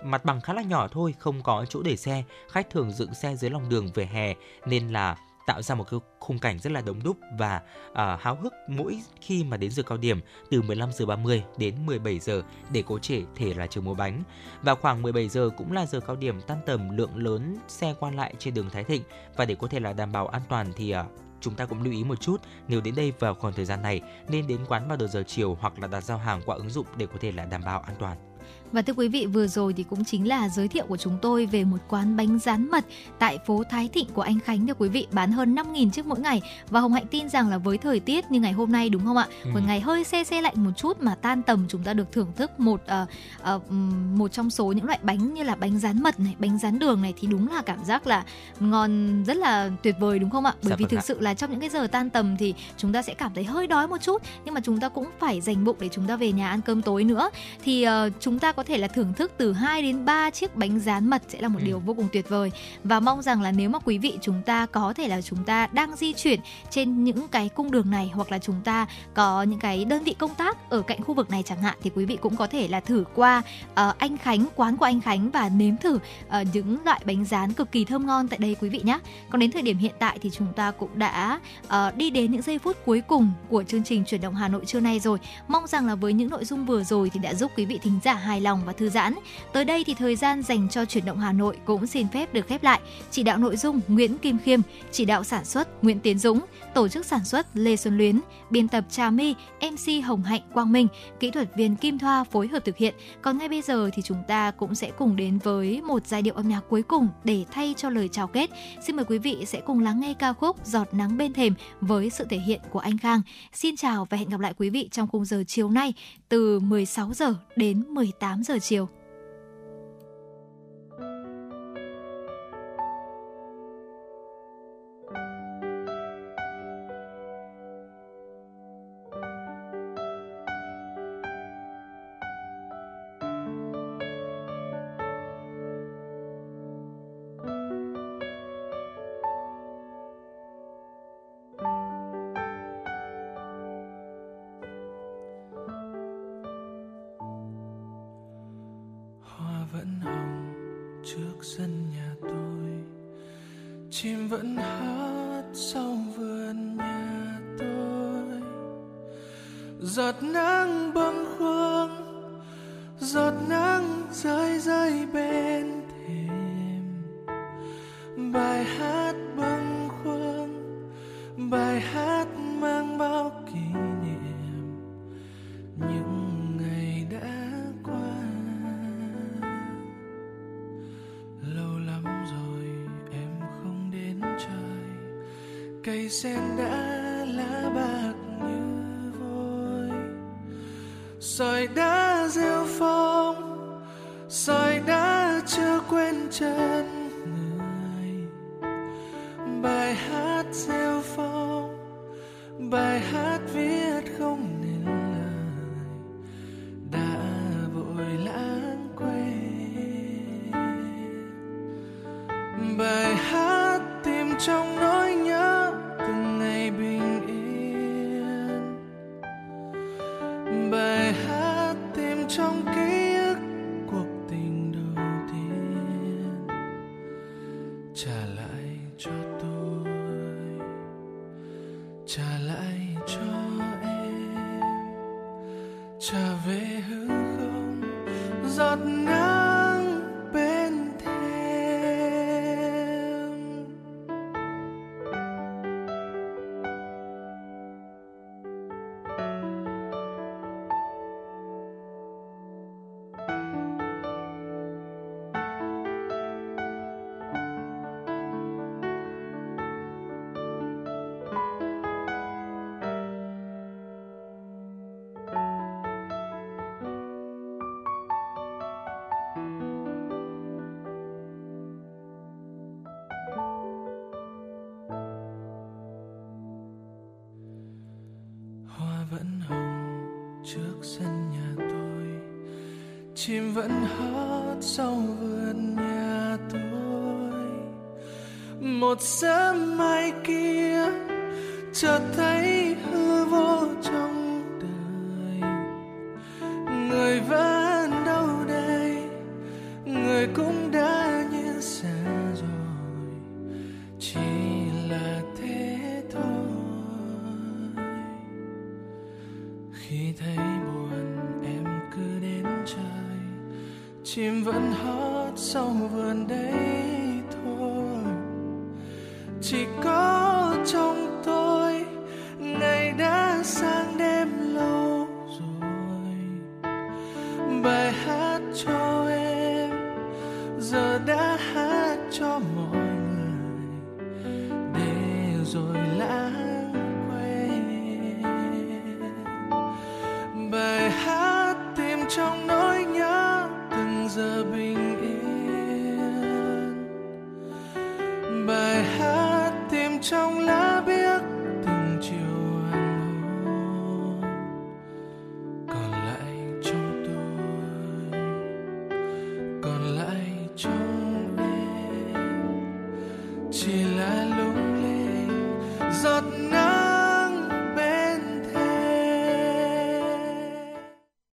mặt bằng khá là nhỏ thôi, không có chỗ để xe, khách thường dựng xe dưới lòng đường về hè nên là tạo ra một cái khung cảnh rất là đông đúc và uh, háo hức mỗi khi mà đến giờ cao điểm từ 15 giờ 30 đến 17 giờ để cố thể thể là chờ mua bánh. Và khoảng 17 giờ cũng là giờ cao điểm tan tầm lượng lớn xe qua lại trên đường Thái Thịnh và để có thể là đảm bảo an toàn thì uh, chúng ta cũng lưu ý một chút nếu đến đây vào khoảng thời gian này nên đến quán vào đầu giờ chiều hoặc là đặt giao hàng qua ứng dụng để có thể là đảm bảo an toàn. Và thưa quý vị, vừa rồi thì cũng chính là giới thiệu của chúng tôi về một quán bánh rán mật tại phố Thái Thịnh của anh Khánh thưa quý vị, bán hơn 5.000 chiếc mỗi ngày. Và Hồng Hạnh tin rằng là với thời tiết như ngày hôm nay đúng không ạ? Ừ. Một ngày hơi se se lạnh một chút mà tan tầm chúng ta được thưởng thức một ờ, ừm, một trong số những loại bánh như là bánh rán mật này, bánh rán đường này thì đúng là cảm giác là ngon rất là tuyệt vời đúng không ạ? Bởi Dạ vì vâng thực ạ. sự là trong những cái giờ tan tầm thì chúng ta sẽ cảm thấy hơi đói một chút nhưng mà chúng ta cũng phải dành bụng để chúng ta về nhà ăn cơm tối nữa thì ờ, chúng ta có thể là thưởng thức từ 2 đến 3 chiếc bánh rán mật sẽ là một Ừ. điều vô cùng tuyệt vời và mong rằng là nếu mà quý vị chúng ta có thể là chúng ta đang di chuyển trên những cái cung đường này hoặc là chúng ta có những cái đơn vị công tác ở cạnh khu vực này chẳng hạn thì quý vị cũng có thể là thử qua ờ, anh Khánh quán của anh Khánh và nếm thử ờ, những loại bánh rán cực kỳ thơm ngon tại đây quý vị nhé. Còn đến thời điểm hiện tại thì chúng ta cũng đã ờ, đi đến những giây phút cuối cùng của chương trình chuyển động Hà Nội trưa nay rồi. Mong rằng là với những nội dung vừa rồi thì đã giúp quý vị thính giả hài lòng và thư giãn. Tới đây thì thời gian dành cho chuyển động Hà Nội cũng xin phép được khép lại. Chỉ đạo nội dung Nguyễn Kim Khiêm, chỉ đạo sản xuất Nguyễn Tiến Dũng, tổ chức sản xuất Lê Xuân Luyến, biên tập Trà My, MC Hồng Hạnh Quang Minh, kỹ thuật viên Kim Thoa phối hợp thực hiện. Còn ngay bây giờ thì chúng ta cũng sẽ cùng đến với một giai điệu âm nhạc cuối cùng để thay cho lời chào kết. Xin mời quý vị sẽ cùng lắng nghe ca khúc Giọt nắng bên thềm với sự thể hiện của anh Khang. Xin chào và hẹn gặp lại quý vị trong khung giờ chiều nay từ 16 giờ đến 18 giờ chiều. Vẫn hồng trước sân nhà tôi. Chim vẫn hát sau vườn nhà tôi. Giọt nắng bâng khuâng, giọt nắng rơi rơi bên vẫn hót sau vườn nhà tôi. Một sớm mai kia chợt thấy